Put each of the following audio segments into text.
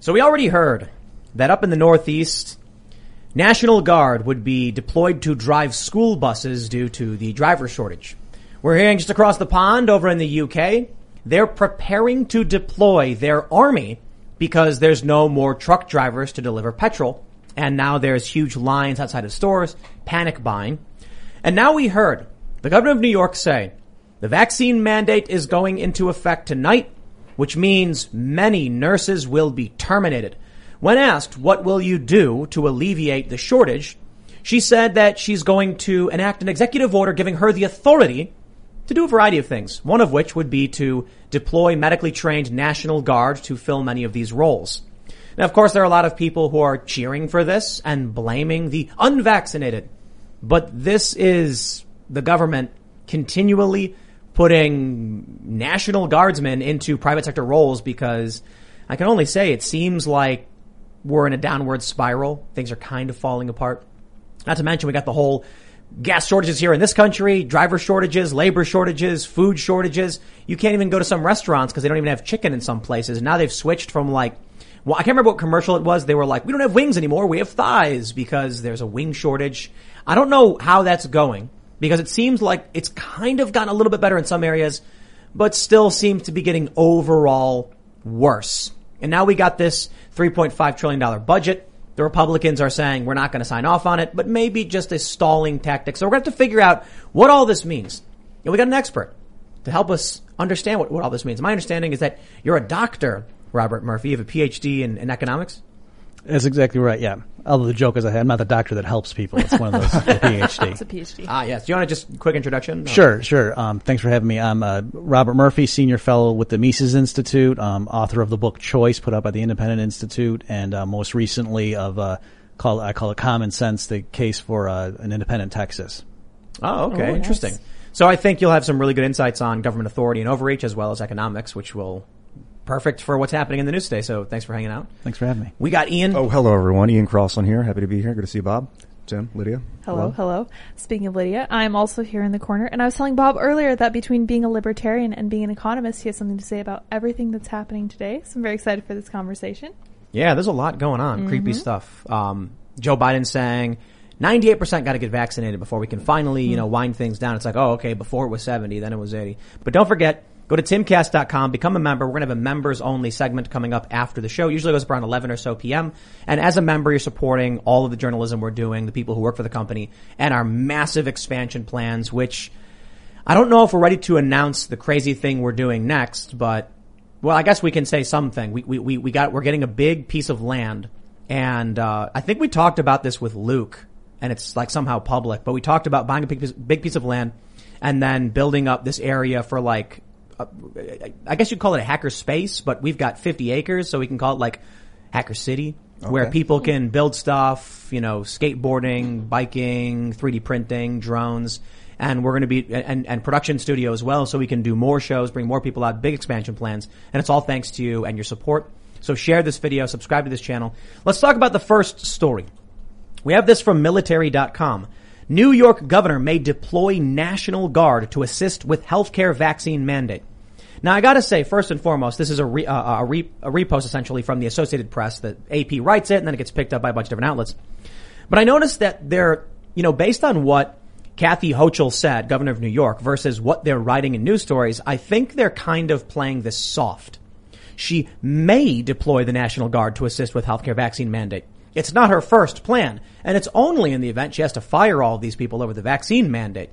So we already heard that up in the Northeast, National Guard would be deployed to drive school buses due to the driver shortage. We're hearing just across the pond over in the UK, they're preparing to deploy their army because there's no more truck drivers to deliver petrol. And now there's huge lines outside of stores, panic buying. And now we heard the governor of New York say the vaccine mandate is going into effect tonight, which means many nurses will be terminated. When asked, what will you do to alleviate the shortage? She said that she's going to enact an executive order giving her the authority to do a variety of things. One of which would be to deploy medically trained National Guard to fill many of these roles. Now, of course, there are a lot of people who are cheering for this and blaming the unvaccinated. But this is the government continually putting National Guardsmen into private sector roles because I can only say it seems like we're in a downward spiral. Things are kind of falling apart. Not to mention we got the whole gas shortages here in this country, driver shortages, labor shortages, food shortages. You can't even go to some restaurants because they don't even have chicken in some places. And now they've switched from like, well, I can't remember what commercial it was. They were like, we don't have wings anymore. We have thighs because there's a wing shortage. I don't know how that's going because it seems like it's kind of gotten a little bit better in some areas, but still seems to be getting overall worse. And now we got this $3.5 trillion budget. The Republicans are saying we're not going to sign off on it, but maybe just a stalling tactic. So we're going to have to figure out what all this means. And we got an expert to help us understand what, what all this means. My understanding is that you're a doctor, Robert Murphy. You have a PhD in, in economics. That's exactly right. Yeah. Although the joke is, I am not the doctor that helps people. It's one of those the PhD. It's a PhD. Ah, yes. Do you want to just quick introduction? Sure, sure. Um, thanks for having me. I'm uh, Robert Murphy, senior fellow with the Mises Institute, um, author of the book Choice, put out by the Independent Institute, and uh, most recently of uh, call I call it Common Sense, the case for uh, an independent Texas. Oh, okay. Oh, Interesting. nice. So I think you'll have some really good insights on government authority and overreach as well as economics, which will perfect for what's happening in the news today. So thanks for hanging out. Thanks for having me. We got Ian. Oh, hello everyone. Ian Crossland here. Happy to be here. Good to see you, Bob, Tim, Lydia. Hello, hello. Speaking of Lydia, I'm also here in the corner, and I was telling Bob earlier that between being a libertarian and being an economist, he has something to say about everything that's happening today. So I'm very excited for this conversation. Yeah, there's a lot going on. Creepy stuff. Um, Joe Biden saying 98% got to get vaccinated before we can finally, you know, wind things down. It's like, oh, okay, before it was 70, then it was 80. But don't forget, go to timcast.com, become a member. We're going to have a members only segment coming up after the show. Usually goes up around 11 or so PM. And as a member, you're supporting all of the journalism we're doing, the people who work for the company, and our massive expansion plans, which I don't know if we're ready to announce the crazy thing we're doing next, but well, I guess we can say something. We we we, we got we're getting a big piece of land, and uh, I think we talked about this with Luke, and it's like somehow public. But we talked about buying a big piece, big piece of land, and then building up this area for like, uh, I guess you'd call it a hacker space, but we've got 50 acres, so we can call it like Hacker City, where people can build stuff, you know, skateboarding, biking, 3D printing, drones. And we're going to be, and, and production studio as well, so we can do more shows, bring more people out, big expansion plans. And it's all thanks to you and your support. So share this video, subscribe to this channel. Let's talk about the first story. We have this from military.com. New York governor may deploy National Guard to assist with healthcare vaccine mandate. Now I gotta say, first and foremost, this is a, re, uh, a, re, a repost essentially from the Associated Press that AP writes it and then it gets picked up by a bunch of different outlets. But I noticed that they're, you know, based on what Kathy Hochul said, governor of New York, versus what they're writing in news stories, I think they're kind of playing this soft. She may deploy the National Guard to assist with healthcare vaccine mandate. It's not her first plan, and it's only in the event she has to fire all of these people over the vaccine mandate,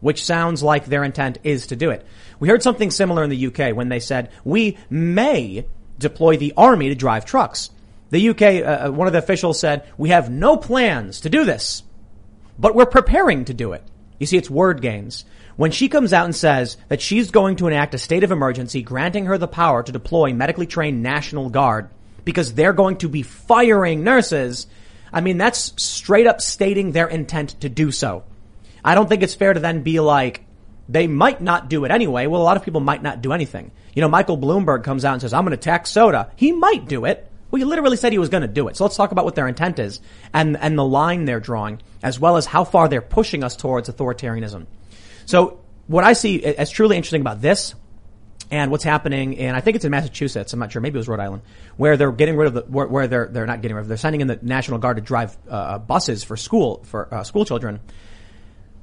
which sounds like their intent is to do it. We heard something similar in the UK when they said, we may deploy the army to drive trucks. The UK, uh, uh, one of the officials said, we have no plans to do this but we're preparing to do it. You see, it's word games. When she comes out and says that she's going to enact a state of emergency, granting her the power to deploy medically trained National Guard because they're going to be firing nurses, I mean, that's straight up stating their intent to do so. I don't think it's fair to then be like, they might not do it anyway. Well, a lot of people might not do anything. You know, Michael Bloomberg comes out and says, I'm going to tax soda. He might do it. Well, he literally said he was going to do it. So let's talk about what their intent is and, and the line they're drawing, as well as how far they're pushing us towards authoritarianism. So what I see as truly interesting about this and what's happening, and I think it's in Massachusetts. I'm not sure. Maybe it was Rhode Island, where they're getting rid of the where, where they're they're not getting rid of. They're sending in the National Guard to drive uh, buses for school for uh, school children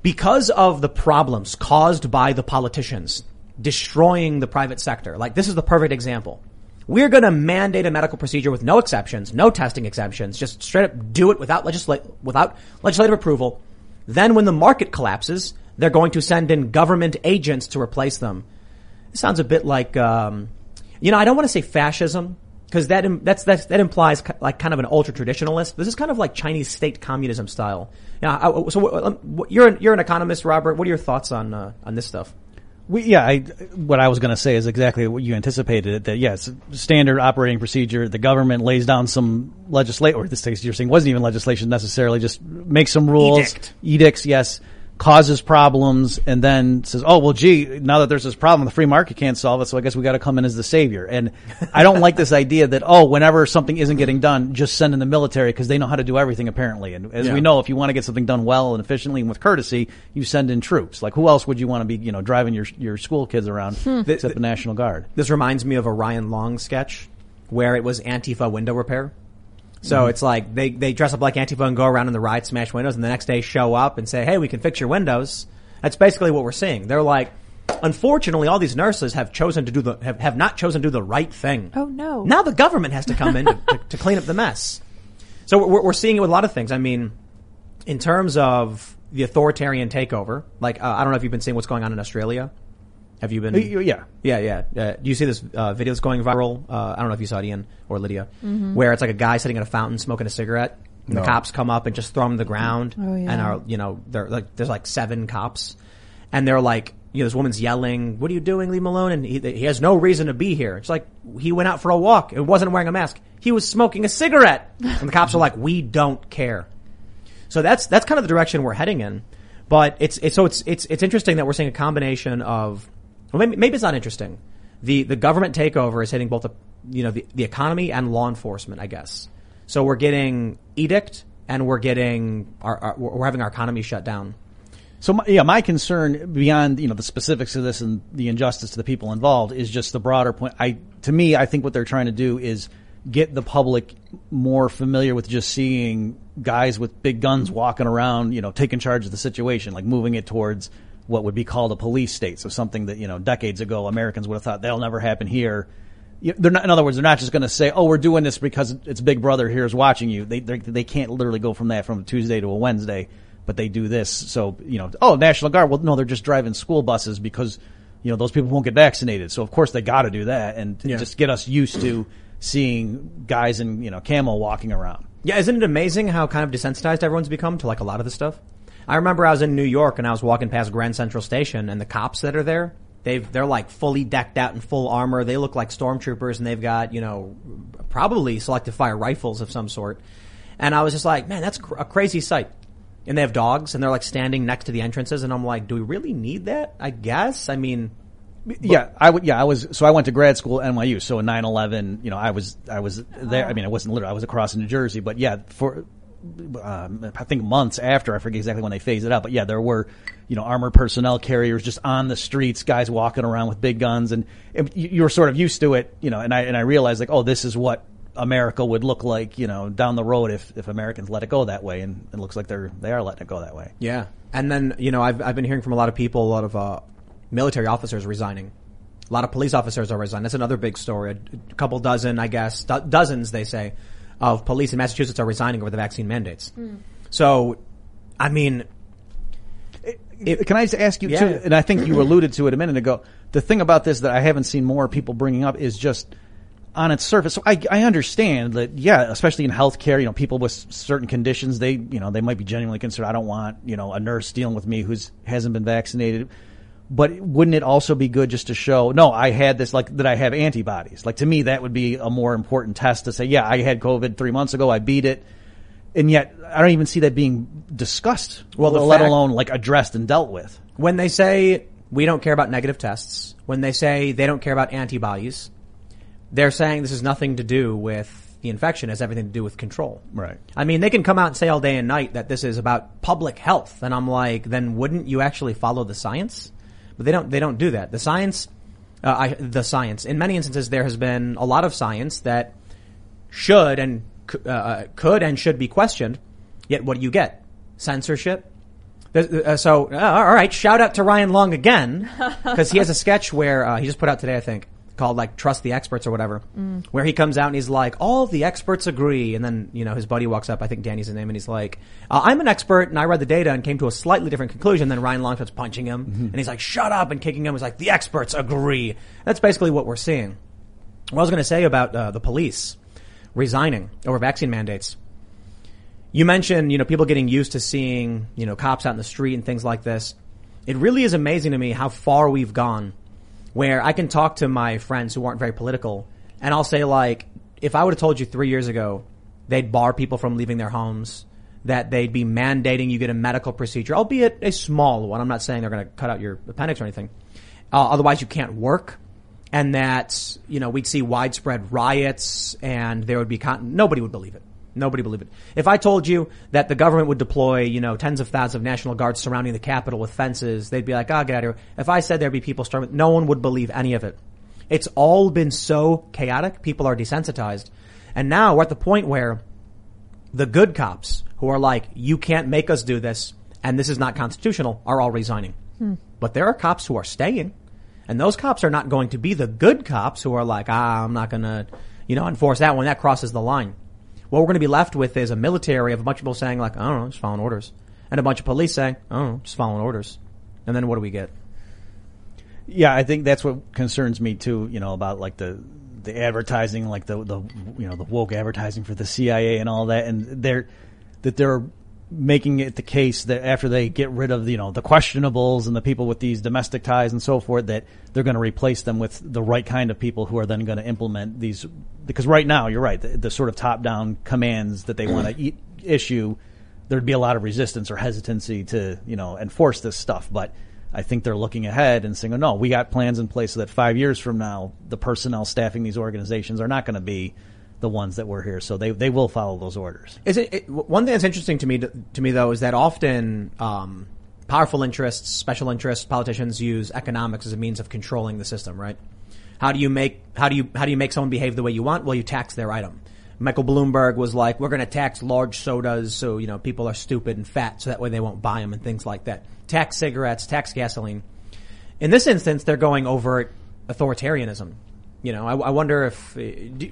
because of the problems caused by the politicians destroying the private sector. Like this is the perfect example. We're going to mandate a medical procedure with no exceptions, no testing exemptions, just straight up do it without legislate without legislative approval. Then when the market collapses, they're going to send in government agents to replace them. It sounds a bit like, um, you know, I don't want to say fascism because that Im- that's, that's that implies like kind of an ultra traditionalist. This is kind of like Chinese state communism style. Yeah. I, so um, what- you're an, you're an economist, Robert. What are your thoughts on uh, on this stuff? We, yeah, I, what I was going to say is exactly what you anticipated. That yes, standard operating procedure. The government lays down some legislation, or this case you're saying wasn't even legislation necessarily. Just make some rules, Edict. edicts. Yes, causes problems, and then says, "Oh well, gee, now that there's this problem, the free market can't solve it, so I guess we got to come in as the savior." And I don't like this idea that oh, whenever something isn't getting done, just send in the military because they know how to do everything apparently. And as Yeah. we know, if you want to get something done well and efficiently and with courtesy, you send in troops. Like who else would you want to be, you know, driving your your school kids around hmm. except the National Guard? This reminds me of a Ryan Long sketch where it was Antifa window repair. So it's like they, they dress up like Antifa and go around in the ride, smash windows, and the next day show up and say, hey, we can fix your windows. That's basically what we're seeing. They're like, unfortunately, all these nurses have chosen to do the, have, have not chosen to do the right thing. Oh, no. Now the government has to come in to, to, to clean up the mess. So we're, we're seeing it with a lot of things. I mean, in terms of the authoritarian takeover, like, uh, I don't know if you've been seeing what's going on in Australia. Have you been? Yeah. Yeah, yeah. Uh, do you see this uh, video that's going viral? Uh, I don't know if you saw it, Ian or Lydia, where it's like a guy sitting at a fountain smoking a cigarette. And No. The cops come up and just throw him to the ground, Oh, yeah. and are you know they're like there's like seven cops, and they're like you know this woman's yelling, "What are you doing? Leave him alone!" And he, he has no reason to be here. It's like he went out for a walk. It wasn't wearing a mask. He was smoking a cigarette, and the cops are like, "We don't care." So that's that's kind of the direction we're heading in. But it's it's so it's it's it's interesting that we're seeing a combination of well maybe maybe it's not interesting. The the government takeover is hitting both the you know the, the economy and law enforcement, I guess. So we're getting edict and we're getting our, our we're having our economy shut down. So my, yeah, my concern beyond you know the specifics of this and the injustice to the people involved is just the broader point. I to me, I think what they're trying to do is get the public more familiar with just seeing guys with big guns walking around, you know, taking charge of the situation, like moving it towards what would be called a police state. So something that you know decades ago Americans would have thought that'll never happen here. They're not, in other words, they're not just going to say, "Oh, we're doing this because it's Big Brother here's watching you." They they're- can't literally go from that from a Tuesday to a Wednesday, but they do this. So you know, oh, National Guard. Well, no, they're just driving school buses because you know those people won't get vaccinated. So of course they got to do that and Yeah. just get us used to seeing guys in you know camel walking around. Yeah, isn't it amazing how kind of desensitized everyone's become to like a lot of this stuff? I remember I was in New York and I was walking past Grand Central Station and the cops that are there, they've they're like fully decked out in full armor. They look like stormtroopers and they've got, you know, probably selective fire rifles of some sort. And I was just like, man, that's cr- a crazy sight. And they have dogs and they're like standing next to the entrances and I'm like, do we really need that? I guess. I mean, yeah, I would. Yeah, I was. So I went to grad school at NYU. So in 9/11, you know, I was I was there. I mean, I wasn't literally. I was across in New Jersey, but yeah, for um, I think months after, I forget exactly when they phased it out, but yeah, there were you know armored personnel carriers just on the streets, guys walking around with big guns, and you were sort of used to it, you know. And I and I realized like, oh, this is what America would look like, you know, down the road if if Americans let it go that way, and it looks like they're they are letting it go that way. Yeah, and then you know I've I've been hearing from a lot of people, a lot of uh, military officers resigning. A lot of police officers are resigning. That's another big story. A couple dozen, I guess, do- dozens they say, of police in Massachusetts are resigning over the vaccine mandates. Hmm. So, I mean, It- Can I just ask you Yeah. too? And I think you alluded to it a minute ago. The thing about this that I haven't seen more people bringing up is just on its surface. So I, I understand that, yeah, especially in healthcare, you know, people with certain conditions, they, you know, they might be genuinely concerned. I don't want, you know, a nurse dealing with me who's hasn't been vaccinated. But wouldn't it also be good just to show, no, I had this, like, that I have antibodies? Like, to me, that would be a more important test to say, yeah, I had COVID three months ago, I beat it. And yet, I don't even see that being discussed, Well, let fact- alone like addressed and dealt with. when they say we don't care about negative tests, when they say they don't care about antibodies, they're saying this has nothing to do with the infection, it has everything to do with control. Right. I mean, they can come out and say all day and night that this is about public health, and I'm like, then wouldn't you actually follow the science? But they don't. They don't do that. The science, uh, I, the science. In many instances, there has been a lot of science that should and uh, could and should be questioned. Yet, what do you get? Censorship. Uh, so, uh, all right. Shout out to Ryan Long again because he has a sketch where uh, he just put out today, I think, called like "Trust the Experts" or whatever, where he comes out and he's like, "All the experts agree," and then you know his buddy walks up, I think Danny's his name, and he's like, uh, "I'm an expert and I read the data and came to a slightly different conclusion." Then Ryan Long starts punching him, and he's like, "Shut up!" and kicking him. He's like, "The experts agree." That's basically what we're seeing. What I was going to say about uh, the police resigning over vaccine mandates. You mentioned, you know, people getting used to seeing, you know, cops out in the street and things like this. It really is amazing to me how far we've gone where I can talk to my friends who aren't very political and I'll say like, if I would have told you three years ago they'd bar people from leaving their homes, that they'd be mandating you get a medical procedure, albeit a small one. I'm not saying they're going to cut out your appendix or anything. Uh, otherwise you can't work and that, you know, we'd see widespread riots and there would be con- nobody would believe it. Nobody believe it. If I told you that the government would deploy, you know, tens of thousands of National Guards surrounding the Capitol with fences, they'd be like, oh, get out of here. If I said there'd be people storming, no one would believe any of it. It's all been so chaotic. People are desensitized. And now we're at the point where the good cops who are like, you can't make us do this and this is not constitutional are all resigning. But there are cops who are staying. And those cops are not going to be the good cops who are like, ah, I'm not going to, you know, enforce that one. That crosses the line. What we're going to be left with is a military of a bunch of people saying like, I don't know, just following orders. And a bunch of police saying, I don't know, just following orders. And then what do we get? Yeah, I think that's what concerns me too. You know about like the the advertising, like the the you know the woke advertising for the CIA and all that, and they're that they're making it the case that after they get rid of you know the questionables and the people with these domestic ties and so forth, that they're going to replace them with the right kind of people who are then going to implement these. Because right now, you're right, the, the sort of top down commands that they want to issue, there'd be a lot of resistance or hesitancy to you know enforce this stuff, but. I think they're looking ahead and saying, oh, no, we got plans in place so that five years from now, the personnel staffing these organizations are not going to be the ones that were here. So they, they will follow those orders. Is it, it one thing that's interesting to me to, to me though is that often um, powerful interests, special interests, politicians use economics as a means of controlling the system, right? How do you make how do you how do you make someone behave the way you want? Well, you tax their item. Michael Bloomberg was like, "We're going to tax large sodas, so you know people are stupid and fat, so that way they won't buy them and things like that. Tax cigarettes, tax gasoline." In this instance, they're going overt authoritarianism. You know, I, I wonder if uh,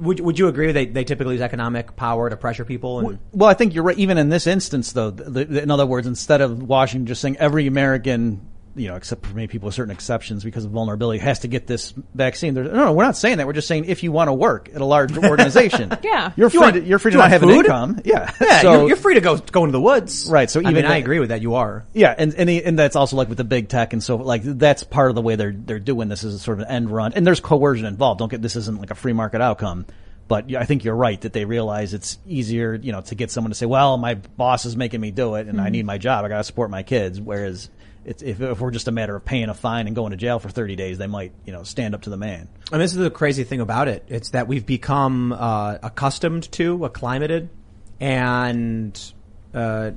would would you agree they they typically use economic power to pressure people and Well, I think you're right. Even in this instance, though, the, the, in other words, instead of Washington just saying every American, you know, except for maybe people with certain exceptions because of vulnerability, has to get this vaccine. There's, no, no, we're not saying that. We're just saying if you want to work at a large organization, Yeah. you're You free. want- to, you're free to want not have an income. Yeah, Yeah, So- you're, you're free to go go into the woods. Right, so I even mean, I agree with that. You are. Yeah, and and, he, and that's also like with the big tech and so like that's part of the way they're they're doing this is sort of an end run, and there's coercion involved. Don't get this isn't like a free market outcome, but I think you're right that they realize it's easier, you know, to get someone to say, well, my boss is making me do it, and I mm-hmm. need my job, I got to support my kids. Whereas it's, if if we're just a matter of paying a fine and going to jail for 30 days, they might you know stand up to the man. And this is the crazy thing about it. It's that we've become uh, accustomed to, acclimated, and uh,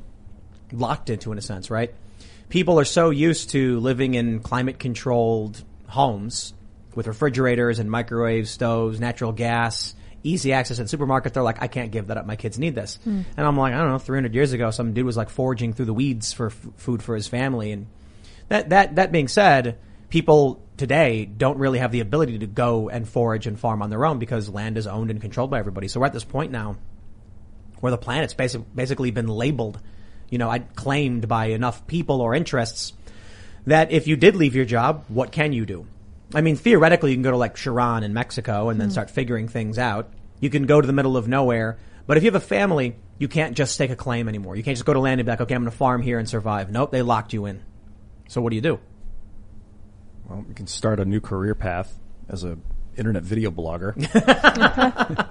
locked into, in a sense, right? People are so used to living in climate-controlled homes with refrigerators and microwaves, stoves, natural gas, easy access in supermarkets. They're like, I can't give that up. My kids need this. Hmm. And I'm like, I don't know. 300 years ago, some dude was like foraging through the weeds for f- food for his family, and that that that being said, people today don't really have the ability to go and forage and farm on their own because land is owned and controlled by everybody. So we're at this point now where the planet's basic, basically been labeled, you know, I claimed by enough people or interests that if you did leave your job, what can you do? I mean, theoretically, you can go to like Chiron in Mexico and then start figuring things out. You can go to the middle of nowhere, but if you have a family, you can't just stake a claim anymore. You can't just go to land and be like, okay, I'm going to farm here and survive. Nope, they locked you in. So what do you do? Well, you can start a new career path as a internet video blogger.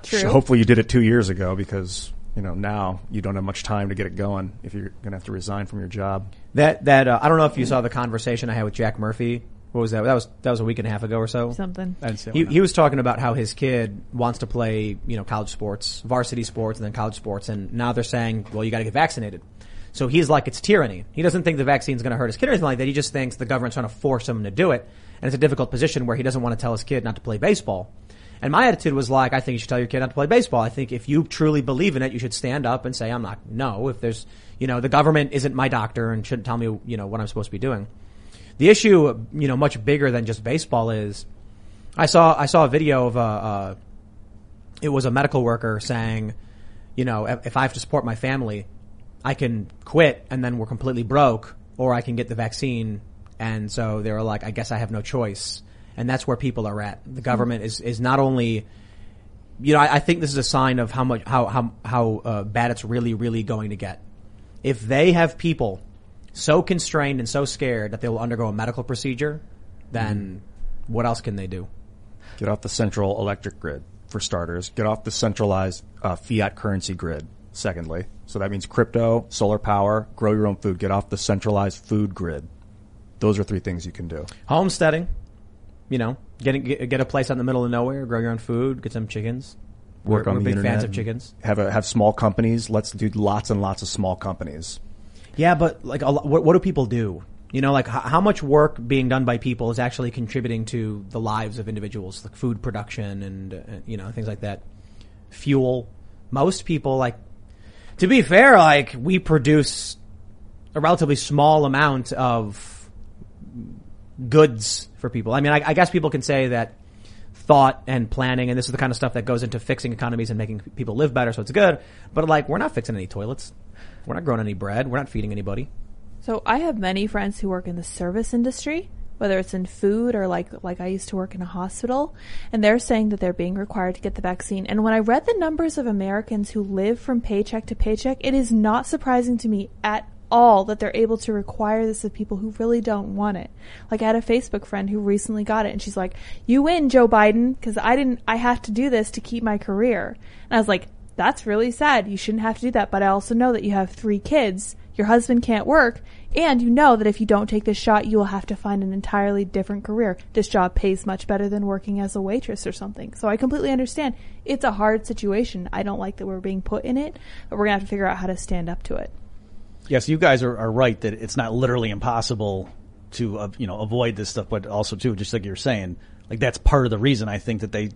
True. Hopefully you did it two years ago because you know now you don't have much time to get it going if you're going to have to resign from your job. That that uh, I don't know if you saw the conversation I had with Jack Murphy. What was that? That was that was a week and a half ago or so. Something. I didn't He, he was talking about how his kid wants to play, you know, college sports, varsity sports, and then college sports, and now they're saying, well, you got to get vaccinated. So he's like, it's tyranny. He doesn't think the vaccine's going to hurt his kid or anything like that. He just thinks the government's trying to force him to do it. And it's a difficult position where he doesn't want to tell his kid not to play baseball. And my attitude was like, I think you should tell your kid not to play baseball. I think if you truly believe in it, you should stand up and say, I'm not, no, if there's, you know, the government isn't my doctor and shouldn't tell me, you know, what I'm supposed to be doing. The issue, you know, much bigger than just baseball is, I saw, I saw a video of a, it was a medical worker saying, you know, if, if I have to support my family, I can quit and then we're completely broke, or I can get the vaccine. And so they were like, I guess I have no choice. And that's where people are at. The government is, is not only, you know, I, I think this is a sign of how much, how, how, how uh, bad it's really, really going to get. If they have people so constrained and so scared that they will undergo a medical procedure, then what else can they do? Get off the central electric grid, for starters. Get off the centralized uh, fiat currency grid, secondly. So that means crypto, solar power, grow your own food. Get off the centralized food grid. Those are three things you can do. Homesteading, you know, getting, get, get a place out in the middle of nowhere, grow your own food, get some chickens. Work we're, on we're the big internet. fans of chickens. Have a, have small companies. Let's do lots and lots of small companies. Yeah, but like, what, what do people do? You know, like h- how much work being done by people is actually contributing to the lives of individuals, like food production and, uh, you know, things like that. Fuel. Most people, like, to be fair, like, we produce a relatively small amount of goods for people. I mean, I, I guess people can say that thought and planning, and this is the kind of stuff that goes into fixing economies and making people live better, so it's good. But like, we're not fixing any toilets. We're not growing any bread. We're not feeding anybody. So I have many friends who work in the service industry, whether it's in food or like like I used to work in a hospital, and they're saying that they're being required to get the vaccine. And when I read the numbers of Americans who live from paycheck to paycheck, it is not surprising to me at all that they're able to require this of people who really don't want it. Like I had a Facebook friend who recently got it and she's like, "You win, Joe Biden, cuz I didn't I have to do this to keep my career." And I was like, "That's really sad. You shouldn't have to do that, but I also know that you have 3 kids your husband can't work, and you know that if you don't take this shot, you will have to find an entirely different career. This job pays much better than working as a waitress or something. So I completely understand. It's a hard situation. I don't like that we're being put in it, but we're gonna have to figure out how to stand up to it. Yes, you guys are, are right that it's not literally impossible to uh, you know avoid this stuff, but also too, just like you're saying, like that's part of the reason I think that they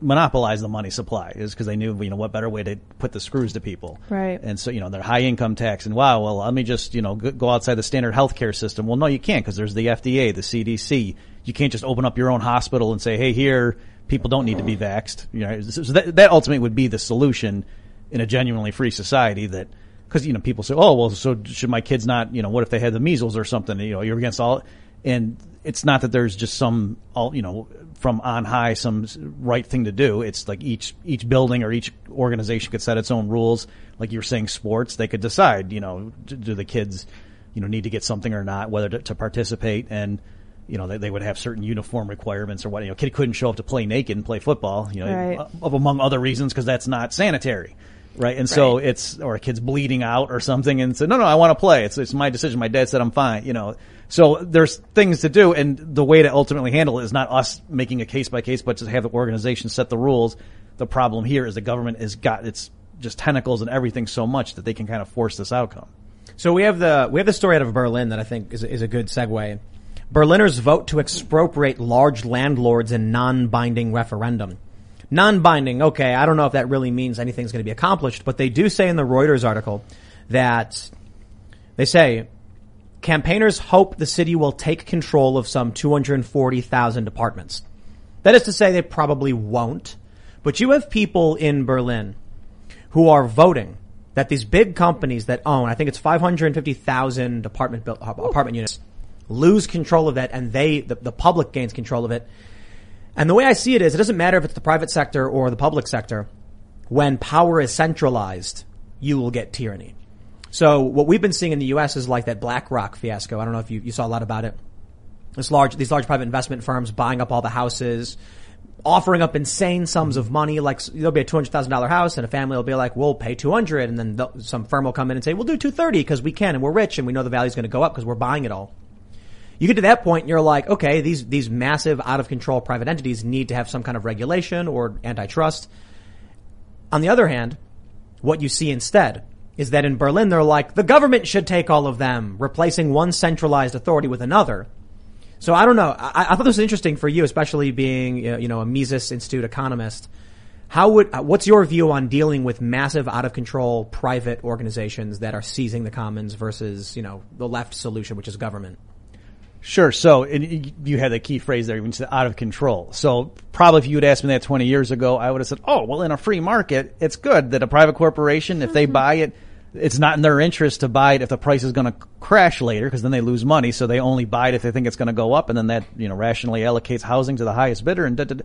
monopolize the money supply is because they knew you know what better way to put the screws to people, Right. And so you know they're high income tax, and wow, well let me just you know go outside the standard healthcare system. Well, no, you can't because there's the FDA, the CDC. You can't just open up your own hospital and say, hey, here people don't need to be vaxxed. You know, so that, that ultimately would be the solution in a genuinely free society that because you know people say, oh well, so should my kids not? You know, what if they had the measles or something? You know, you're against all, and it's not that there's just some all you know from on high some right thing to do. It's like each each building or each organization could set its own rules. Like you were saying, sports they could decide. You know, do, the kids you know need to get something or not, whether to, to participate and. You know, they, they would have certain uniform requirements or what. You know, kid couldn't show up to play naked and play football. You know, Right. of among other reasons because that's not sanitary, right? And so it's or a kid's bleeding out or something, and said, no, no, I want to play. It's it's my decision. My dad said I'm fine. You know, so there's things to do, and the way to ultimately handle it is not us making a case by case, but to have the organization set the rules. The problem here is the government has got its just tentacles and everything so much that they can kind of force this outcome. So we have the we have the story out of Berlin that I think is is a good segue. Berliners vote to expropriate large landlords in non-binding referendum. Non-binding, okay, I don't know if that really means anything's going to be accomplished, but they do say in the Reuters article that they say campaigners hope the city will take control of some 240,000 apartments. That is to say they probably won't, but you have people in Berlin who are voting that these big companies that own, I think it's 550,000 apartment built, uh, apartment units, lose control of that and they, the, the public gains control of it. And the way I see it is, it doesn't matter if it's the private sector or the public sector. When power is centralized, you will get tyranny. So what we've been seeing in the U.S. is like that BlackRock fiasco. I don't know if you, you saw a lot about it. This large, these large private investment firms buying up all the houses, offering up insane sums of money. Like there'll be a two hundred thousand dollar house, and a family will be like, "We'll pay two hundred, and then some firm will come in and say, "We'll do two thirty because we can, and we're rich, and we know the value's going to go up because we're buying it all." You get to that point, and you're like, okay, these these massive, out of control private entities need to have some kind of regulation or antitrust. On the other hand, what you see instead is that in Berlin they're like, the government should take all of them, replacing one centralized authority with another. So I don't know. I, I thought this was interesting for you, especially being, you know, a Mises Institute economist. How would, uh, what's your view on dealing with massive out of control private organizations that are seizing the commons versus, you know, the left solution, which is government? Sure. So you had the key phrase there, you said out of control. So probably if you had asked me that 20 years ago, I would have said, oh, well, in a free market, it's good that a private corporation, if they buy it, it's not in their interest to buy it if the price is going to crash later because then they lose money. So they only buy it if they think it's going to go up and then that, you know, rationally allocates housing to the highest bidder and da, da, da.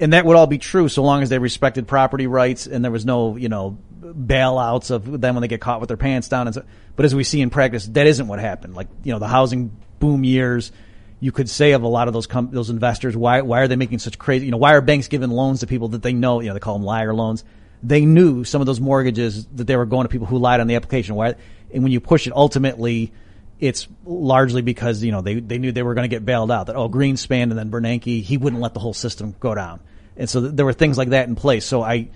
And that would all be true so long as they respected property rights and there was no, you know, bailouts of them when they get caught with their pants down. And so, but as we see in practice, that isn't what happened. Like, you know, the housing boom years, you could say of a lot of those com- those investors, why why are they making such crazy? You know, why are banks giving loans to people that they know? You know, they call them liar loans. They knew some of those mortgages that they were going to people who lied on the application. Why? And when you push it, ultimately, it's largely because you know they they knew they were going to get bailed out. That oh, Greenspan and then Bernanke, he wouldn't let the whole system go down. And so th- there were things like that in place. So I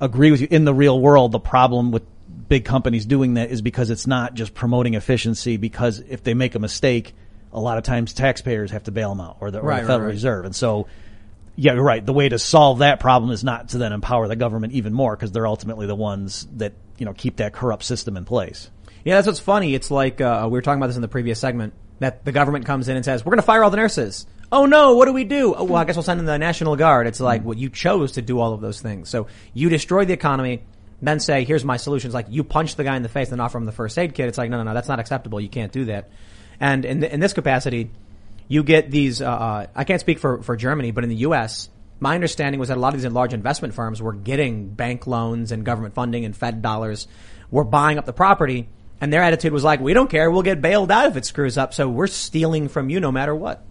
agree with you. In the real world, the problem with big companies doing that is because it's not just promoting efficiency. Because if they make a mistake a lot of times taxpayers have to bail them out or the, or Right, the right, Federal right. Reserve. And so, yeah, you're right. The way to solve that problem is not to then empower the government even more because they're ultimately the ones that, you know, keep that corrupt system in place. Yeah, that's what's funny. It's like, uh, we were talking about this in the previous segment, that the government comes in and says, we're going to fire all the nurses. Oh no, what do we do? Oh, well, I guess we'll send in the National Guard. It's like, well, you chose to do all of those things. So you destroy the economy, then say, here's my solution. It's like, you punch the guy in the face and offer him the first aid kit. It's like, no, no, no, that's not acceptable. You can't do that. And in, th- in this capacity, you get these, uh, uh, I can't speak for, for Germany, but in the U.S., my understanding was that a lot of these large investment firms were getting bank loans and government funding and Fed dollars, were buying up the property, and their attitude was like, we don't care, we'll get bailed out if it screws up, so we're stealing from you no matter what.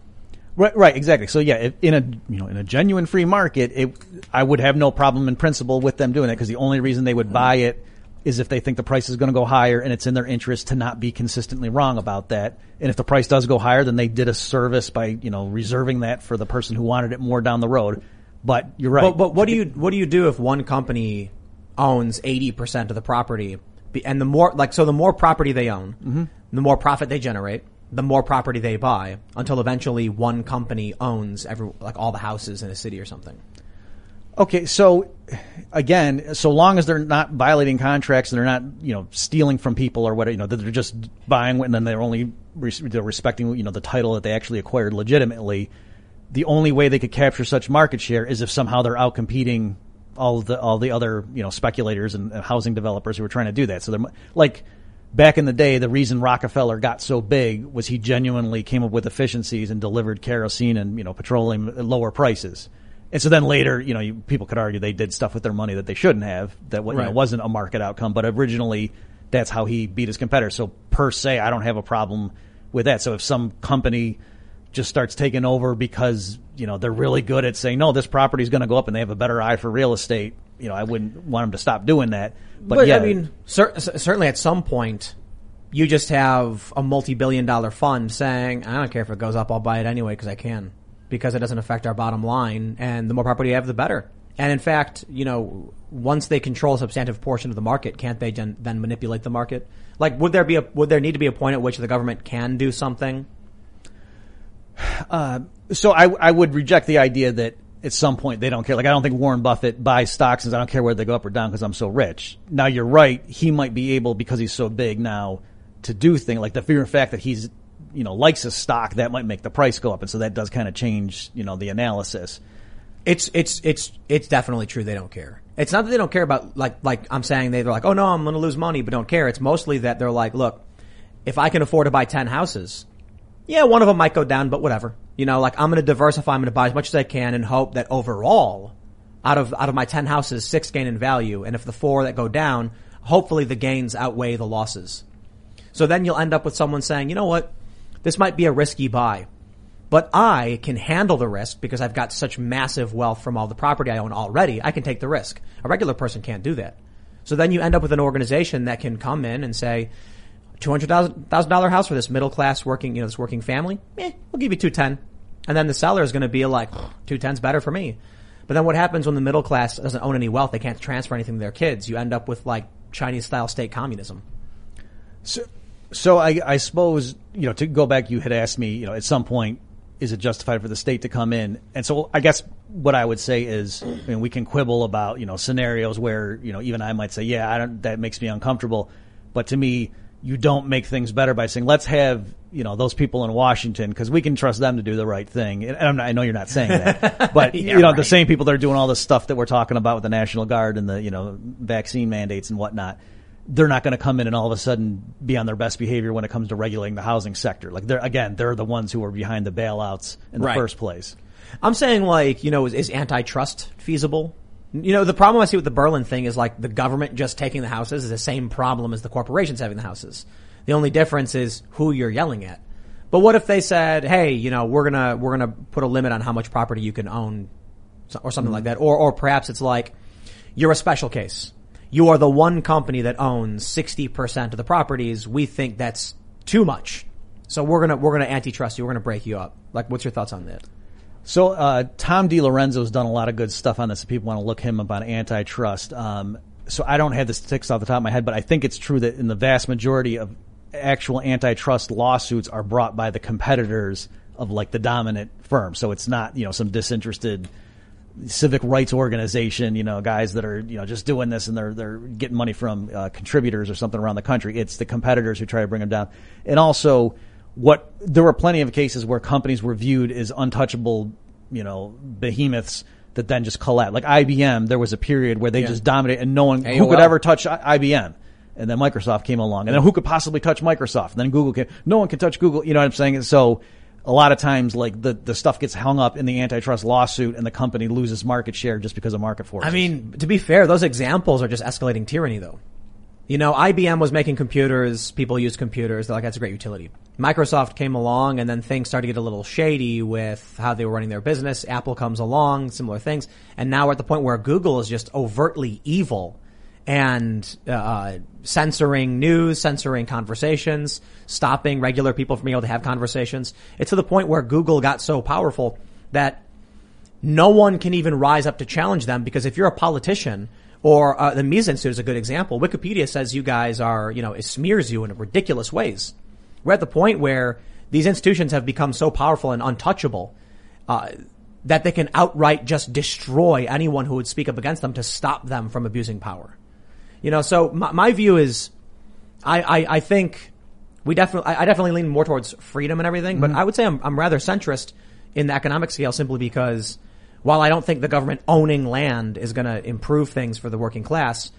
Right, right, exactly. So yeah, in a you know in a genuine free market, it, I would have no problem in principle with them doing it because the only reason they would buy it is if they think the price is going to go higher and it's in their interest to not be consistently wrong about that. And if the price does go higher, then they did a service by you know reserving that for the person who wanted it more down the road. But you're right. But, but what do you, what do you do if one company owns 80% of the property, and the more, like, so the more property they own, mm-hmm. the more profit they generate, the more property they buy, until eventually one company owns every, like all the houses in a city or something. Okay, so again, so long as they're not violating contracts and they're not, you know, stealing from people or whatever, you know, that they're just buying and then they're only they're respecting, you know, the title that they actually acquired legitimately. The only way they could capture such market share is if somehow they're out competing all the all the other, you know, speculators and housing developers who are trying to do that. So they're like back in the day, the reason Rockefeller got so big was he genuinely came up with efficiencies and delivered kerosene and you know petroleum at lower prices. And so then later, you know, you, people could argue they did stuff with their money that they shouldn't have. That you know, Right. wasn't a market outcome, but originally that's how he beat his competitors. So per se, I don't have a problem with that. So if some company just starts taking over because you know they're really good at saying no, this property is going to go up and they have a better eye for real estate, you know, I wouldn't want them to stop doing that. But, But, yeah, I mean, cer- certainly at some point, you just have a multi-billion dollar fund saying, I don't care if it goes up, I'll buy it anyway because I can. Because it doesn't affect our bottom line, and the more property you have, the better. And in fact, you know, once they control a substantive portion of the market, can't they then manipulate the market? Like, would there be a, would there need to be a point at which the government can do something? Uh, so I, I would reject the idea that at some point they don't care. Like I don't think Warren Buffett buys stocks and says, I don't care whether they go up or down because I'm so rich. Now you're right. He might be able because he's so big now to do things like the fear and fact that he's you know likes a stock that might make the price go up, and so that does kind of change you know the analysis. It's it's it's it's definitely true. They don't care. It's not that they don't care about like like I'm saying they, they're like, oh no, I'm going to lose money, but don't care. It's mostly that they're like, look, if I can afford to buy ten houses, yeah, one of them might go down, but whatever. You know, like I'm going to diversify. I'm going to buy as much as I can and hope that overall, out of out of my ten houses, six gain in value, and if the four that go down, hopefully the gains outweigh the losses. So then you'll end up with someone saying, you know what, this might be a risky buy. But I can handle the risk because I've got such massive wealth from all the property I own already. I can take the risk. A regular person can't do that. So then you end up with an organization that can come in and say, two hundred thousand dollar house for this middle class working, you know, this working family. Eh, we'll give you two ten, and then the seller is going to be like, two ten's better for me. But then what happens when the middle class doesn't own any wealth? They can't transfer anything to their kids. You end up with like Chinese style state communism. So, so I, I suppose you know to go back, you had asked me, you know, at some point, is it justified for the state to come in? And so I guess what I would say is, I mean, we can quibble about you know scenarios where you know even I might say, yeah, I don't, that makes me uncomfortable, but to me, you don't make things better by saying let's have you know those people in Washington because we can trust them to do the right thing. And I'm not, I know you're not saying that, but Yeah, you know the same people that are doing all this stuff that we're talking about with the National Guard and the you know vaccine mandates and whatnot. They're not going to come in and all of a sudden be on their best behavior when it comes to regulating the housing sector. Like they're again, they're the ones who are behind the bailouts in the Right. first place. I'm saying like, you know, is, is antitrust feasible? You know, the problem I see with the Berlin thing is like the government just taking the houses is the same problem as the corporations having the houses. The only difference is who you're yelling at. But what if they said, "Hey, you know, we're gonna we're gonna put a limit on how much property you can own, or something like mm. that," or or perhaps it's like you're a special case. You are the one company that owns sixty percent of the properties. We think that's too much, so we're gonna we're gonna antitrust you. We're gonna break you up. Like, what's your thoughts on that? So uh, Tom DiLorenzo's done a lot of good stuff on this. If people want to look him up on antitrust, um, so I don't have the statistics off the top of my head, but I think it's true that in the vast majority of actual antitrust lawsuits are brought by the competitors of like the dominant firm. So it's not you know some disinterested civic rights organization, you know, guys that are, you know, just doing this and they're, they're getting money from uh, contributors or something around the country. It's the competitors who try to bring them down. And also what, there were plenty of cases where companies were viewed as untouchable, you know, behemoths that then just collapsed. Like IBM, there was a period where they Yeah. just dominated and no one, who could ever touch I- IBM? And then Microsoft came along and then who could possibly touch Microsoft? And then Google came, no one can touch Google. You know what I'm saying? So, a lot of times, like the, the stuff gets hung up in the antitrust lawsuit, and the company loses market share just because of market forces. I mean, to be fair, those examples are just escalating tyranny, though. You know, IBM was making computers. People use computers. They're like, that's a great utility. Microsoft came along and then things started to get a little shady with how they were running their business. Apple comes along, similar things. And now we're at the point where Google is just overtly evil and uh, censoring news, censoring conversations, stopping regular people from being able to have conversations. It's to the point where Google got so powerful that no one can even rise up to challenge them because if you're a politician or uh, the Mises Institute is a good example. Wikipedia says you guys are, you know, it smears you in ridiculous ways. We're at the point where these institutions have become so powerful and untouchable uh, that they can outright just destroy anyone who would speak up against them to stop them from abusing power. You know, so my, my view is, I, I, I think we definitely, I I definitely lean more towards freedom and everything, but mm-hmm. I would say I'm, I'm rather centrist in the economic scale simply because while I don't think the government owning land is going to improve things for the working class,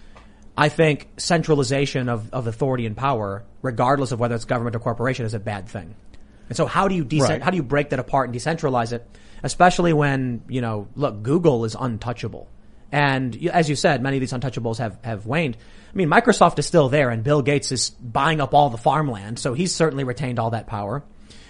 I think centralization of, of authority and power, regardless of whether it's government or corporation, is a bad thing. And so how do you decent, Right. how do you break that apart and decentralize it? Especially when, you know, look, Google is untouchable. And as you said, many of these untouchables have, have waned. I mean, Microsoft is still there and Bill Gates is buying up all the farmland, so he's certainly retained all that power.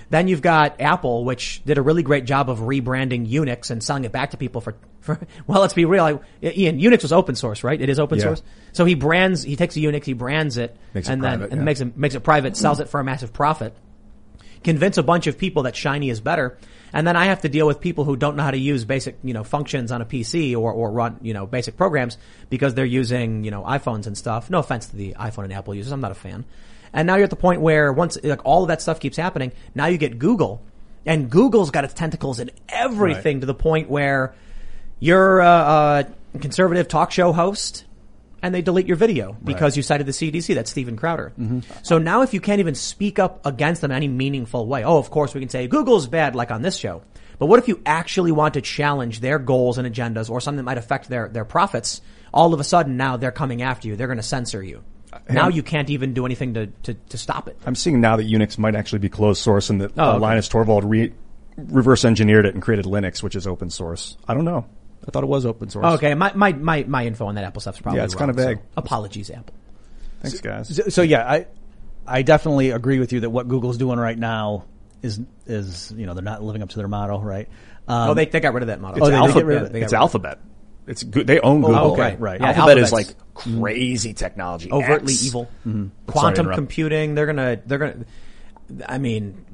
Then you've got Apple, which did a really great job of rebranding Unix and selling it back to people for, for well, let's be real. I, Ian, Unix was open source, right? It is open Yeah. source. So he brands, he takes a Unix, he brands it, Makes it and then private, and yeah. makes it makes it private, sells it for a massive profit convince a bunch of people that Shiny is better, and then I have to deal with people who don't know how to use basic, you know, functions on a PC or, or run, you know, basic programs because they're using, you know, iPhones and stuff. No offense to the iPhone and Apple users, I'm not a fan. And now you're at the point where once, like, all of that stuff keeps happening, now you get Google, and Google's got its tentacles in everything to the point where you're a, a conservative talk show host, and they delete your video because you cited the CDC. That's Steven Crowder. So now if you can't even speak up against them in any meaningful way, oh, of course we can say Google's bad like on this show. But what if you actually want to challenge their goals and agendas or something that might affect their, their profits? All of a sudden now they're coming after you. They're going to censor you. Now you can't even do anything to, to, to stop it. I'm seeing now that Unix might actually be closed source and that Oh, uh, okay. Linus Torvald re- reverse engineered it and created Linux, which is open source. I don't know. I thought it was open source. Okay, my, my, my, my info on that Apple stuff's probably Yeah, it's wrong, kinda vague. so apologies, Apple. Thanks, guys. So, so yeah, I I definitely agree with you that what Google's doing right now is is you know they're not living up to their motto, right? Um, oh, they, they got rid of that model. It's, they did alpha- get rid of it? They got it's rid of. Alphabet. It's good. They own Google. okay. right, right. Yeah, Alphabet is Alphabet's- like crazy technology. overtly X. evil. Sorry to Quantum interrupt. computing. They're gonna. They're gonna. I mean,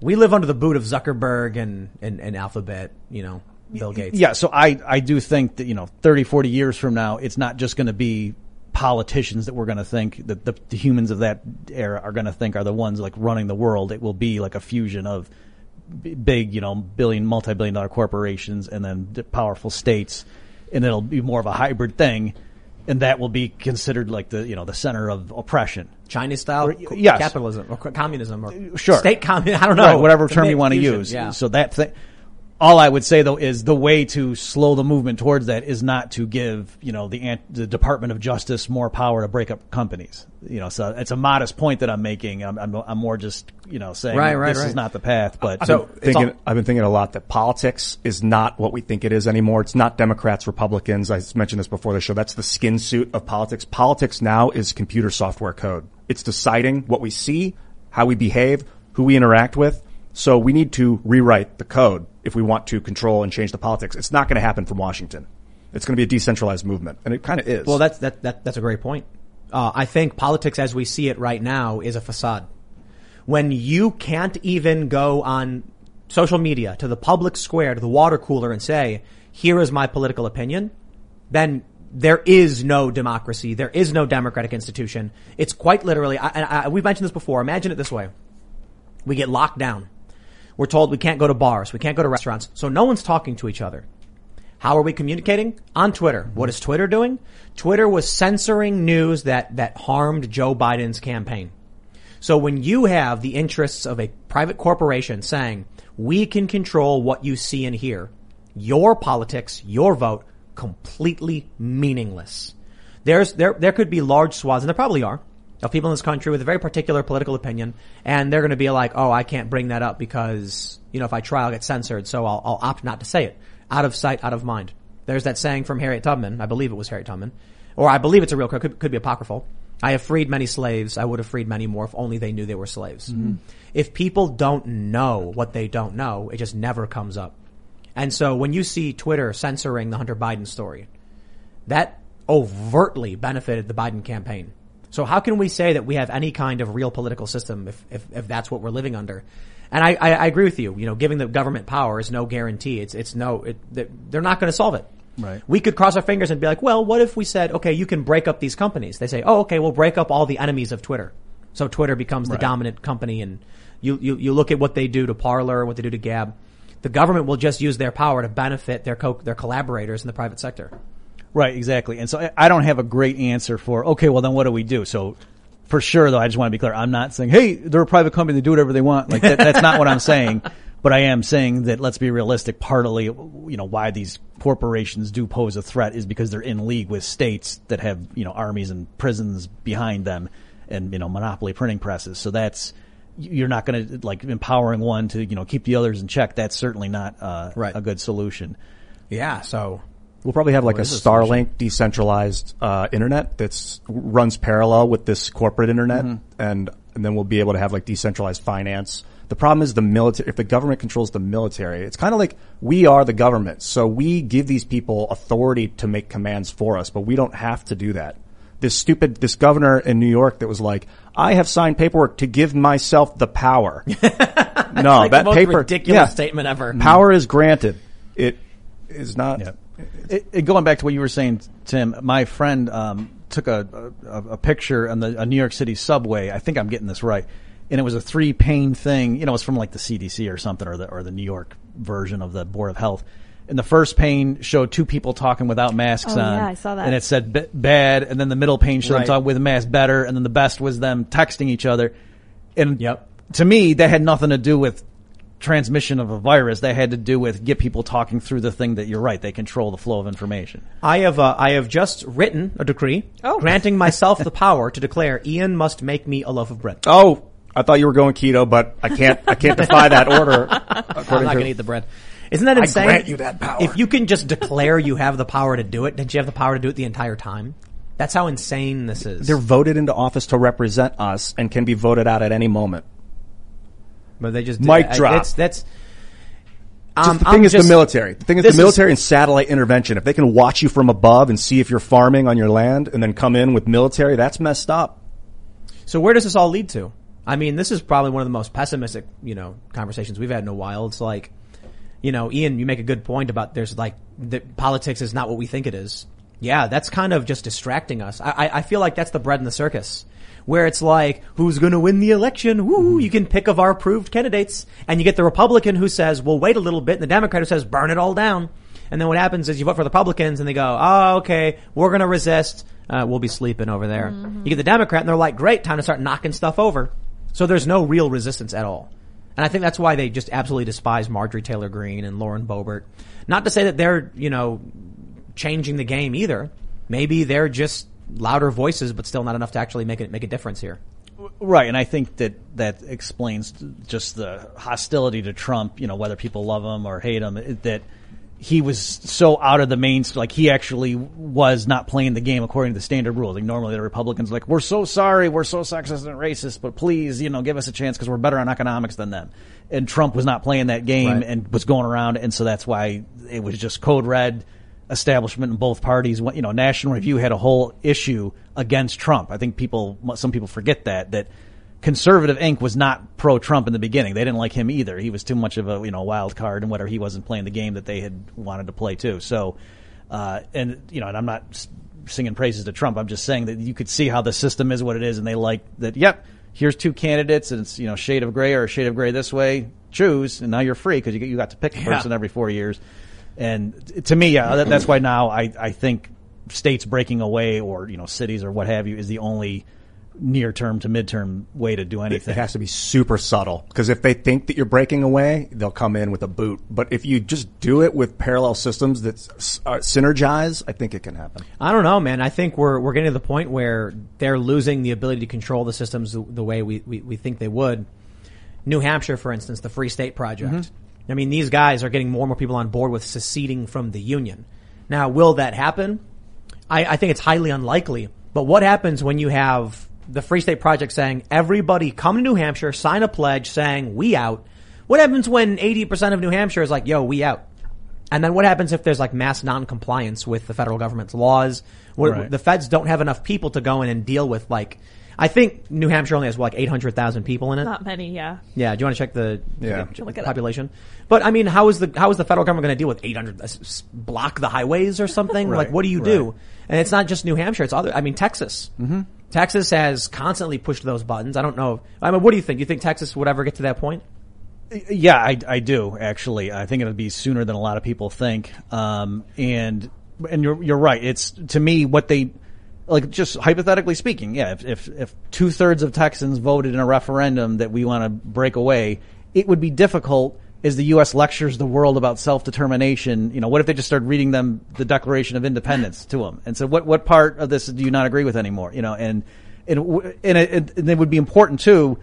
we live under the boot of Zuckerberg and and, and Alphabet. You know, Bill Gates. Yeah, so I I do think that you know 30, 40 years from now, it's not just going to be politicians that we're going to think that the, the humans of that era are going to think are the ones like running the world. It will be like a fusion of b- big, you know, billion, multi-billion dollar corporations and then the powerful states, and it'll be more of a hybrid thing, and that will be considered like the you know the center of oppression. Chinese style co- yes. capitalism or communism or Sure. state communism. I don't know. Right, whatever term you want to use. Yeah. So that thing. All I would say though is the way to slow the movement towards that is not to give you know the the Department of Justice more power to break up companies. You know, so it's a modest point that I'm making. I'm I'm, I'm more just you know saying Right, right, this right. is not the path. But So- I've been thinking, all- I've been thinking a lot that politics is not what we think it is anymore. It's not Democrats, Republicans. I mentioned this before the show. That's the skin suit of politics. Politics now is computer software code. It's deciding what we see, how we behave, who we interact with. So we need to rewrite the code if we want to control and change the politics. It's not going to happen from Washington. It's going to be a decentralized movement, and it kind of is. Well, that's that, that that's a great point. Uh, I think politics as we see it right now is a facade. When you can't even go on social media to the public square to the water cooler and say, "Here is my political opinion," then there is no democracy. There is no democratic institution. It's quite literally. I, I, we've mentioned this before. Imagine it this way: we get locked down. We're told we can't go to bars, we can't go to restaurants, so no one's talking to each other. How are we communicating? On Twitter. Mm-hmm. What is Twitter doing? Twitter was censoring news that, that harmed Joe Biden's campaign. So when you have the interests of a private corporation saying, we can control what you see and hear, your politics, your vote, completely meaningless. There's, there, there could be large swaths, and there probably are, of people in this country with a very particular political opinion, and they're going to be like, oh, I can't bring that up because, you know, if I try, I'll get censored, so I'll, I'll opt not to say it. Out of sight, out of mind. There's that saying from Harriet Tubman, I believe it was Harriet Tubman, or I believe it's a real, could, could be apocryphal. I have freed many slaves, I would have freed many more if only they knew they were slaves. Mm-hmm. If people don't know what they don't know, it just never comes up. And so when you see Twitter censoring the Hunter Biden story, that overtly benefited the Biden campaign. So how can we say that we have any kind of real political system if, if, if that's what we're living under? And I, I, I agree with you. You know, giving the government power is no guarantee. It's, it's no, it, they're not going to solve it. Right. We could cross our fingers and be like, well, what if we said, okay, you can break up these companies? They say, oh, okay, we'll break up all the enemies of Twitter. So Twitter becomes the dominant company and you, you, you look at what they do to Parler, what they do to Gab. The government will just use their power to benefit their co- their collaborators in the private sector. Right, exactly. And so I- don't have a great answer for, okay, well then what do we do? So for sure though, I just want to be clear. I'm not saying, hey, they're a private company, they do whatever they want. Like that, that's not what I'm saying. But I am saying that let's be realistic. Partly, you know, why these corporations do pose a threat is because they're in league with states that have, you know, armies and prisons behind them and, you know, monopoly printing presses. So that's, you're not going to like empowering one to, you know, keep the others in check. That's certainly not uh, Right. a good solution. Yeah. So We'll probably have like a is the solution? Starlink decentralized uh, internet that's runs parallel with this corporate internet, and and then we'll be able to have like decentralized finance. The problem is the military. If the government controls the military, it's kind of like we are the government, so we give these people authority to make commands for us, but we don't have to do that. This stupid, this governor in New York that was like, I have signed paperwork to give myself the power. no, like that the most paper, ridiculous yeah. statement ever. Power is granted. It is not. It, it- going back to what you were saying, Tim, my friend um, took a, a, a picture on the a New York City subway. I think I'm getting this right, and it was a three pane thing. You know, it's from like the CDC or something, or the or the New York version of the Board of Health. And the first pane showed two people talking without masks Oh, on. yeah, I saw that. And it said b- bad, and then the middle pane showed Right. them talking with a mask better, and then the best was them texting each other. And Yep. to me, that had nothing to do with transmission of a virus. That had to do with get people talking through the thing that you're right. They control the flow of information. I have uh, I have just written a decree Oh. granting myself the power to declare Ian must make me a loaf of bread. Oh, I thought you were going keto, but I can't. I can't defy that order. I'm according not to- going to eat the bread. Isn't that insane? I insane? grant you that power. If you can just declare you have the power to do it, don't you have the power to do it the entire time? That's how insane this is. They're voted into office to represent us and can be voted out at any moment. But they just Mic I- drop. That's that's. Just Um, the thing I'm is just- the military. The thing is the military and satellite intervention. If they can watch you from above and see if you're farming on your land and then come in with military, that's messed up. So where does this all lead to? I mean, this is probably one of the most pessimistic, you know, conversations we've had in a while. It's like, you know, Ian, you make a good point about there's like the politics is not what we think it is. Yeah, that's kind of just distracting us. I, I, I feel like that's the bread in the circus. Where it's like, who's gonna win the election? Woo, mm-hmm. you can pick of our approved candidates. And you get the Republican who says, well, wait a little bit, and the Democrat who says, burn it all down. And then what happens is you vote for the Republicans and they go, oh, okay, we're gonna resist. Uh, we'll be sleeping over there. Mm-hmm. You get the Democrat and they're like, great, time to start knocking stuff over. So there's no real resistance at all. And I think that's why they just absolutely despise Marjorie Taylor Greene and Lauren Boebert. Not to say that they're, you know, changing the game either. Maybe they're just louder voices, but still not enough to actually make it make a difference here. Right, and I think that that explains just the hostility to Trump. You know, whether people love him or hate him, that he was so out of the main. Like he actually was not playing the game according to the standard rules. Like normally the Republicans, are like we're so sorry, we're so sexist and racist, but please, you know, give us a chance because we're better on economics than them. And Trump was not playing that game Right. and was going around, and so that's why it was just code red establishment in both parties. You know, National Review had a whole issue against Trump. I think people, some people forget that that Conservative Inc. was not pro Trump in the beginning. They didn't like him either. He was too much of a you know wild card and whatever. He wasn't playing the game that they had wanted to play too. So, uh, and you know, and I'm not singing praises to Trump. I'm just saying that you could see how the system is what it is, and they like that. Yep, here's two candidates, and it's you know shade of gray or a shade of gray this way. Choose, and now you're free because you you got to pick a person every four years. And to me, yeah, that, that's why now I, I think states breaking away or, you know, cities or what have you is the only near term to midterm way to do anything. It has to be super subtle because if they think that you're breaking away, they'll come in with a boot. But if you just do it with parallel systems that s- uh, synergize, I think it can happen. I don't know, man. I think we're we're getting to the point where they're losing the ability to control the systems the, the way we, we, we think they would. New Hampshire, for instance, the Free State Project. I mean, these guys are getting more and more people on board with seceding from the Union. Now, will that happen? I, I think it's highly unlikely. But what happens when you have the Free State Project saying, everybody come to New Hampshire, sign a pledge saying, we out? What happens when 80% of New Hampshire is like, yo, we out? And then what happens if there's like mass non-compliance with the federal government's laws? Where Right. The feds don't have enough people to go in and deal with like, I think New Hampshire only has what, like 800,000 people in it. Not many, yeah. Yeah, do you want to check the Yeah. the Look it up. population? But I mean, how is the how is the federal government going to deal with 800 uh, s- s- block the highways or something? Right, Like, what do you do? And it's not just New Hampshire; it's other. I mean, Texas. Mm-hmm. Texas has constantly pushed those buttons. I don't know. I mean, what do you think? Do you think Texas would ever get to that point? Yeah, I, I do actually. I think it'll be sooner than a lot of people think. Um, and and you're you're right. It's to me what they like. Just hypothetically speaking, yeah. If if, if two thirds of Texans voted in a referendum that we want to break away, it would be difficult. As the U.S. lectures the world about self determination, you know, what if they just started reading them the Declaration of Independence to them and said, "What what part of this do you not agree with anymore?" You know, and and and it, and it would be important too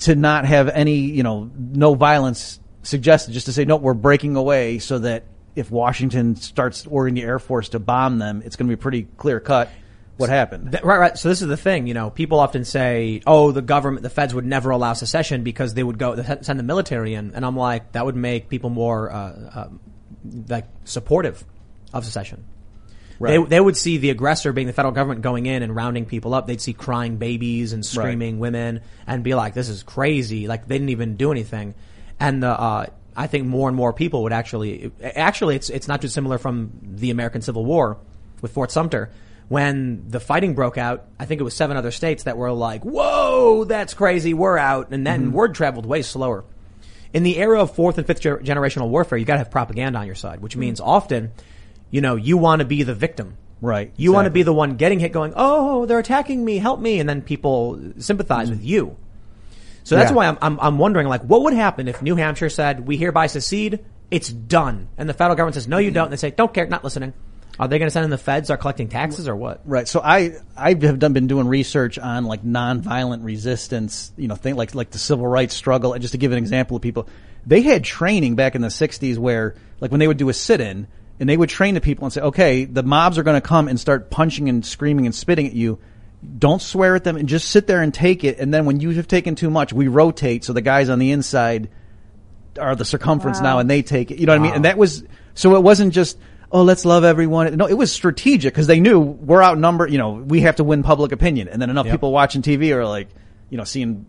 to not have any, you know, no violence suggested, just to say, no, we're breaking away so that if Washington starts ordering the Air Force to bomb them, it's going to be pretty clear cut what happened. Th- Right, right. So this is the thing. You know, people often say, "Oh, the government, the feds would never allow secession because they would go they send the military in," and I'm like, that would make people more uh, um, like supportive of secession. They, Right. they would see the aggressor being the federal government going in and rounding people up. They'd see crying babies and screaming women and be like, "This is crazy!" Like they didn't even do anything. And the uh, I think more and more people would actually actually it's it's not too similar from the American Civil War with Fort Sumter when the fighting broke out. I think it was seven other states that were like, "Whoa, that's crazy! We're out!" And then mm-hmm. word traveled way slower. In the era of fourth and fifth ger- generational warfare, you got to have propaganda on your side, which mm-hmm. means often, you know, you want to be the victim. Right, You want to be the one getting hit going, oh, they're attacking me, help me. And then people sympathize mm-hmm. with you. So that's Yeah. why I'm, I'm, I'm wondering, like, what would happen if New Hampshire said, we hereby secede, it's done. And the federal government says, no, you don't. And they say, don't care, not listening. Are they going to send in the feds, start collecting taxes or what? Right. So I I have done been doing research on like nonviolent resistance, you know, thing like like the civil rights struggle. And just to give an example of people, they had training back in the '60s where like when they would do a sit-in and they would train the people and say, okay, the mobs are going to come and start punching and screaming and spitting at you. Don't swear at them and just sit there and take it. And then when you have taken too much, we rotate so the guys on the inside are the circumference Wow. now and they take it. You know what I mean? And that was, so it wasn't just, oh, let's love everyone. No, it was strategic because they knew we're outnumbered. You know, we have to win public opinion. And then enough Yep. people watching TV are like, you know, seeing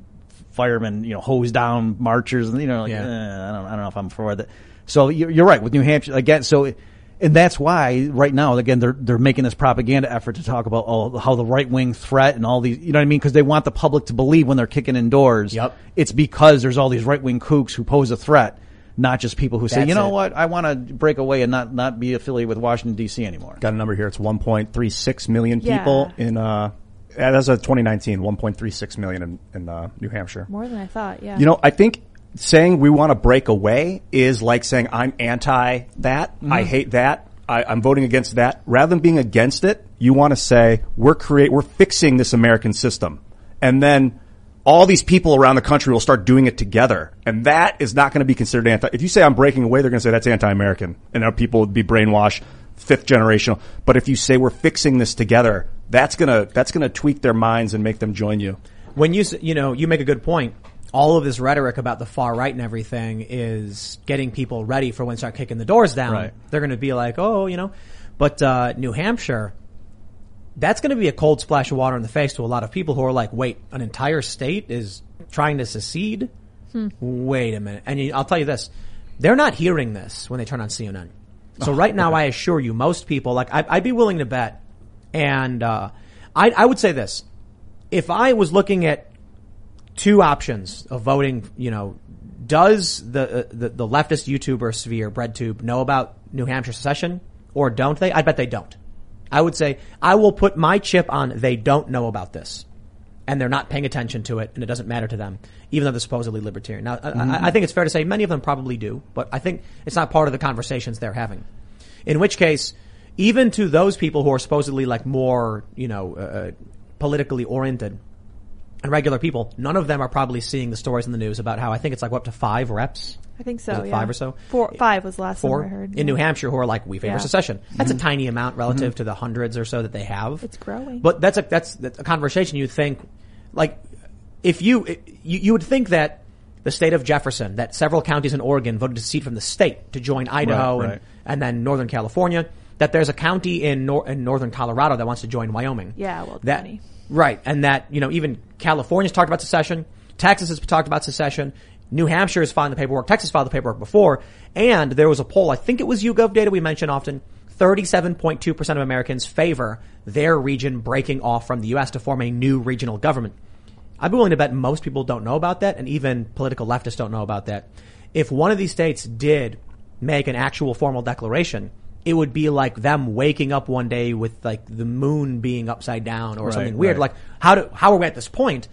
firemen, you know, hose down marchers and, you know, like, Yeah. eh, I don't, I don't know if I'm for that. So you're, you're right with New Hampshire again. So and that's why right now again they're they're making this propaganda effort to talk about oh how the right wing threat and all these you know what I mean because they want the public to believe when they're kicking indoors. Yep. It's because there's all these right wing kooks who pose a threat, not just people who say That's you know it. what I want to break away and not not be affiliated with Washington D.C. anymore. Got a number here. It's 1.36 million Yeah. people in, uh, as of 2019, 1.36 million in, in uh, New Hampshire. More than I thought. Yeah. You know, I think saying we want to break away is like saying I'm anti that. I hate that. I, I'm voting against that. Rather than being against it, you want to say we're create, we're fixing this American system. And then all these people around the country will start doing it together. And that is not going to be considered anti. If you say I'm breaking away, they're going to say that's anti-American. And now people would be brainwashed, fifth generational. But if you say we're fixing this together, that's going to, that's going to tweak their minds and make them join you. when you you know you make a good point. All of this rhetoric about the far right and everything is getting people ready for when they start kicking the doors down. Right. They're going to be like, oh, you know, but uh, New Hampshire, that's going to be a cold splash of water in the face to a lot of people who are like, wait, an entire state is trying to secede. Wait a minute, and I'll tell you this: they're not hearing this when they turn on CNN. So right now, I assure you, most people, like I, I'd be willing to bet, and uh, I, I would say this: if I was looking at two options of voting, you know, does the, uh, the the leftist YouTuber sphere, BreadTube, know about New Hampshire secession or don't they? I bet they don't. I would say I will put my chip on they don't know about this, and they're not paying attention to it, and it doesn't matter to them, even though they're supposedly libertarian. Now, I- I, I think it's fair to say many of them probably do, but I think it's not part of the conversations they're having. In which case, even to those people who are supposedly like more, you know, uh, politically oriented and regular people, none of them are probably seeing the stories in the news about how I think it's like what, up to five reps, I think so. Yeah. five or so? Four, five was the last four I heard. in yeah. New Hampshire who are like we favor Yeah. secession. That's a mm-hmm. tiny amount mm-hmm. relative to the hundreds or so that they have. It's growing. But that's a that's, that's a conversation you think like if you you you would think that the state of Jefferson, that several counties in Oregon voted to secede from the state to join Idaho Right, and right. and then Northern California. That there's a county in nor- in Northern Colorado that wants to join Wyoming. Yeah, well, that County. Right, and that you know even California's talked about secession. Texas has talked about secession. New Hampshire has filed the paperwork. Texas filed the paperwork before, and there was a poll. I think it was YouGov data we mention often. 37.2% of Americans favor their region breaking off from the U.S. to form a new regional government. I'd be willing to bet most people don't know about that, and even political leftists don't know about that. If one of these states did make an actual formal declaration, it would be like them waking up one day with like the moon being upside down or Right, something weird. right. Like how do how are we at this point?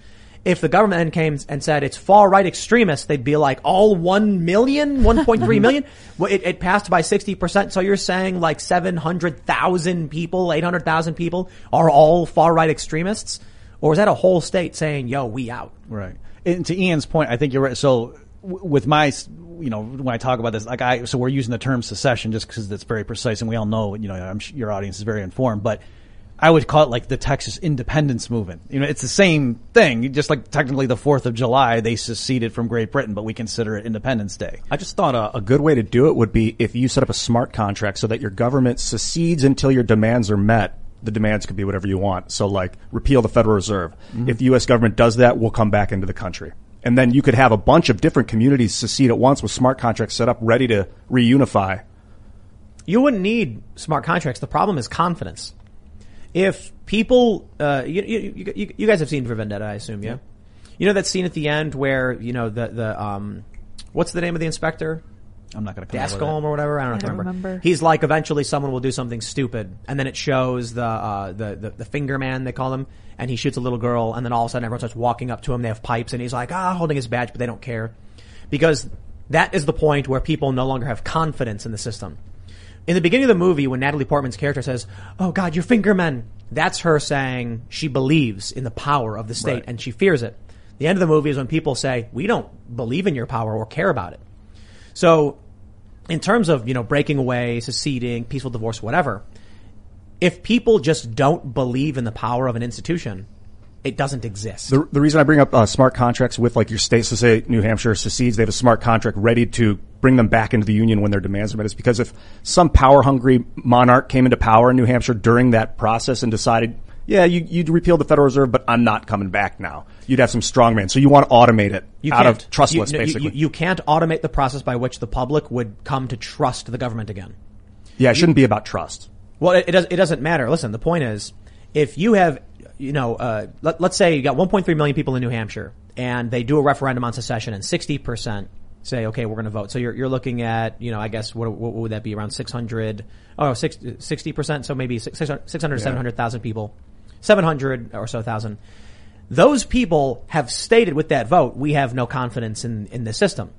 If the government then came and said it's far right extremists, they'd be like all 1 million, 1.3 million. Well, it, it passed by 60%. So you're saying like 700,000 people, 800,000 people are all far right extremists? Or is that a whole state saying, yo, we out? Right. And to Ian's point, I think you're right. So with my, you know, when I talk about this, like I, so we're using the term secession just because it's very precise and we all know, you know, I'm sure your audience is very informed, but I would call it like the Texas independence movement. You know, it's the same thing, just like technically the 4th of July, they seceded from Great Britain, but we consider it Independence Day. I just thought a, a good way to do it would be if you set up a smart contract so that your government secedes until your demands are met. The demands could be whatever you want. So like repeal the Federal Reserve. Mm-hmm. If the U.S. government does that, we'll come back into the country. And then you could have a bunch of different communities secede at once with smart contracts set up ready to reunify. You wouldn't need smart contracts. The problem is confidence. If people, uh, you, you, you, you guys have seen For Vendetta, I assume, yeah? You know that scene at the end where, you know, the, the, um, what's the name of the inspector? I'm not going to come up with it. or whatever. I don't, I don't remember. remember. He's like, eventually someone will do something stupid, and then it shows the, uh, the, the, the finger man, they call him, and he shoots a little girl, and then all of a sudden everyone starts walking up to him, they have pipes, and he's like, ah, holding his badge, but they don't care. Because that is the point where people no longer have confidence in the system. In the beginning of the movie, when Natalie Portman's character says, "Oh God, your fingermen," that's her saying she believes in the power of the state Right. and she fears it. The end of the movie is when people say, "We don't believe in your power or care about it." So, in terms of you know breaking away, seceding, peaceful divorce, whatever, if people just don't believe in the power of an institution, it doesn't exist. The, the reason I bring up uh, smart contracts with like your states, so say New Hampshire secedes, they have a smart contract ready to bring them back into the union when their demands are met. Is because if some power hungry monarch came into power in New Hampshire during that process and decided, yeah, you, you'd repeal the Federal Reserve, but I'm not coming back now. You'd have some strongman. So you want to automate it You out of trustless, you, basically. You, you can't automate the process by which the public would come to trust the government again. Yeah, it shouldn't be about trust. Well, it, it, does, it doesn't matter. Listen, the point is, if you have, you know, uh, let, let's say you got 1.3 million people in New Hampshire and they do a referendum on secession and 60% say, okay, we're going to vote. So you're, you're looking at, you know, I guess what, what would that be around 600, oh, 60%. So maybe 600, 600 Yeah. 700,000 people, 700 or so thousand. Those people have stated with that vote, we have no confidence in, in the system.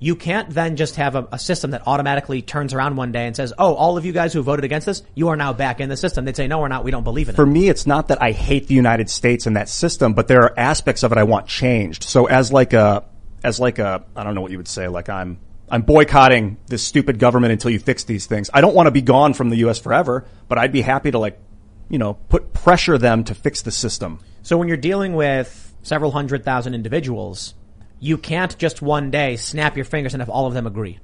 You can't then just have a, a system that automatically turns around one day and says, "Oh, all of you guys who voted against this, you are now back in the system." They'd say, "No, we're not. We don't believe in For it." For me, it's not that I hate the United States and that system, but there are aspects of it I want changed. So as like a, as like a, I don't know what you would say, like I'm, I'm boycotting this stupid government until you fix these things. I don't want to be gone from the U.S. forever, but I'd be happy to like, you know, put pressure them to fix the system. So when you're dealing with several hundred thousand individuals, you can't just one day snap your fingers and have all of them agree.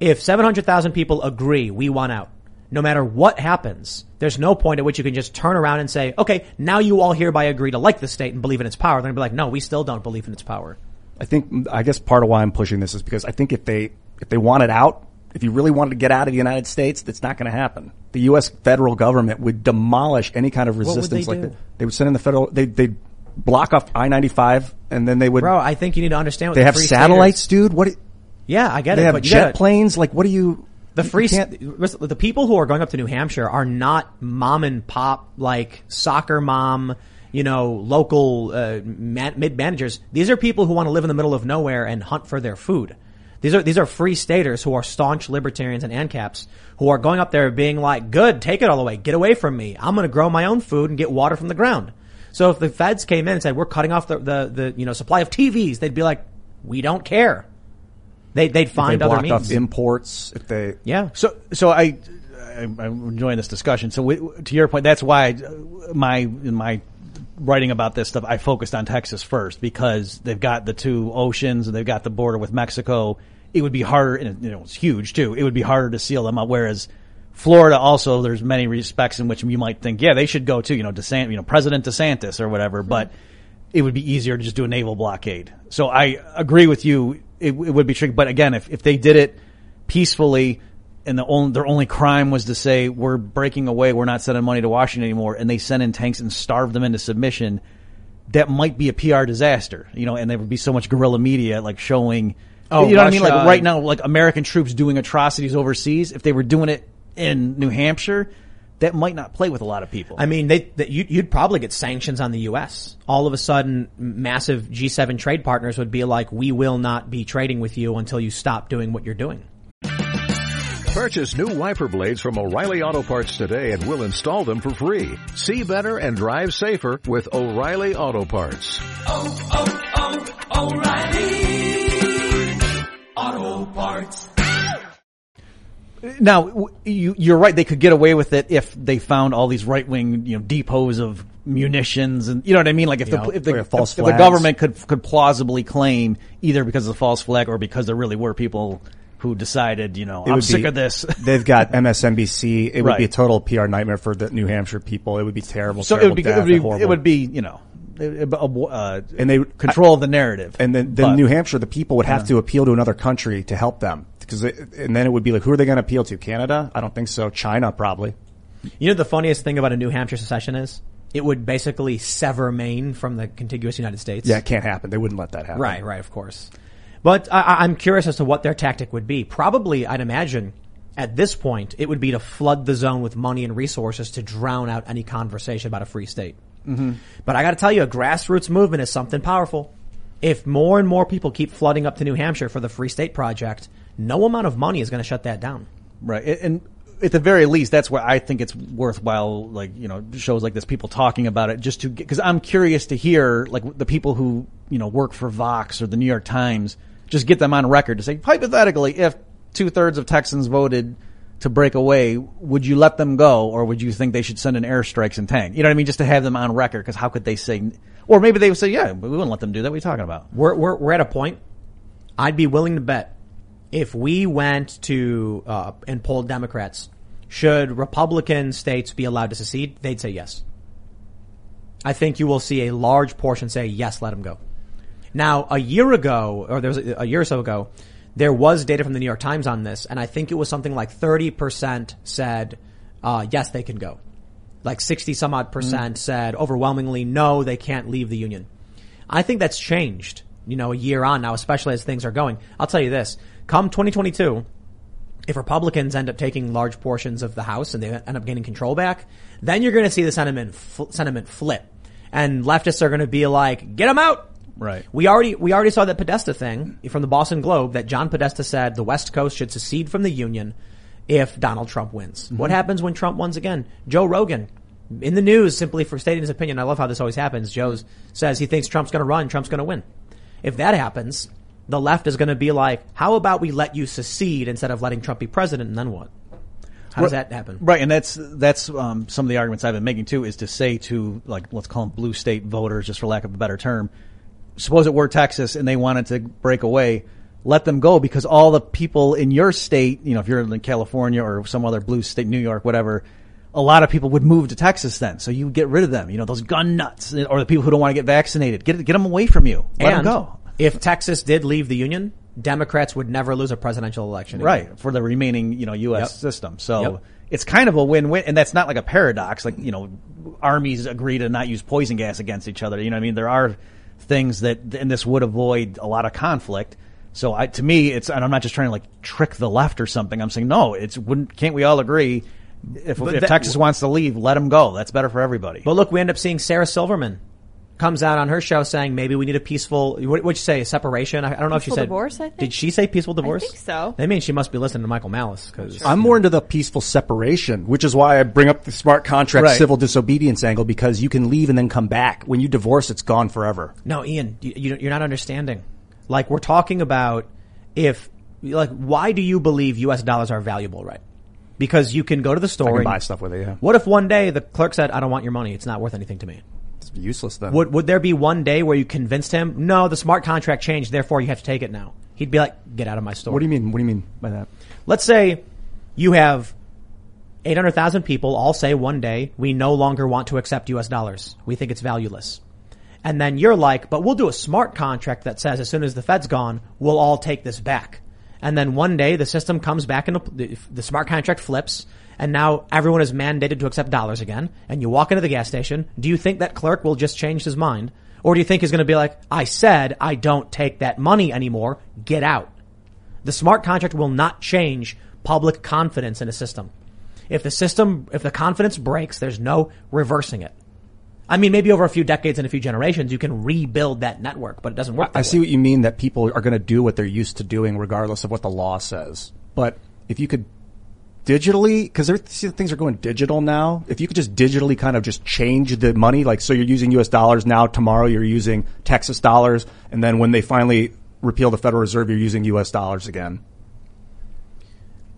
If 700,000 people agree, we want out. No matter what happens, there's no point at which you can just turn around and say, okay, now you all hereby agree to like the state and believe in its power. They're going to be like, no, we still don't believe in its power. I think, I guess part of why I'm pushing this is because I think if they, if they want it out, if you really wanted to get out of the United States, that's not going to happen. The U.S. federal government would demolish any kind of resistance they like do? that. They would send in the federal, they, they'd block off I-95 and then they would, Bro, I think you need to understand what they the have satellites, staters- dude. What? Yeah, I get They it. have but jet gotta- planes. Like, what do you? The free, you the people who are going up to New Hampshire are not mom and pop, like soccer mom, you know, local, uh, man, mid managers. These are people who want to live in the middle of nowhere and hunt for their food. These are, these are free staters who are staunch libertarians and ANCAPs who are going up there being like, good, take it all away, get away from me. I'm going to grow my own food and get water from the ground. So if the feds came in and said, we're cutting off the, the, the, you know, supply of TVs, they'd be like, we don't care. They, they'd find they other blocked off means. imports. If they, yeah. So, so I, I I'm enjoying this discussion. So, we, to your point, that's why my in my writing about this stuff, I focused on Texas first because they've got the two oceans and they've got the border with Mexico. It would be harder, and you know, it's huge too. It would be harder to seal them up. Whereas Florida, also, there's many respects in which you might think, yeah, they should go too. You know, DeSantis, you know, President DeSantis or whatever, but it would be easier to just do a naval blockade. So I agree with you. It, it would be tricky, but again, if if they did it peacefully and the only, their only crime was to say we're breaking away, we're not sending money to Washington anymore, and they sent in tanks and starved them into submission, that might be a PR disaster, you know, and there would be so much guerrilla media like showing, Oh, you know what I mean? Like right now, like American troops doing atrocities overseas, if they were doing it in New Hampshire, that might not play with a lot of people. I mean, they, they, you'd, you'd probably get sanctions on the U.S. All of a sudden, massive G7 trade partners would be like, we will not be trading with you until you stop doing what you're doing. Purchase new wiper blades from O'Reilly Auto Parts today and we'll install them for free. See better and drive safer with O'Reilly Auto Parts. Oh, oh, oh, O'Reilly Now, w- you, you're right. They could get away with it if they found all these right wing, you know, depots of munitions, and you know what I mean. Like if Yeah, the if the, false if, the government could could plausibly claim either because of the false flag or because there really were people who decided, you know, it I'm would sick be- of this. They've got MSNBC. It would Right. be a total PR nightmare for the New Hampshire people. It would be terrible. so it would be death, it would be, horrible. it would be you know, it- it- uh, And they- control of the narrative. And then, then But- New Hampshire, the people would have to appeal to another country to help them. Because and then it would be like, who are they going to appeal to? Canada? I don't think so. China, probably. You know, the funniest thing about a New Hampshire secession is it would basically sever Maine from the contiguous United States. Yeah, it can't happen. They wouldn't let that happen. Right, right, of course. But I- I'm curious as to what their tactic would be. Probably, I'd imagine, at this point, it would be to flood the zone with money and resources to drown out any conversation about a free state. Mm-hmm. But I got to tell you, a grassroots movement is something powerful. If more and more people keep flooding up to New Hampshire for the Free State Project, no amount of money is going to shut that down. Right. And- at the very least, that's where I think it's worthwhile, like, you know, shows like this, people talking about it just to cause I'm curious to hear, like, the people who, you know, work for Vox or the New York Times, just get them on record to say, hypothetically, if two thirds of Texans voted to break away, would you let them go or would you think they should send in airstrikes and tank? You know what I mean? Just to have them on record, cause how could they say, or maybe they would say, yeah, we wouldn't let them do that. What are you talking about? We're, we're, we're at a point, I'd be willing to bet if we went to, uh, and polled Democrats, should Republican states be allowed to secede? They'd say yes. I think you will see a large portion say yes, let them go. Now, a year ago, or there was a, a year or so ago, There was data from the New York Times on this, and I think it was something like 30% said, uh, yes, they can go. Like 60 some odd percent said overwhelmingly, no, they can't leave the union. I think that's changed, you know, a year on now, especially as things are going. I'll tell you this, come 2022, if Republicans end up taking large portions of the House and they end up gaining control back, then you're going to see the sentiment fl- sentiment flip, and leftists are going to be like, "Get them out." Right. We already we already saw that Podesta thing from the Boston Globe that John Podesta said the West Coast should secede from the Union if Donald Trump wins. What happens when Trump wins again? Joe Rogan in the news simply for stating his opinion. I love how this always happens. Joe says he thinks Trump's going to run, Trump's going to win. If that happens, the left is going to be like, how about we let you secede instead of letting Trump be president and then what? How does that happen? Right, and that's that's um, some of the arguments I've been making too. Is to say to like let's call them blue state voters, just for lack of a better term. Suppose it were Texas and they wanted to break away, let them go because all the people in your state, you know, if you're in California or some other blue state, New York, whatever, a lot of people would move to Texas then. So you get rid of them. You know, those gun nuts or the people who don't want to get vaccinated. Get get them away from you. Let and them go. if Texas did leave the Union, Democrats would never lose a presidential election. again. right for the remaining you know U.S. Yep. system. So Yep. it's kind of a win-win, and that's not like a paradox. Like you know, armies agree to not use poison gas against each other. You know, what I mean, there are things that, and this would avoid a lot of conflict. So I, to me, it's, and I'm not just trying to like trick the left or something. I'm saying no, it's wouldn't. Can't we all agree? If, if that- Texas wants to leave, let them go. That's better for everybody. But look, we end up seeing Sarah Silverman comes out on her show saying maybe we need a peaceful. What would you say? Separation? I, I don't know if she said divorce, I think? Did she say peaceful divorce? I think so. I mean, she must be listening to Michael Malice because I'm more into the peaceful separation, which is why I bring up the smart contract Right. civil disobedience angle because you can leave and then come back. When you divorce, it's gone forever. No, Ian, you, you, you're not understanding. Like we're talking about if, like, why do you believe U.S. dollars are valuable, right? Because you can go to the store I can and buy stuff with it. Yeah, What if one day the clerk said, "I don't want your money; it's not worth anything to me"? It's useless then. Would would there be one day where you convinced him, "No, the smart contract changed, therefore you have to take it now"? He'd be like, "Get out of my store." What do you mean? What do you mean by that? Let's say you have 800,000 people all say one day, we no longer want to accept US dollars. We think it's valueless. And then you're like, but we'll do a smart contract that says as soon as the Fed's gone, we'll all take this back. And then one day the system comes back and the, the smart contract flips and now everyone is mandated to accept dollars again. And you walk into the gas station. Do you think that clerk will just change his mind? Or do you think he's going to be like, I said I don't take that money anymore. Get out. The smart contract will not change public confidence in a system. If the system, if the confidence breaks, there's no reversing it. I mean, maybe over a few decades and a few generations, you can rebuild that network, but it doesn't work. I see what you mean that people are going to do what they're used to doing regardless of what the law says. But if you could digitally, because things are going digital now, if you could just digitally kind of just change the money, like so you're using U.S. dollars now, tomorrow you're using Texas dollars, and then when they finally repeal the Federal Reserve, you're using U.S. dollars again.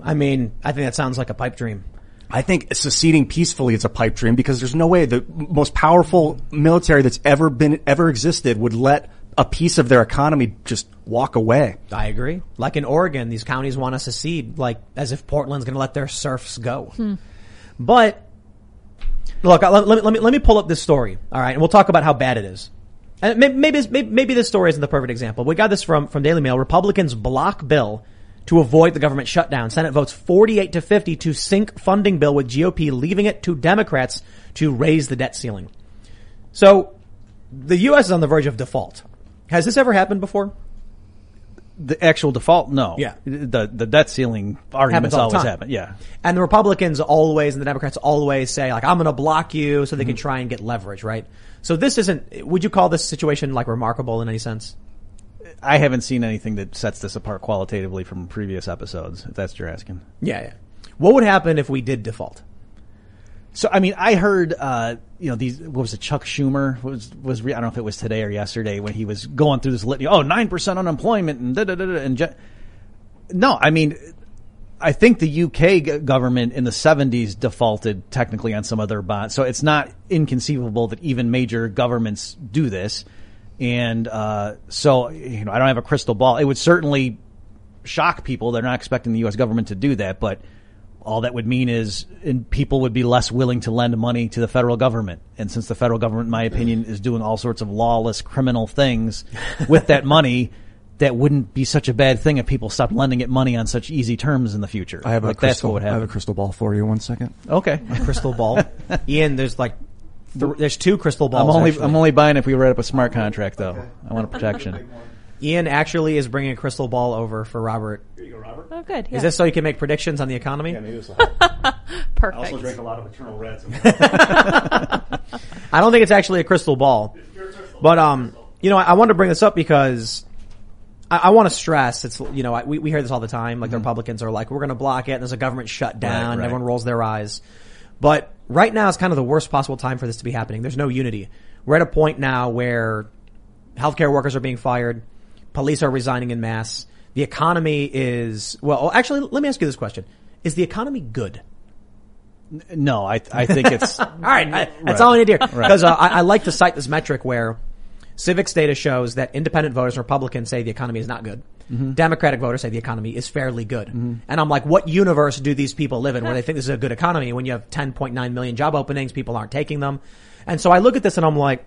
I mean, I think that sounds like a pipe dream. I think seceding peacefully is a pipe dream because there's no way the most powerful military that's ever been ever existed would let a piece of their economy just walk away. I agree. Like in Oregon, these counties want to secede, like as if Portland's going to let their serfs go. Hmm. But look, let, let, me, let me let me pull up this story. All right, and we'll talk about how bad it is. And maybe maybe maybe, maybe this story isn't the perfect example. We got this from from Daily Mail. Republicans block bill to avoid the government shutdown. Senate votes 48 to 50 to sink funding bill with GOP leaving it to Democrats to raise the debt ceiling. So the U.S. is on the verge of default. Has this ever happened before? the actual default, no. Yeah. The the debt ceiling arguments Happens all the always time. happen. Yeah. And the Republicans always and the Democrats always say like, I'm going to block you so they Mm-hmm. can try and get leverage, right? So this isn't, would you call this situation like remarkable in any sense? I haven't seen anything that sets this apart qualitatively from previous episodes, if that's what you're asking. Yeah, yeah. What would happen if we did default? So, I mean, I heard, uh, you know, these, what was it, Chuck Schumer was, was, I don't know if it was today or yesterday when he was going through this litany, oh, 9% unemployment and da da da. And no, I mean, I think the UK government in the 70s defaulted technically on some of their bonds. So it's not inconceivable that even major governments do this. And, uh, so, you know, I don't have a crystal ball. It would certainly shock people. They're not expecting the U.S. government to do that, but all that would mean is and people would be less willing to lend money to the federal government. And since the federal government, in my opinion, is doing all sorts of lawless criminal things with that money, that wouldn't be such a bad thing if people stopped lending it money on such easy terms in the future. I have like a that's crystal. I have a crystal ball for you. One second. Okay, a crystal ball. Ian, there's like, th- there's two crystal balls. I'm only actually. I'm only buying if we write up a smart contract though. I want a protection. Ian actually is bringing a crystal ball over for Robert. there you go, Oh, good. Yeah. Is this so you can make predictions on the economy? perfect? I also drink a lot of eternal reds. I don't think it's actually a crystal ball, but um, you know, I, I wanted to bring this up because I, I want to stress it's you know I, we we hear this all the time. Like the Republicans are like, we're going to block it, and there's a government shutdown, Mm-hmm. Right, and everyone rolls their eyes. But right now is kind of the worst possible time for this to be happening. There's no unity. We're at a point now where healthcare workers are being fired, police are resigning in mass. The economy is well. Actually, let me ask you this question: Is the economy good? No, I I think it's All right, I, that's all I need to hear. Because uh, I, I like to cite this metric where Civiqs data shows that independent voters and Republicans say the economy is not good. Democratic voters say the economy is fairly good. And I'm like, what universe do these people live in where they think this is a good economy when you have 10.9 million job openings, people aren't taking them? And so I look at this and I'm like,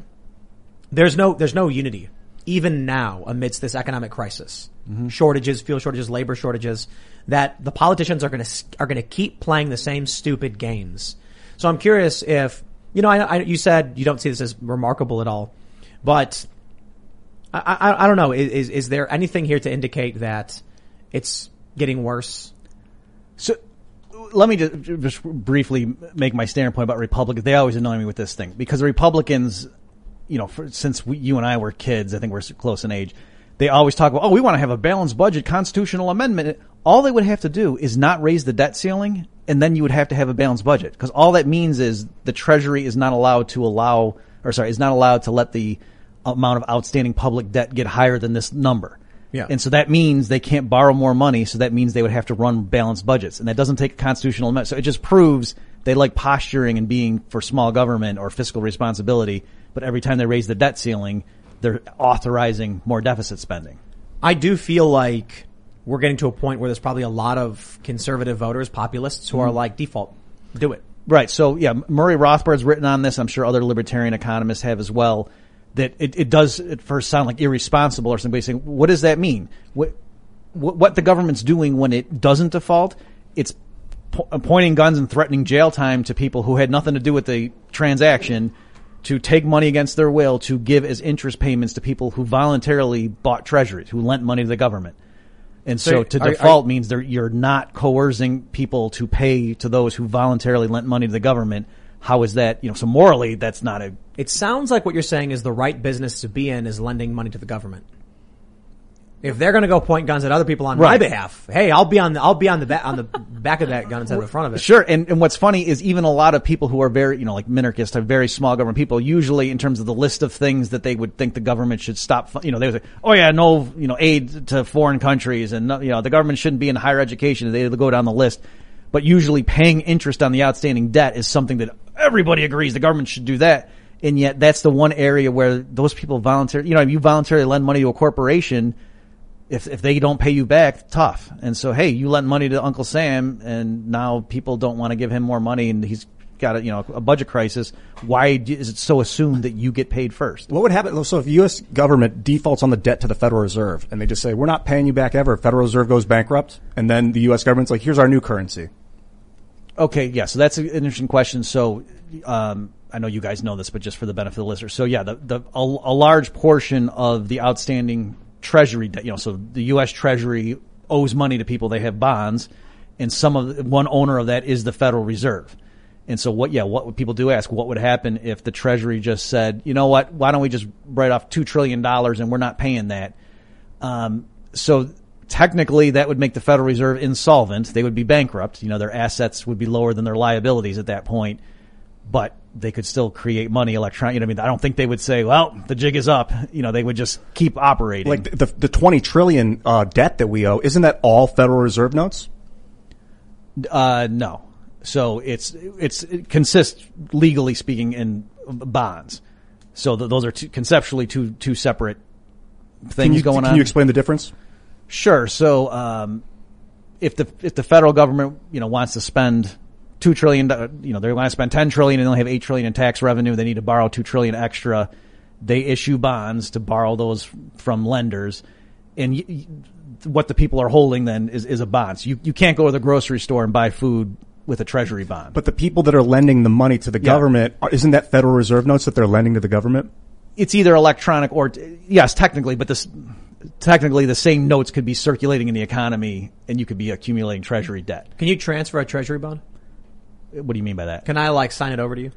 there's no there's no unity even now amidst this economic crisis shortages fuel shortages labor shortages that the politicians are going to are going to keep playing the same stupid games so i'm curious if you know I, I you said you don't see this as remarkable at all but i i, I don't know is, is there anything here to indicate that it's getting worse So let me just, just briefly make my standpoint about Republicans. They always annoy me with this thing because Republicans, you know, for, since we, you and I were kids, I think we're close in age. They always talk about, oh, we want to have a balanced budget, constitutional amendment. All they would have to do is not raise the debt ceiling, and then you would have to have a balanced budget. Because all that means is the Treasury is not allowed to allow, or sorry, is not allowed to let the amount of outstanding public debt get higher than this number. Yeah. And so that means they can't borrow more money. So that means they would have to run balanced budgets. And that doesn't take a constitutional amendment. So it just proves they like posturing and being for small government or fiscal responsibility. But every time they raise the debt ceiling, they're authorizing more deficit spending. i do feel like we're getting to a point where there's probably a lot of conservative voters populists who are mm-hmm. like default do it Right. So yeah, Murray Rothbard's written on this. I'm sure other libertarian economists have as well. That it, it does at first sound like irresponsible or somebody saying, what does that mean? What, what, what the government's doing when it doesn't default? It's po- pointing guns and threatening jail time to people who had nothing to do with the transaction to take money against their will to give as interest payments to people who voluntarily bought treasuries, who lent money to the government. And so, So to are- are- default means you're not coercing people to pay to those who voluntarily lent money to the government. How is that, you know, so morally, that's not a, It sounds like what you're saying is the right business to be in is lending money to the government. If they're going to go point guns at other people on my behalf, hey, I'll be on the I'll be on the ba- on the back of that gun instead of the front of it. Sure, and, and what's funny is even a lot of people who are very, you know, like minarchists, are very small government people. Usually, in terms of the list of things that they would think the government should stop, you know, they would say, "Oh yeah, no, you know, aid to foreign countries, and no, you know, the government shouldn't be in higher education." They go down the list, but usually paying interest on the outstanding debt is something that everybody agrees the government should do that. And yet, that's the one area where those people volunteer. you know, if you voluntarily lend money to a corporation if if they don't pay you back, tough. And so, hey, you lent money to Uncle Sam, and now people don't want to give him more money, and he's got a you know a budget crisis. Why is it so assumed that you get paid first? What would happen? So if the U.S. government defaults on the debt to the Federal Reserve and they just say, we're not paying you back ever, Federal Reserve goes bankrupt, and then the U.S. government's like, here's our new currency. Okay, yeah. So that's an interesting question. So, um, I know you guys know this, but just for the benefit of the listener. So yeah, the, the, a, a large portion of the outstanding treasury debt, you know, so the U.S. Treasury owes money to people. They have bonds and some of one owner of that is the Federal Reserve. And so what, yeah, what would people do ask? What would happen if the Treasury just said, you know what, why don't we just write off $2 trillion and we're not paying that? Um, so technically that would make the Federal Reserve insolvent. They would be bankrupt. You know, their assets would be lower than their liabilities at that point, but they could still create money electronic. You know, I mean, I don't think they would say, well, the jig is up. You know, they would just keep operating. Like the, the 20 trillion, uh, debt that we owe, isn't that all Federal Reserve notes? Uh, no. So it's it's it consists legally speaking in bonds. So th- those are two, conceptually two two separate things Can you, going can on. you explain the difference? Sure. So um, if the if the federal government you know wants to spend two trillion, do- you know they want to spend ten trillion and they only have eight trillion in tax revenue, they need to borrow two trillion extra. They issue bonds to borrow those from lenders, and y- y- what the people are holding then is, is a bond. So you, you can't go to the grocery store and buy food with a treasury bond. But the people that are lending the money to the government, isn't that Federal Reserve notes that they're lending to the government? it's either electronic or yes, technically, but this technically the same notes could be circulating in the economy, and you could be accumulating treasury debt. Can you transfer a treasury bond? What do you mean by that? Can I like sign it over to you?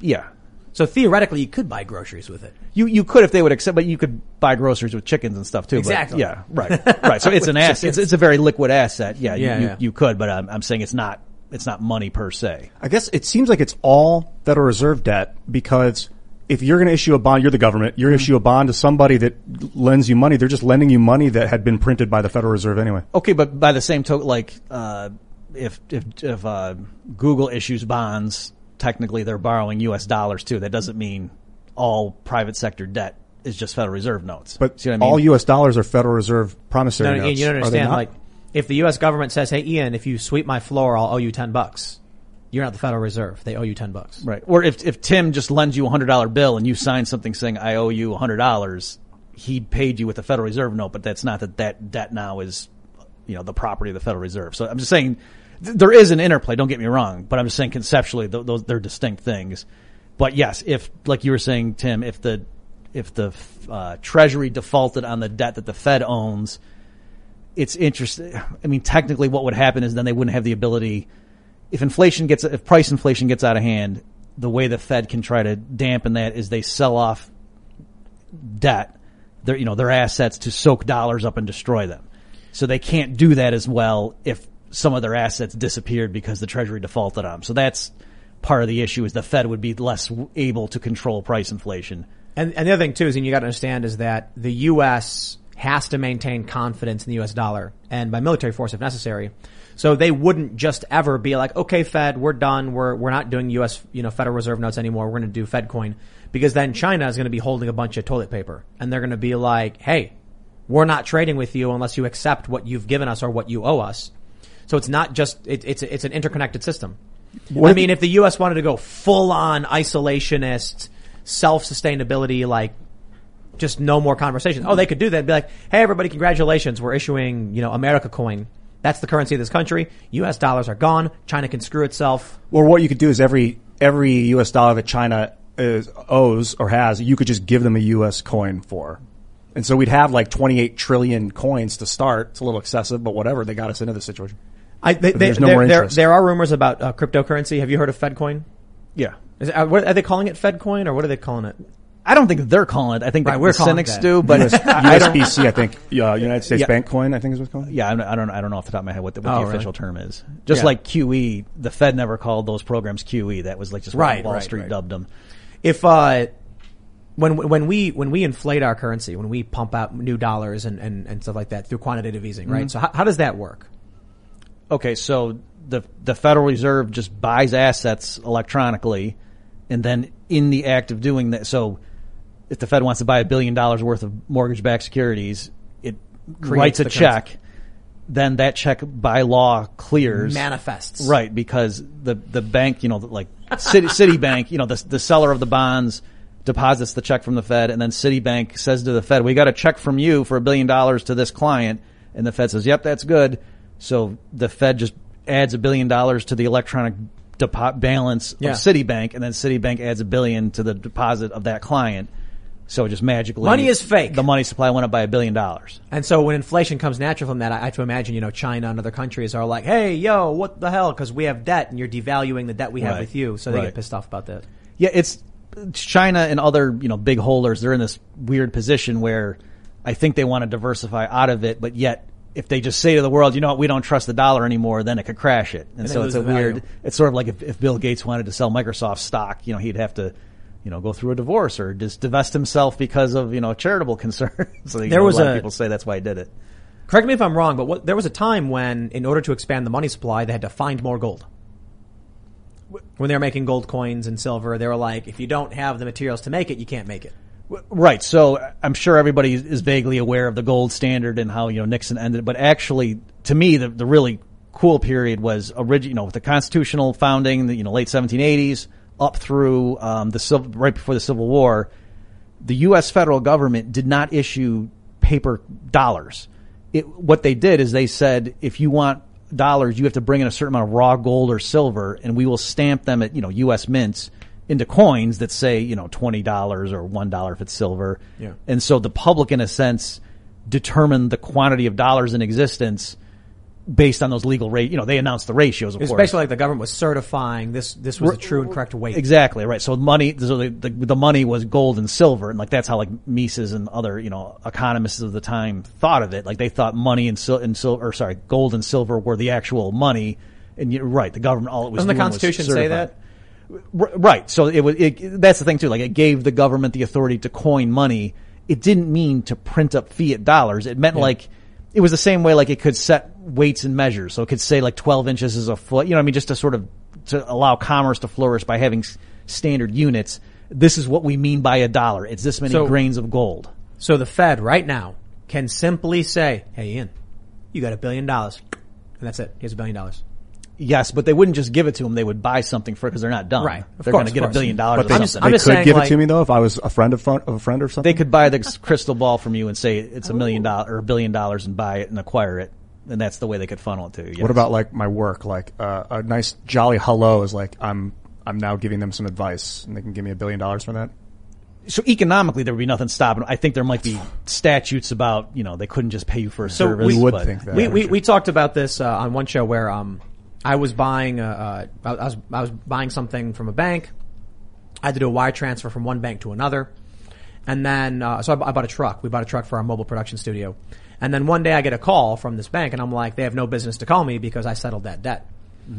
Yeah, So theoretically, you could buy groceries with it. you you could if they would accept, but you could buy groceries with chickens and stuff too. but- Exactly. yeah. Right. Right. So it's an asset. It's, it's a very liquid asset. Yeah. you- Yeah, you, yeah. you could, but I'm, I'm saying it's not. It's not money per se. I guess it seems like it's all Federal Reserve debt because if you're going to issue a bond, you're the government, you're going to issue a bond to somebody that lends you money. They're just lending you money that had been printed by the Federal Reserve anyway. Okay, but by the same token, like uh, if if if uh, Google issues bonds, technically they're borrowing U.S. dollars too. That doesn't mean all private sector debt is just Federal Reserve notes. But See what I mean? all U.S. dollars are Federal Reserve promissory No, notes. Ian, you don't understand. Like, if the U.S. government says, "Hey, Ian, if you sweep my floor, I'll owe you ten bucks," you're not the Federal Reserve. They owe you ten bucks. right? Or if if Tim just lends you a hundred dollar bill and you sign something saying I owe you a hundred dollars, he paid you with a Federal Reserve note, but that's not that that debt now is you know the property of the Federal Reserve. So I'm just saying th- there is an interplay. Don't get me wrong, but I'm just saying conceptually th- those they're distinct things. But yes, if like you were saying, Tim, if the if the uh, Treasury defaulted on the debt that the Fed owns, it's interesting. I mean, technically, what would happen is then they wouldn't have the ability. If inflation gets, if price inflation gets out of hand, the way the Fed can try to dampen that is they sell off debt, their you know their assets to soak dollars up and destroy them. So they can't do that as well if some of their assets disappeared because the Treasury defaulted on them. So that's part of the issue is the Fed would be less able to control price inflation. And, and the other thing too is, and you got to understand, is that the U.S. has to maintain confidence in the U.S. dollar and by military force if necessary. So they wouldn't just ever be like, okay, Fed, we're done. We're we're not doing U.S. you know Federal Reserve notes anymore. We're going to do Fed coin because then China is going to be holding a bunch of toilet paper and they're going to be like, hey, we're not trading with you unless you accept what you've given us or what you owe us. So it's not just it, it's it's an interconnected system. I mean, if the U.S. wanted to go full on isolationist, self sustainability, like just no more conversations. Oh, they could do that. Be like, hey, everybody, congratulations, we're issuing you know America coin. That's the currency of this country. U.S. dollars are gone. China can screw itself. Or what you could do is every every U.S. dollar that China is, owes or has, you could just give them a U.S. coin for. And so we'd have like 28 trillion coins to start. It's a little excessive, but whatever. They got us into this situation. I, they, they, there's no there, more interest. there are rumors about uh, cryptocurrency. Have you heard of FedCoin? Yeah. Is it, uh, what, are they calling it FedCoin or what are they calling it? I don't think they're calling it. I think Right, the, we're the cynics that. do, but US, I I. USBC, I think, uh, United States Yeah. Bank Coin, I think is what's called. Yeah, I'm- I don't. I don't know off the top of my head what the, what Oh, the really? official term is. Just Yeah. like QE, the Fed never called those programs QE. That was like just what Right, Wall right, Street right. dubbed them. if uh when when we when we inflate our currency, when we pump out new dollars and, and, and stuff like that through quantitative easing, right? So how, how does that work? Okay, so the the Federal Reserve just buys assets electronically, and then in the act of doing that, so if the Fed wants to buy a billion dollars worth of mortgage-backed securities, it writes a the check. Then that check by law clears. Manifests. Right, because the the bank, you know, like Citi, Citibank, you know, the the seller of the bonds deposits the check from the Fed, and then Citibank says to the Fed, "We got a check from you for a billion dollars to this client," and the Fed says, "Yep, that's good." So the Fed just adds a billion dollars to the electronic depo- balance Yeah. of Citibank, and then Citibank adds a billion to the deposit of that client. So it just magically Money is fake. The money supply went up by a billion dollars. And so when inflation comes natural from that, I I have to imagine, you know, China and other countries are like, hey, yo, what the hell? Because we have debt and you're devaluing the debt we have Right. with you. So they Right. get pissed off about that. Yeah, it's China and other, you know, big holders, they're in this weird position where I think they want to diversify out of it, but yet if they just say to the world, you know what, we don't trust the dollar anymore, then it could crash it. And, And so it's a value. weird, it's sort of like if, if Bill Gates wanted to sell Microsoft stock, you know, he'd have to, you know, go through a divorce or just divest himself because of, you know, charitable concerns. so There know, was a lot a- of people say that's why he did it. Correct me if I'm wrong, but what, there was a time when, in order to expand the money supply, they had to find more gold. When they were making gold coins and silver, they were like, if you don't have the materials to make it, you can't make it. Right. So I'm sure everybody is vaguely aware of the gold standard and how, you know, Nixon ended. But actually, to me, the, the really cool period was origin, you know, with the constitutional founding, the, you know, late 1780s up through, um, the civil, right before the Civil War, the U.S. federal government did not issue paper dollars. It, what they did is they said, if you want dollars, you have to bring in a certain amount of raw gold or silver, and we will stamp them at you know U.S. mints into coins that say you know twenty dollars or one dollar if it's silver. Yeah. And so the public, in a sense, determined the quantity of dollars in existence based on those legal rate. You know, they announced the ratios. Of It was course. basically like the government was certifying this this was the true and correct weight. Exactly right. So money, so the, the, the money was gold and silver, and like that's how like Mises and other you know economists of the time thought of it. Like they thought money and sil- and silver, or sorry, gold and silver were the actual money. And you're right, the government all it was Doesn't the Constitution say that? Right. So it was. It, that's the thing too. Like it gave the government the authority to coin money. It didn't mean to print up fiat dollars. It meant like it was the same way. Like it could set weights and measures. So it could say like twelve inches is a foot. You know, what I mean, just to sort of to allow commerce to flourish by having s- standard units. This is what we mean by a dollar. It's this many So- grains of gold. So the Fed right now can simply say, "Hey, Ian, you got a billion dollars," and that's it. Here's a billion dollars. Yes, but they wouldn't just give it to them. They would buy something for it because they're not dumb. Right. Of They're course, going to of get a course. billion dollars. But or they, I'm something. just- they I'm just could saying, give like- it to me though if I was a friend of, phone, of a friend or something. they could buy the crystal ball from you and say it's a million dollars or a billion dollars and buy it and acquire it, and that's the way they could funnel it to. you. Yes. What about like my work? Like uh, a nice jolly hello is like I'm I'm now giving them some advice and they can give me a billion dollars for that. so economically there would be nothing stopping. I think there might be statutes about you know they couldn't just pay you for a So service. we would but- think that. we, we, we talked about this uh, on one show where um, I was buying uh, uh, I was I was buying something from a bank. I had to do a wire transfer from one bank to another, and then uh, so I, I bought a truck. We bought a truck for our mobile production studio, and then one day I get a call from this bank, and I'm like, they have no business to call me because I settled that debt.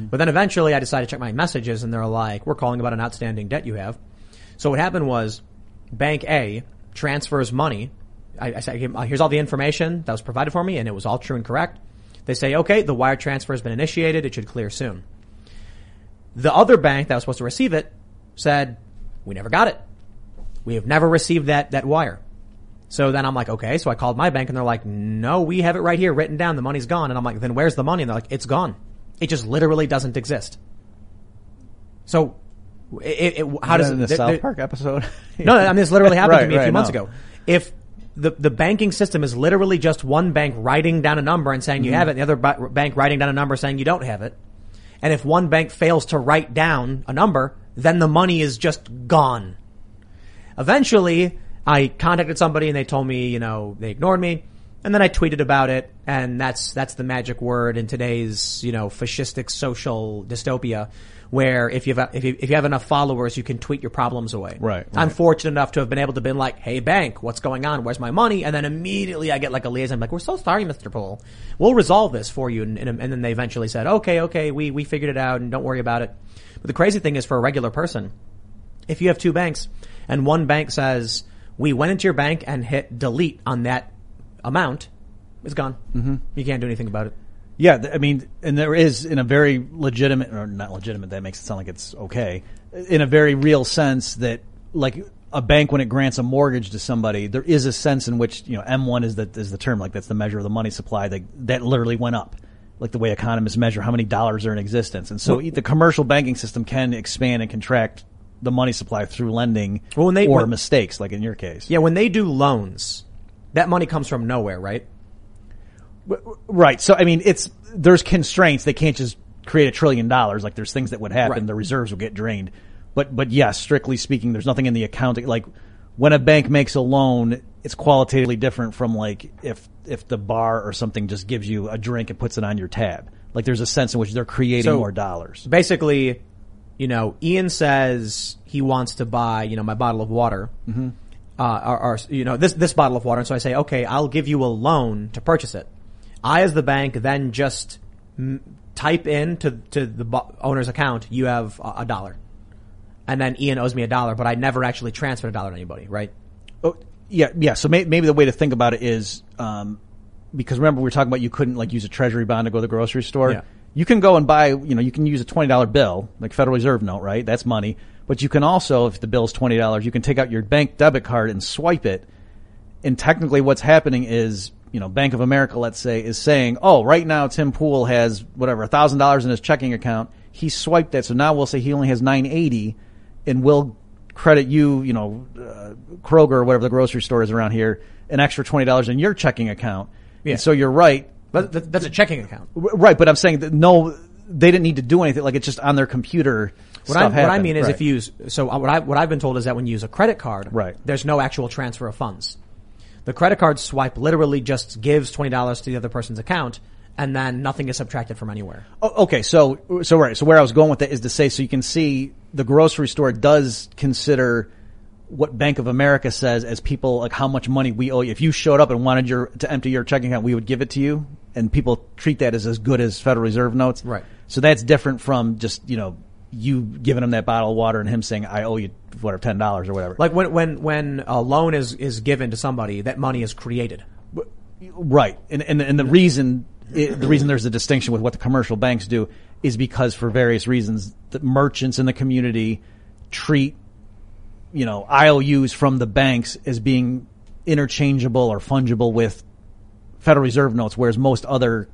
But then eventually I decided to check my messages, and they're like, we're calling about an outstanding debt you have. So what happened was, Bank A transfers money. I, I said, here's all the information that was provided for me, and it was all true and correct. They say, okay, the wire transfer has been initiated. It should clear soon. The other bank that was supposed to receive it said, we never got it. We have never received that, that wire. So then I'm like, okay. So I called my bank and they're like, no, we have it right here written down. The money's gone. And I'm like, then where's the money? And they're like, it's gone. It just literally doesn't exist. So, it, it, how does in the there- South there- Park episode? no, I mean, this literally happened to me a few right, months no. ago. If the, the banking system is literally just one bank writing down a number and saying you Mm-hmm. have it, and the other ba- bank writing down a number saying you don't have it, and if one bank fails to write down a number, then the money is just gone. Eventually, I contacted somebody and they told me, you know, they ignored me. And then I tweeted about it, and that's that's the magic word in today's you know fascistic social dystopia, where if you have if you, if you have enough followers, you can tweet your problems away. Right, I'm fortunate enough to have been able to been like, "Hey bank, what's going on? Where's my money?" And then immediately I get like a liaison, I'm like, "We're so sorry, Mr. Pool. We'll resolve this for you." And, and, and then they eventually said, "Okay, okay, we we figured it out, and don't worry about it." But the crazy thing is, for a regular person, if you have two banks and one bank says, we went into your bank and hit delete on that amount, it's gone. Mm-hmm. You can't do anything about it. Yeah, I mean, and there is in a very legitimate or not legitimate. That makes it sound like it's okay. In a very real sense, that like a bank when it grants a mortgage to somebody, there is a sense in which you know M1 is the is the term like that's the measure of the money supply that that literally went up, like the way economists measure how many dollars are in existence. And so the commercial banking system can expand and contract the money supply through lending Well, when they- or when- mistakes, like in your case. Yeah, when they do loans, that money comes from nowhere, right? Right. So I mean, it's there's constraints. They can't just create a trillion dollars. Like there's things that would happen. Right. The reserves will get drained. But but yes, strictly speaking, there's nothing in the accounting. Like when a bank makes a loan, it's qualitatively different from like if if the bar or something just gives you a drink and puts it on your tab. Like there's a sense in which they're creating So- more dollars. Basically, you know, Ian says he wants to buy, you know, my bottle of water. Mm-hmm. Uh, or, or, you know, this, this bottle of water. And so I say, okay, I'll give you a loan to purchase it. I, as the bank, then just mm, type in to, to the bo- owner's account, you have a, a dollar. And then Ian owes me a dollar, but I never actually transferred a dollar to anybody, right? Oh, yeah, yeah. So may, maybe the way to think about it is, um, because remember we were talking about you couldn't like use a treasury bond to go to the grocery store. Yeah. You can go and buy, you know, you can use a twenty dollar bill, like Federal Reserve note, right? That's money. But you can also, if the bill is twenty dollars, you can take out your bank debit card and swipe it. And technically, what's happening is, you know, Bank of America, let's say, is saying, "Oh, right now Tim Pool has whatever thousand dollars in his checking account. He swiped that, so now we'll say he only has nine eighty, and we'll credit you, you know, uh, Kroger or whatever the grocery store is around here, an extra twenty dollars in your checking account. Yeah. And so you're right, But that's a checking account. Right? But I'm saying that no, they didn't need to do anything. Like it's just on their computer. What I, what I mean is Right. if you use, so what I, what I've been told is that when you use a credit card, Right. there's no actual transfer of funds. The credit card swipe literally just gives $20 to the other person's account and then nothing is subtracted from anywhere. Oh, okay, so so right. So where I was going with that is to say, so you can see the grocery store does consider what Bank of America says as people like how much money we owe you. If you showed up and wanted your to empty your checking account, we would give it to you, and people treat that as as good as Federal Reserve notes. Right. So that's different from just you know you giving him that bottle of water and him saying I owe you whatever ten dollars or whatever. Like when, when, when a loan is, is given to somebody, that money is created. Right, and and and the reason it, the reason there's a distinction with what the commercial banks do is because for various reasons the merchants in the community treat you know IOUs from the banks as being interchangeable or fungible with Federal Reserve notes, whereas most other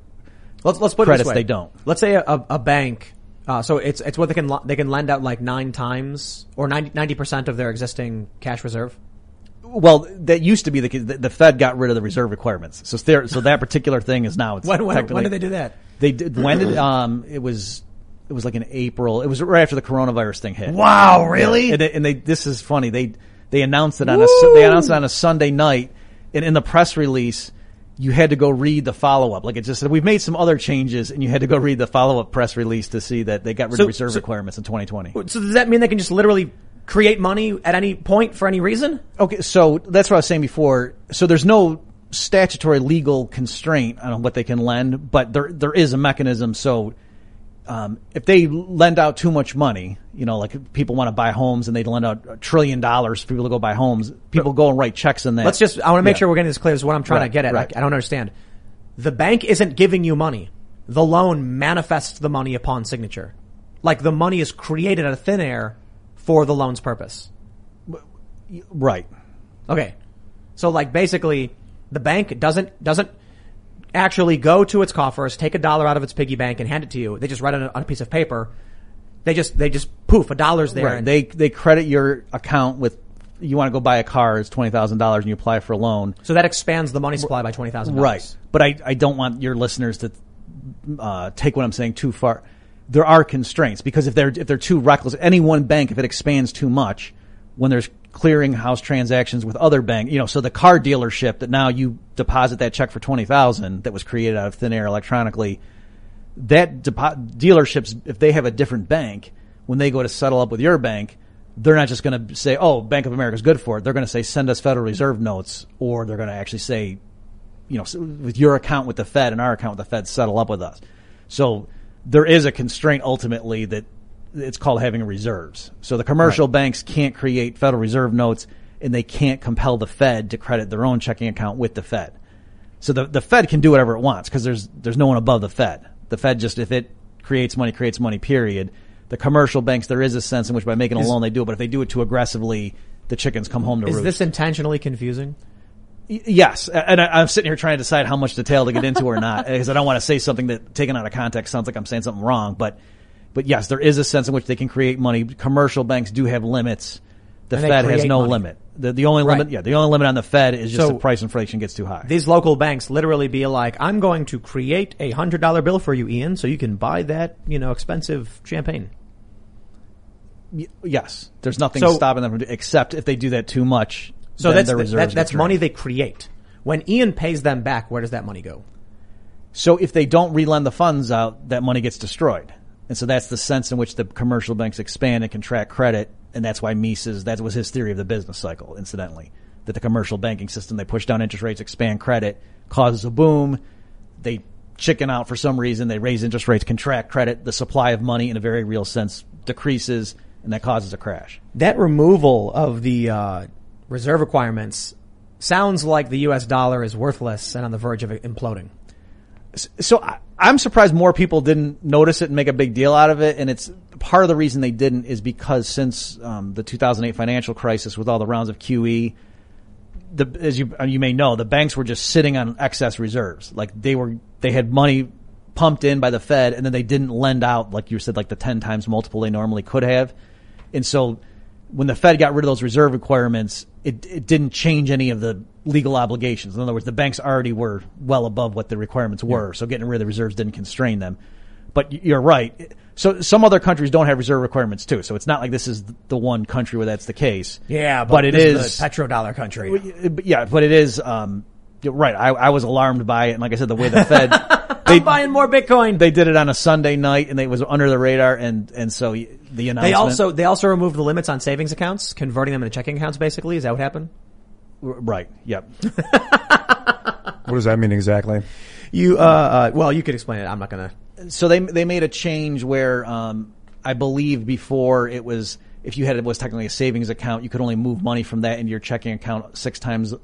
Let's let's put it this way. they don't. Let's say a, a bank. Uh, so it's it's what they can they can lend out like nine times or 90 percent of their existing cash reserve. well that used to be the. The, the Fed got rid of the reserve requirements, so there so that particular thing is now it's When when, when did they do that? They did when did um it was it was like in April. It was right after the coronavirus thing hit. Wow, really? And they, and they this is funny. They they announced it on a they announced it on a Sunday night, and in the press release, you had to go read the follow up. Like it just said, we've made some other changes, and you had to go read the follow up press release to see that they got rid So- of reserve so- requirements in 2020. So does that mean they can just literally create money at any point for any reason? Okay, so that's what I was saying before. So there's no statutory legal constraint on what they can lend, but there there is a mechanism. So um, if they lend out too much money, you know, like people want to buy homes and they lend out a trillion dollars for people to go buy homes, people go and write checks in that. Let's just, I want to make Yeah. sure we're getting this clear. This is what I'm trying Right, to get at. right. I, I don't understand. The bank isn't giving you money. The loan manifests the money upon signature. Like the money is created out of thin air for the loan's purpose. right. Okay. So like basically the bank doesn't, doesn't actually go to its coffers, take a dollar out of its piggy bank and hand it to you. They just write it on a, on a piece of paper. They just, they just poof, a dollar's there. Right. and- They they credit your account with you want to go buy a car, it's twenty thousand dollars, and you apply for a loan. so that expands the money supply by $20,000. Right. But I, I don't want your listeners to uh, take what I'm saying too far. There are constraints because if they're if they're too reckless, any one bank if it expands too much, when there's clearinghouse transactions with other bank, you know, so the car dealership that now you deposit that check for twenty thousand that was created out of thin air electronically, that depo- dealerships if they have a different bank when they go to settle up with your bank. They're not just going to say, "Oh, Bank of America is good for it." They're going to say, "Send us Federal Reserve notes," or they're going to actually say, you know, with your account with the Fed and our account with the Fed settle up with us. So there is a constraint ultimately that it's called having reserves. So the commercial banks can't create Federal Reserve notes and they can't compel the Fed to credit their own checking account with the Fed. So the, the Fed can do whatever it wants because there's, there's no one above the Fed. The Fed just, if it creates money, creates money, period. The commercial banks, there is a sense in which by making a Is- loan they do it, but if they do it too aggressively, the chickens come home to Is roost. this intentionally confusing? Yes, and I, I'm sitting here trying to decide how much detail to get into or not, because I don't want to say something that, taken out of context, sounds like I'm saying something wrong. But, but yes, there is a sense in which they can create money. Commercial banks do have limits. The And Fed has no money. limit. The, the only Right. limit, yeah, the only limit on the Fed is just So- the price inflation gets too high. These local banks literally be like, I'm going to create a hundred dollar bill for you, Ian, so you can buy that, you know, expensive champagne. Y- yes, there's nothing So- stopping them from do, except if they do that too much. So that's their that, that's money they create. When Ian pays them back, where does that money go? So if they don't relend the funds out, that money gets destroyed. And so that's the sense in which the commercial banks expand and contract credit. And that's why Mises, that was his theory of the business cycle, incidentally. That the commercial banking system, they push down interest rates, expand credit, causes a boom. They chicken out for some reason. They raise interest rates, contract credit. The supply of money in a very real sense decreases and that causes a crash. That removal of the uh, reserve requirements sounds like the U.S. dollar is worthless and on the verge of imploding. so I, I'm surprised more people didn't notice it and make a big deal out of it. And it's part of the reason they didn't is because since um, the 2008 financial crisis with all the rounds of QE, the, as you you may know, the banks were just sitting on excess reserves. Like they were, they had money pumped in by the Fed, and then they didn't lend out, like you said, like the 10 times multiple they normally could have. And so when the Fed got rid of those reserve requirements, it, it didn't change any of the legal obligations. In other words, the banks already were well above what the requirements were, so getting rid of the reserves didn't constrain them. But you're right. So some other countries don't have reserve requirements too. So it's not like this is the one country where that's the case. Yeah, but, it this is the petrodollar country. yeah, but it is. Um, right. I, I was alarmed by it, and like I said, the way the Fed they I'm buying more Bitcoin. they did it on a Sunday night, and it was under the radar, and and so the announcement. They also they also removed the limits on savings accounts, converting them into checking accounts. Basically, is that what happened? right. Yep. What does that mean exactly? You uh, uh well, you could explain it. I'm not gonna. so they they made a change where um, I believe before it was if you had it was technically a savings account, you could only move money from that into your checking account six times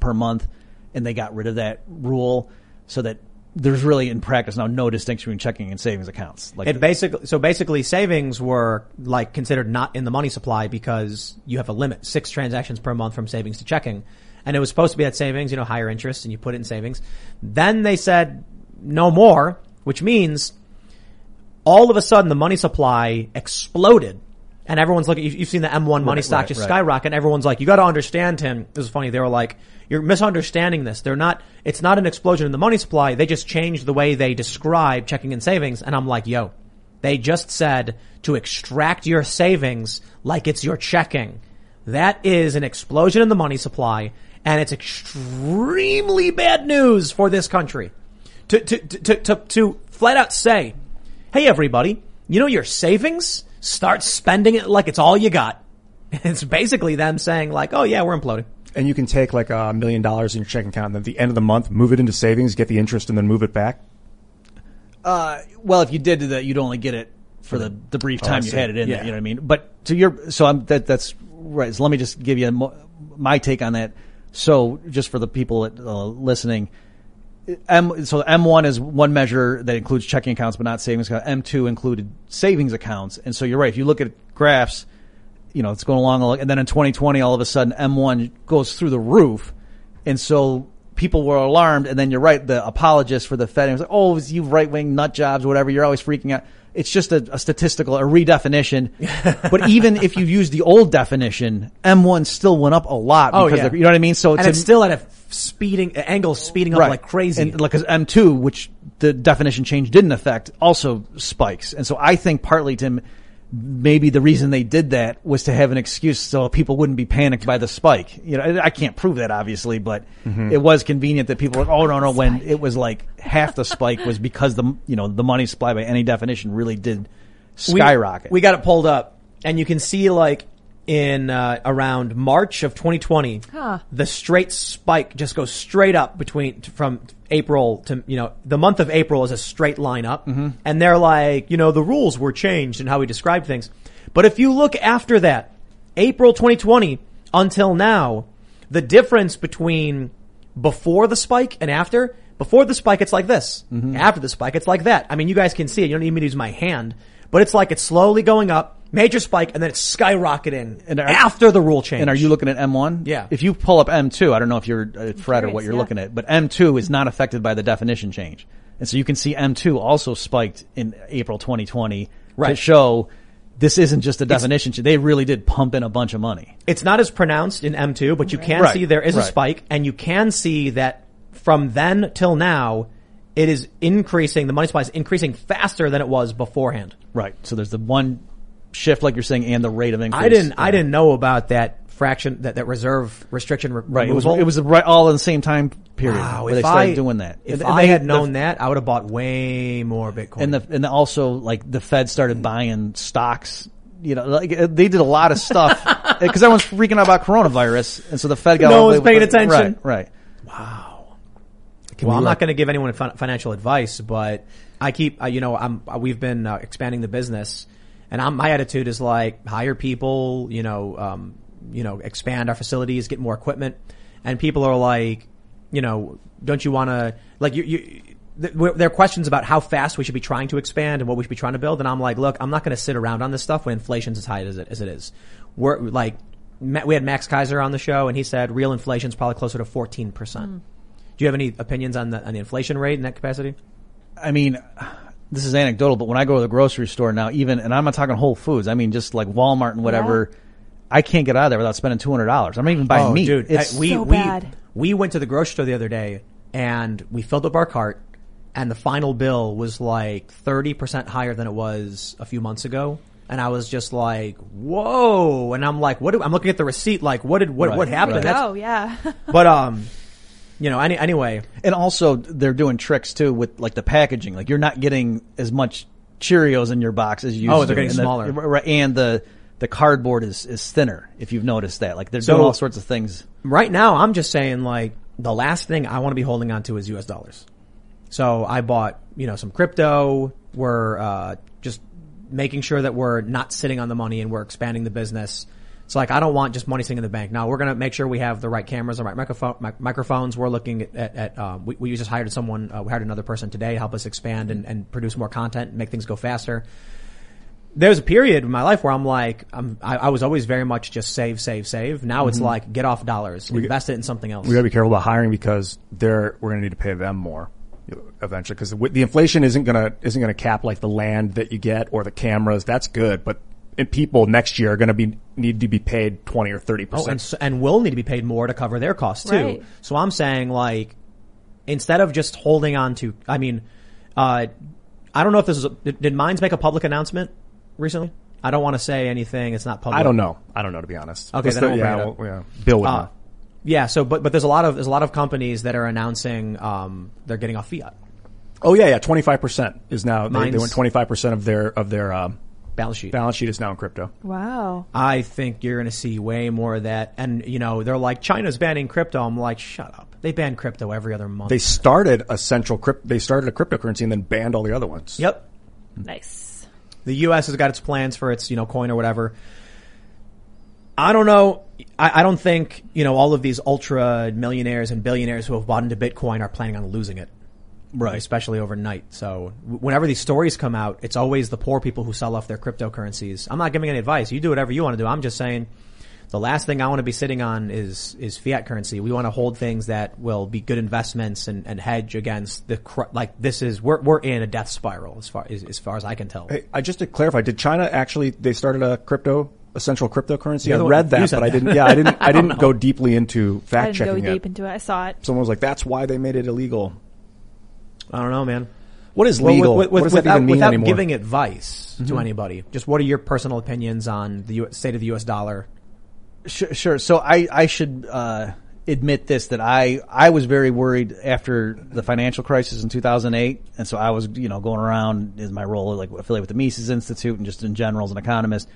per month, and they got rid of that rule so that there's really in practice now no distinction between checking and savings accounts. Like It basically so basically savings were like considered not in the money supply because you have a limit six transactions per month from savings to checking, and it was supposed to be at savings, you know, higher interest, and you put it in savings. Then they said no more, which means all of a sudden the money supply exploded. And everyone's looking, you've seen the M1 money Right, stock right, just right. skyrocket. Everyone's like, you gotta understand him. This is funny. They were like, you're misunderstanding this. They're not, it's not an explosion in the money supply. They just changed the way they describe checking and savings. And I'm like, yo, they just said to extract your savings like it's your checking. That is an explosion in the money supply and it's extremely bad news for this country. To, to, to, to, to, to flat out say, hey everybody, you know your savings? Start spending it like it's all you got. It's basically them saying like, oh yeah, we're imploding. And you can take like a million dollars in your checking account and at the end of the month move it into savings, get the interest and then move it back. Uh, well, if you did that, you'd only get it for the, the brief Oh, time you had it in Yeah. there. You know what I mean? But to your, so I'm, that, that's right. So let me just give you mo- my take on that. So just for the people that, uh, listening, M, so M1 is one measure that includes checking accounts, but not savings accounts. M2 included savings accounts. And so you're right. If you look at graphs, you know, it's going along. And then in 2020, all of a sudden M1 goes through the roof. And so people were alarmed. And then you're right. The apologist for the Fed was like, Oh, you right wing nut jobs, whatever. You're always freaking out. It's just a, a statistical, a redefinition. but even if you use the old definition, M1 still went up a lot. Oh, because yeah. you know what I mean? So And to- it's still at a speeding, angle speeding up like crazy. and like 'cause M2, which the definition change didn't affect, also spikes. And so I think partly Tim, maybe the reason they did that was to have an excuse so people wouldn't be panicked by the spike. You know, I I can't prove that obviously, but mm-hmm. it was convenient that people were, oh no, no, when it was like half the spike was because the, you know, the money supply by any definition really did we- skyrocket. We, got it pulled up, and you can see like in uh, around March of 2020, Huh. the straight spike just goes straight up between from April to you know the month of April is a straight line up, and they're like you know the rules were changed and how we describe things, but if you look after that, April 2020 until now, the difference between before the spike and after. Before the spike, it's like this. After the spike, it's like that. I mean, you guys can see it. You don't need me to use my hand, but it's like it's slowly going up, major spike, and then it's skyrocketing And are- after the rule change. And are you looking at M1? Yeah. If you pull up M2, I don't know if you're uh, FRED or what you're yeah. looking at, but M2 is not affected by the definition change. And so you can see M2 also spiked in April 2020 to show this isn't just a definition change. They really did pump in a bunch of money. It's not as pronounced in M2, but you can Right, see there is a spike, and you can see that from then till now, it is increasing. The money supply is increasing faster than it was beforehand. Right. So there's the one shift, like you're saying, and the rate of increase. I didn't. I didn't know about that fraction, that, that reserve restriction re- Right. It was, it was right all in the same time period Wow, where they started I, doing that. If I they- had the- known that, I would have bought way more Bitcoin. and the and the also like the Fed started buying stocks. You know, like uh, they did a lot of stuff because everyone's freaking out about coronavirus, and so the Fed got No one's the- paying attention. Right, right. Wow. Well, I'm not going to give anyone financial advice, but I keep, uh, you know, I'm, uh, we've been uh, expanding the business and I'm, my attitude is like hire people, you know, um, you know, expand our facilities, get more equipment. And people are like, you know, don't you want to, like you, you, th- there are questions about how fast we should be trying to expand and what we should be trying to build. And I'm like, look, I'm not going to sit around on this stuff when inflation's as high as it, as it is. We're like, Ma- we had Max Keiser on the show and he said real inflation's probably closer to 14%. Do you have any opinions on the on the inflation rate in that capacity? I mean, this is anecdotal, but when I go to the grocery store now, even and I'm not talking Whole Foods, I mean just like Walmart and whatever. I can't get out of there without spending two hundred dollars. I'm not even buying oh, meat. dude, It's I- we So we bad. we went to the grocery store the other day and we filled up our cart, and the final bill was like thirty percent higher than it was a few months ago. And I was just like, "Whoa!" And I'm like, "What?" Do, I'm looking at the receipt, like, "What did what Right, what happened?" right. Oh yeah. But um, you know, any, anyway, And also, they're doing tricks too with like the packaging. Like you're not getting as much Cheerios in your box as you used Oh, they're getting And the- smaller. right, and the the cardboard is is thinner. If you've noticed that, like they're So- doing all sorts of things. right now I'm just saying like the last thing I want to be holding on to is US dollars. So I bought, you know, some crypto. We're uh, just making sure that we're not sitting on the money and we're expanding the business. It's like I don't want just money sitting in the bank. Now we're going to make sure we have the right cameras, the right microphone, mic- microphones. We're looking at, at, at um, we, we just hired someone, uh, we hired another person today to help us expand and, and produce more content, and make things go faster. There's a period in my life where I'm like, I'm, I, I was always very much just save, save, save. Now it's like get off dollars, invest it in something else. we got to be careful about hiring because they're we're going to need to pay them more eventually because the, the inflation isn't going to isn't to cap like the land that you get or the cameras. That's good, but people next year are going to be need to be paid twenty or thirty and, percent. s- and will need to be paid more to cover their costs too. Right. So I'm saying like, instead of just holding on to, I mean, uh, I don't know if this is, a, did, did Minds make a public announcement recently? I don't want to say anything. It's not public. I don't know. I don't know to be honest. Okay, Let's then I won't yeah, bring it well, yeah, Bill would Uh, yeah. So, but, but there's a lot of, there's a lot of companies that are announcing, um, they're getting off fiat Oh yeah, yeah. Twenty five percent is now. They, they Minds- went twenty five percent of their of their um, balance sheet. balance sheet is now in crypto. wow. I think you're going to see way more of that. And, you know, they're like, China's banning crypto. I'm like, shut up. They ban crypto every other month. They started a central crypt. They started a cryptocurrency and then banned all the other ones. yep. Nice. The U.S. has got its plans for its, you know, coin or whatever. I don't know. I, I don't think, you know, all of these ultra millionaires and billionaires who have bought into Bitcoin are planning on losing it. Right. Especially overnight. So whenever these stories come out, it's always the poor people who sell off their cryptocurrencies. I'm not giving any advice. You do whatever you want to do. I'm just saying the last thing I want to be sitting on is, is fiat currency. We want to hold things that will be good investments and, and hedge against the, cr- like this is, we're, we're in a death spiral as far as, as far as I can tell. Hey, I just to clarify, did China actually they started a crypto a central cryptocurrency? I read that, but said I didn't. Yeah, I didn't. I didn't go deeply into fact I fact didn't go deep it. into it. I saw it. Someone was like, "That's why they made it illegal." I don't know, man. What is Well, legal? with- with- what does that without, even mean without anymore? giving advice to anybody, just what are your personal opinions on the U- state of the U.S. dollar? Sure, sure. So I, I should uh, admit this that I, I was very worried after the financial crisis in 2008, and so I was you know going around in my role like affiliated with the Mises Institute and just in general as an economist,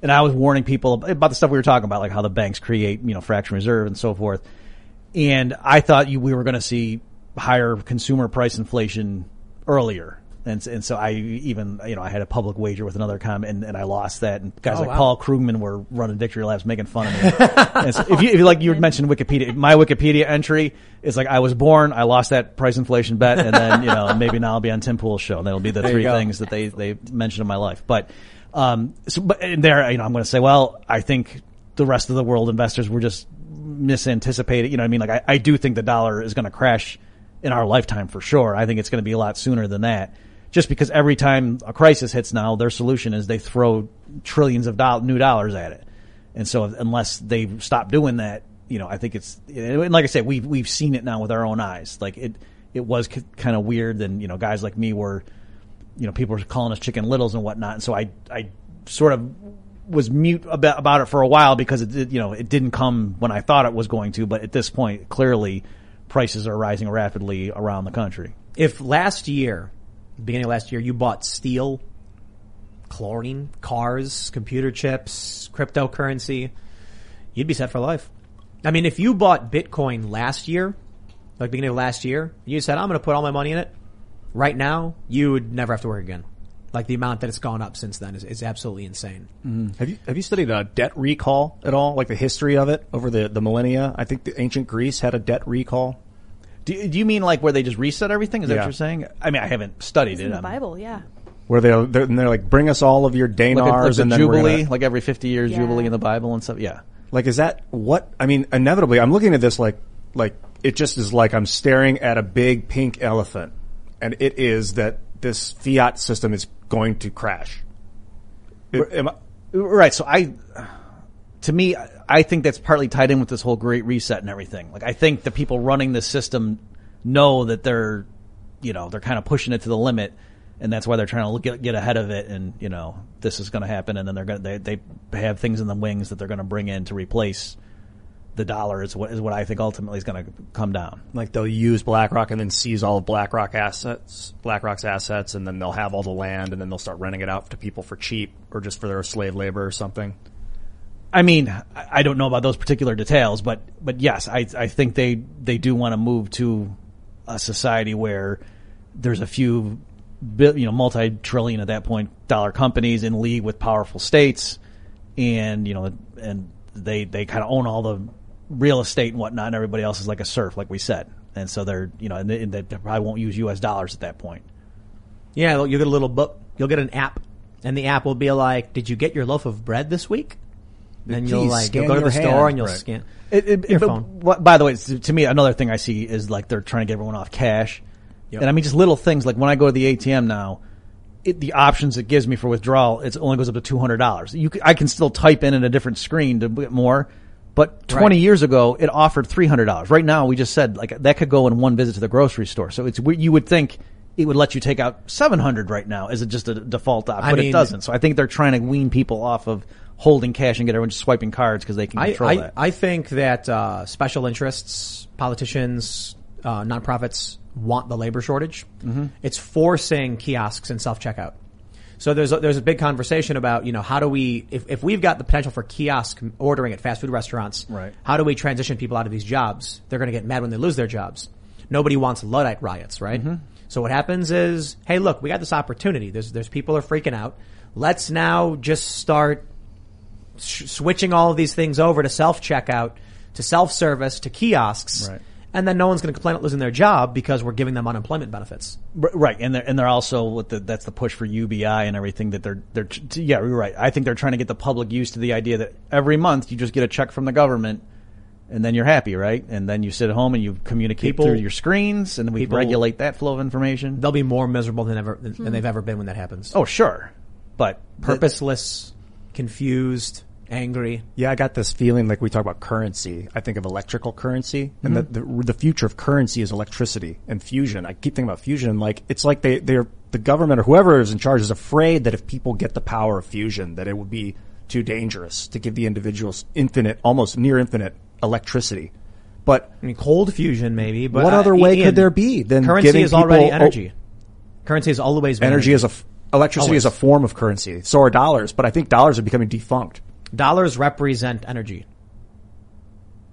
and I was warning people about the stuff we were talking about, like how the banks create you know fractional reserve and so forth, and I thought you, we were going to see higher consumer price inflation earlier. And, and so I even, you know, I had a public wager with another com and, and I lost that. And guys Oh, like wow. Paul Krugman were running victory Labs making fun of me. and so if you, if you like, you mentioned Wikipedia, my Wikipedia entry is like, I was born, I lost that price inflation bet, and then, you know, maybe now I'll be on Tim Pool's show. And that'll be the you three things that they, they mentioned in my life. But, um, so, but and there, you know, I'm going to say, well, I think the rest of the world investors were just misanticipated. You know what I mean? Like, I, I do think the dollar is going to crash in our lifetime for sure. I think it's going to be a lot sooner than that. Just because every time a crisis hits now, their solution is they throw trillions of doll- new dollars at it. And so unless they stop doing that, you know, I think it's, and like I said, we've, we've seen it now with our own eyes. Like it, it was c- kind of weird. And, you know, guys like me were, you know, people were calling us chicken littles and whatnot. And so I, I sort of was mute about, about it for a while because it, you know, it didn't come when I thought it was going to. But at this point, clearly prices are rising rapidly around the country. If last year, beginning of last year, you bought steel, chlorine, cars, computer chips, cryptocurrency, you'd be set for life. I mean, if you bought Bitcoin last year, like beginning of last year, you said, I'm going to put all my money in it. Right now, you would never have to work again. Like the amount that it's gone up since then is, is absolutely insane. Have you have you studied uh, debt recall at all? Like the history of it over the, the millennia? I think the ancient Greece had a debt recall. Do, do you mean like where they just reset everything? Is that what you're saying? I mean, I haven't studied It's it. in the I'm- Bible, yeah. Where they're they're, and they're like, bring us all of your Like, dinars, a- like and then we're Jubilee, gonna- like every 50 years Yeah. Jubilee in the Bible and stuff. Yeah. Like, is that what? I mean, inevitably, I'm looking at this like, like it just is like I'm staring at a big pink elephant, and it is that this fiat system is going to crash. It- I- Right. So I, to me, I think that's partly tied in with this whole great reset and everything. Like, I think the people running the system know that they're, you know, they're kind of pushing it to the limit, and that's why they're trying to get, get ahead of it. And you know, this is going to happen, and then they're going to they they have things in the wings that they're going to bring in to replace the dollar. Is what is what I think ultimately is going to come down. Like they'll use BlackRock and then seize all of BlackRock assets, BlackRock's assets, and then they'll have all the land, and then they'll start renting it out to people for cheap or just for their slave labor or something. I mean, I I don't know about those particular details, but but yes, I I think they they do want to move to a society where there's a few, you know, multi-trillion at that point dollar companies in league with powerful states, and you know, and they they kind of own all the real estate and whatnot, and everybody else is like a serf, like we said, and so they're you know, and they, and they probably won't use U.S. dollars at that point. Yeah, you'll get a little book. You'll get an app, and the app will be like, "Did you get your loaf of bread this week?" And you'll like you'll go to your the store and you'll Right. scan. It, it, Your but phone. what- by the way, to to me, another thing I see is like they're trying to get everyone off cash, Yep. and I mean just little things like when I go to the ATM now, it, the options it gives me for withdrawal it only goes up to two hundred dollars. You, c- I can still type in in a different screen to get more, but twenty Right. years ago it offered three hundred dollars. Right now, we just said like that could go in one visit to the grocery store. So it's you would think. It would let you take out seven hundred right now as a, just a default option, I but it doesn't. So I think they're trying to wean people off of holding cash and get everyone just swiping cards because they can I, control I, that. I think that uh, special interests, politicians, uh, nonprofits want the labor shortage. Mm-hmm. It's forcing kiosks and self checkout. So there's a, there's a big conversation about you know how do we if, if we've got the potential for kiosk ordering at fast food restaurants, Right. How do we transition people out of these jobs? They're going to get mad when they lose their jobs. Nobody wants Luddite riots, right? Mm-hmm. So what happens is, hey, look, we got this opportunity. There's there's people are freaking out. Let's now just start sh- switching all of these things over to self checkout, to self service, to kiosks, Right. And then no one's going to complain about losing their job because we're giving them unemployment benefits. Right, and they're and they're also with the that's the push for UBI and everything that they're they're yeah you're right. I think they're trying to get the public used to the idea that every month you just get a check from the government, and then you're happy, right? And then you sit at home and you communicate People- through your screens, and we people- regulate that flow of information. They'll be more miserable than ever than, than they've ever been when that happens. oh, sure, but purposeless, confused, angry. Yeah, I got this feeling like we talk about currency. I think of electrical currency, and Mm-hmm. the, the the future of currency is electricity and fusion. I keep thinking about fusion. Like it's like they they're the government or whoever is in charge is afraid that if people get the power of fusion, that it would be too dangerous to give the individuals infinite, almost near infinite electricity. But I mean, cold fusion maybe, but What uh, other way Ian, could there be than currency is already energy? Currency is always been energy is a f- electricity Always. is a form of currency. So are dollars, but I think dollars are becoming defunct. Dollars represent energy.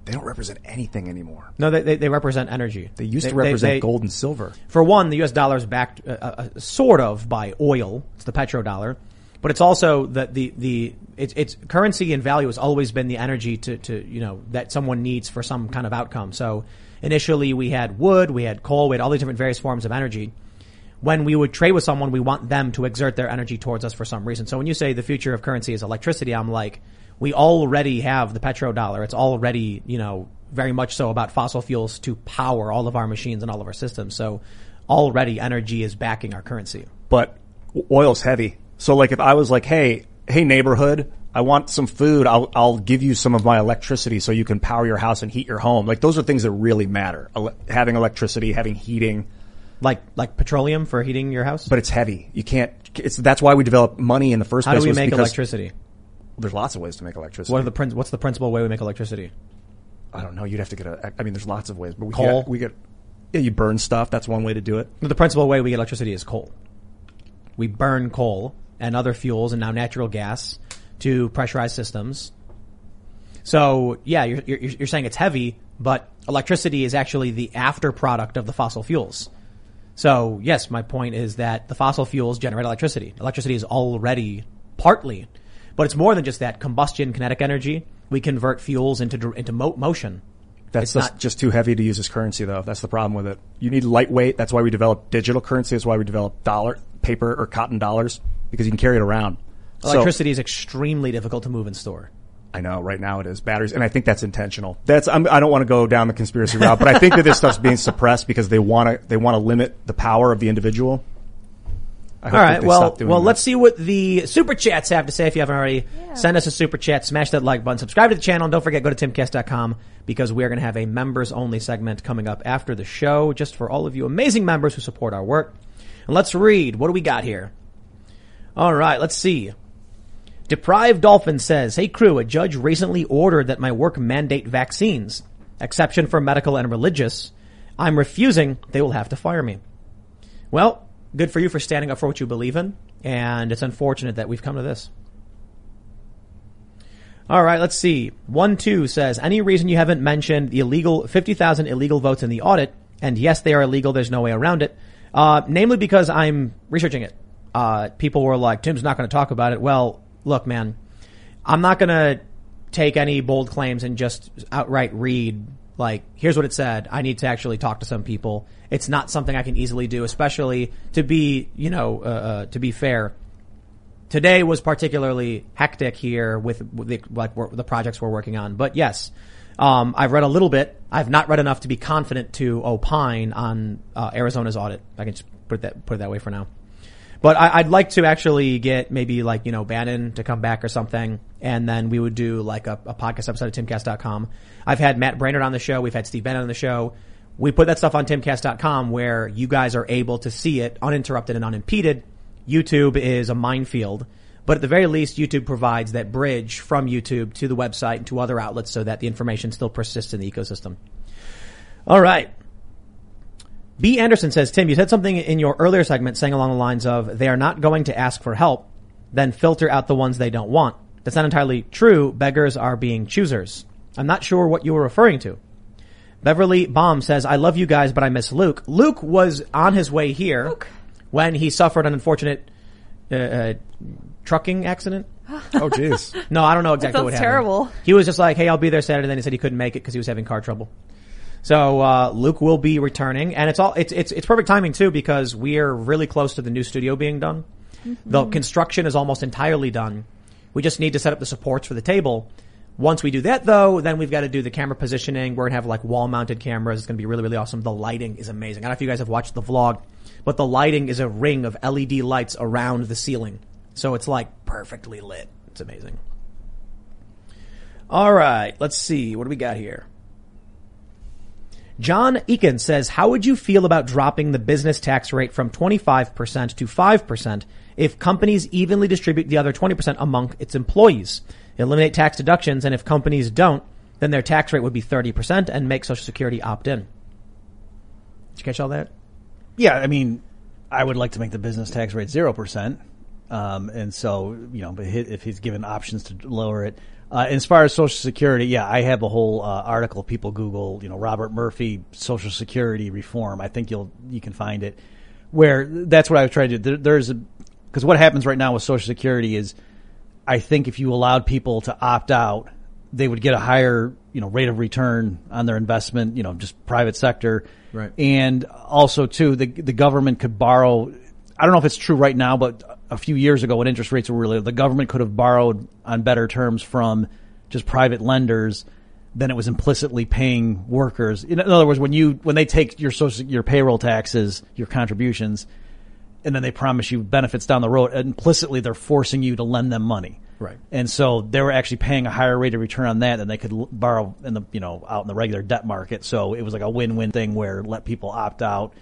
They don't represent anything anymore. No, they, they, they represent energy. They used to represent they- gold and silver. For one, the U.S. dollar is backed uh, uh, sort of by oil. It's the petrodollar, but it's also that the the it's, it's currency and value has always been the energy to to you know that someone needs for some kind of outcome. So initially we had wood, we had coal, we had all these different various forms of energy. When we would trade with someone, we want them to exert their energy towards us for some reason. So when you say the future of currency is electricity, I'm like, we already have the petrodollar. It's already, you know, very much so about fossil fuels to power all of our machines and all of our systems. So already energy is backing our currency. but oil's heavy. So like if I was like, hey, hey neighborhood, I want some food. I'll, I'll give you some of my electricity so you can power your house and heat your home. Like those are things that really matter. Ele- having electricity, having heating, Like, like petroleum for heating your house? but it's heavy. You can't, it's, that's why we develop money in the first how place. How do we make electricity? There's lots of ways to make electricity. What are the prin- what's the principal way we make electricity? I don't know. You'd have to get a, I mean, there's lots of ways, but we Coal? Get, we get, yeah, you burn stuff. That's one way to do it. The principal way we get electricity is coal. We burn coal and other fuels and now natural gas to pressurize systems. So yeah, you're, you're, you're saying it's heavy, but electricity is actually the after product of the fossil fuels. So yes, my point is that the fossil fuels generate electricity. Electricity is already partly, but it's more than just that. Combustion, kinetic energy. We convert fuels into into mo- motion. That's just, not- just too heavy to use as currency, though. That's the problem with it. You need lightweight. That's why we develop digital currency. That's why we develop dollar, paper, or cotton dollars because you can carry it around. So- Electricity is extremely difficult to move and store. I know right now it is batteries, and I think that's intentional. That's I'm, I don't want to go down the conspiracy route, but I think that this stuff's being suppressed because they want to they want to limit the power of the individual. I All hope that Well, well, that. let's see what the super chats have to say. If you haven't already, Yeah. send us a super chat, smash that like button, subscribe to the channel, and don't forget go to timcast.com because we are going to have a members only segment coming up after the show, just for all of you amazing members who support our work. And let's read. What do we got here? All right. Let's see. Deprived Dolphin says, Hey crew, a judge recently ordered that my work mandate vaccines. Exception for medical and religious. I'm refusing. They will have to fire me. Well, good for you for standing up for what you believe in. And it's unfortunate that we've come to this. All right, let's see. One two says, any reason you haven't mentioned the illegal 50,000 illegal votes in the audit? And yes, they are illegal. There's no way around it. Uh, namely because I'm researching it. Uh, people were like, Tim's not going to talk about it. Well, look, man, I'm not going to take any bold claims and just outright read like, here's what it said. I need to actually talk to some people. It's not something I can easily do, especially to be, you know, uh, uh, to be fair today was particularly hectic here with, the, like the projects we're working on. But yes, um, I've read a little bit. I've not read enough to be confident to opine on uh, Arizona's audit. I can just put it that put it that way for now. But I, I'd like to actually get maybe like, you know, Bannon to come back or something. And then we would do like a, a podcast episode of timcast.com. I've had Matt Braynard on the show. We've had Steve Bennett on the show. We put that stuff on timcast.com where you guys are able to see it uninterrupted and unimpeded. YouTube is a minefield. But at the very least, YouTube provides that bridge from YouTube to the website and to other outlets so that the information still persists in the ecosystem. All right. B. Anderson says, Tim, you said something in your earlier segment saying along the lines of, they are not going to ask for help, then filter out the ones they don't want. That's not entirely true. Beggars are being choosers. I'm not sure what you were referring to. Beverly Baum says, I love you guys, but I miss Luke. Luke was on his way here when he suffered an unfortunate uh, uh, trucking accident. Oh, jeez. No, I don't know exactly sounds what happened. terrible. He was just like, "Hey, I'll be there Saturday." Then he said he couldn't make it because he was having car trouble. So uh, Luke will be returning, and it's all it's it's it's perfect timing too because we are really close to the new studio being done. The construction is almost entirely done. We just need to set up the supports for the table. Once we do that, though, then we've got to do the camera positioning. We're gonna have like wall-mounted cameras. It's gonna be really, really awesome. The lighting is amazing. I don't know if you guys have watched the vlog, but the lighting is a ring of LED lights around the ceiling, so it's like perfectly lit. It's amazing. All right, let's see. What do we got here? John Eakin says, how would you feel about dropping the business tax rate from 25% to 5% if companies evenly distribute the other 20% among its employees? Eliminate tax deductions, and if companies don't, then their tax rate would be 30% and make Social Security opt in. Did you catch all that? Yeah, I mean, I would like to make the business tax rate zero percent, um, and so you know, but if he's given options to lower it, uh, as far as Social Security, yeah, I have a whole uh, article. People Google, you know, Robert Murphy Social Security reform. I think you'll you can find it where that's what I was trying to do. There, there's a because what happens right now with Social Security is, I think if you allowed people to opt out, they would get a higher you know rate of return on their investment. You know, just private sector. Right. And also too, the the government could borrow. I don't know if it's true right now, but a few years ago when interest rates were really, the government could have borrowed on better terms from just private lenders than it was implicitly paying workers. In, other words, when you when they take your social your payroll taxes, your contributions, and then they promise you benefits down the road, implicitly they're forcing you to lend them money. Right. And so they were actually paying a higher rate of return on that than they could l- borrow in the, you know, out in the regular debt market. So it was like a win-win thing where let people opt out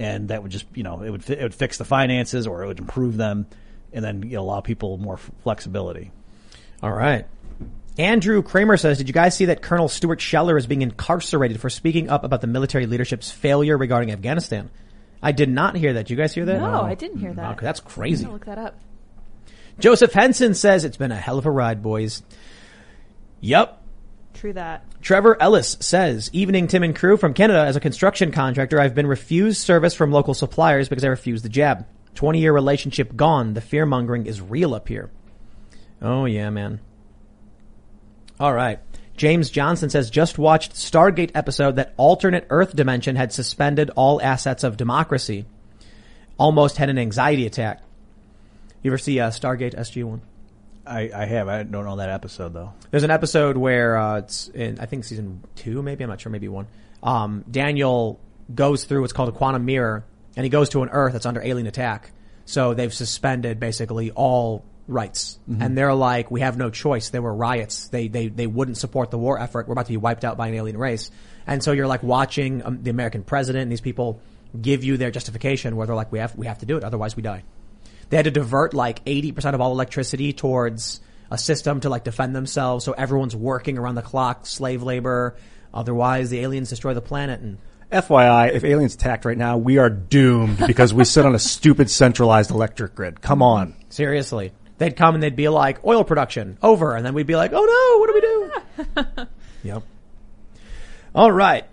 and that would just, you know, it would, fi- it would fix the finances or it would improve them and then you know, allow people more f- flexibility. All right. Andrew Kramer says, did you guys see that Colonel Stuart Scheller is being incarcerated for speaking up about the military leadership's failure regarding Afghanistan? I did not hear that. Did you guys hear that? No, I didn't hear that. Okay, that's I'm crazy. look that up. Joseph Henson says, it's been a hell of a ride, boys. Yep. True that. Trevor Ellis says, Evening Tim and crew from Canada. As a construction contractor, I've been refused service from local suppliers because I refused the jab. 20 year relationship gone. The fear mongering is real up here. Oh yeah, man. All right. James Johnson says, just watched Stargate episode that alternate Earth dimension had suspended all assets of democracy. Almost had an anxiety attack. You ever see uh, Stargate SG-1? I, I have. I don't know that episode though. There's an episode where uh, it's in I think season two, maybe I'm not sure, maybe one. Um, Daniel goes through what's called a quantum mirror, and he goes to an Earth that's under alien attack. So they've suspended basically all rights. And they're like, we have no choice. There were riots. They, they, they wouldn't support the war effort. We're about to be wiped out by an alien race. And so you're like watching um, the American president and these people give you their justification where they're like, we have, we have to do it. Otherwise we die. They had to divert like 80% of all electricity towards a system to like defend themselves. So everyone's working around the clock, slave labor. Otherwise the aliens destroy the planet and FYI, if aliens attacked right now, we are doomed because we sit on a stupid centralized electric grid. Come on. Seriously. They'd come and they'd be like, oil production, over. And then we'd be like, oh no, what do we do? yep. All right.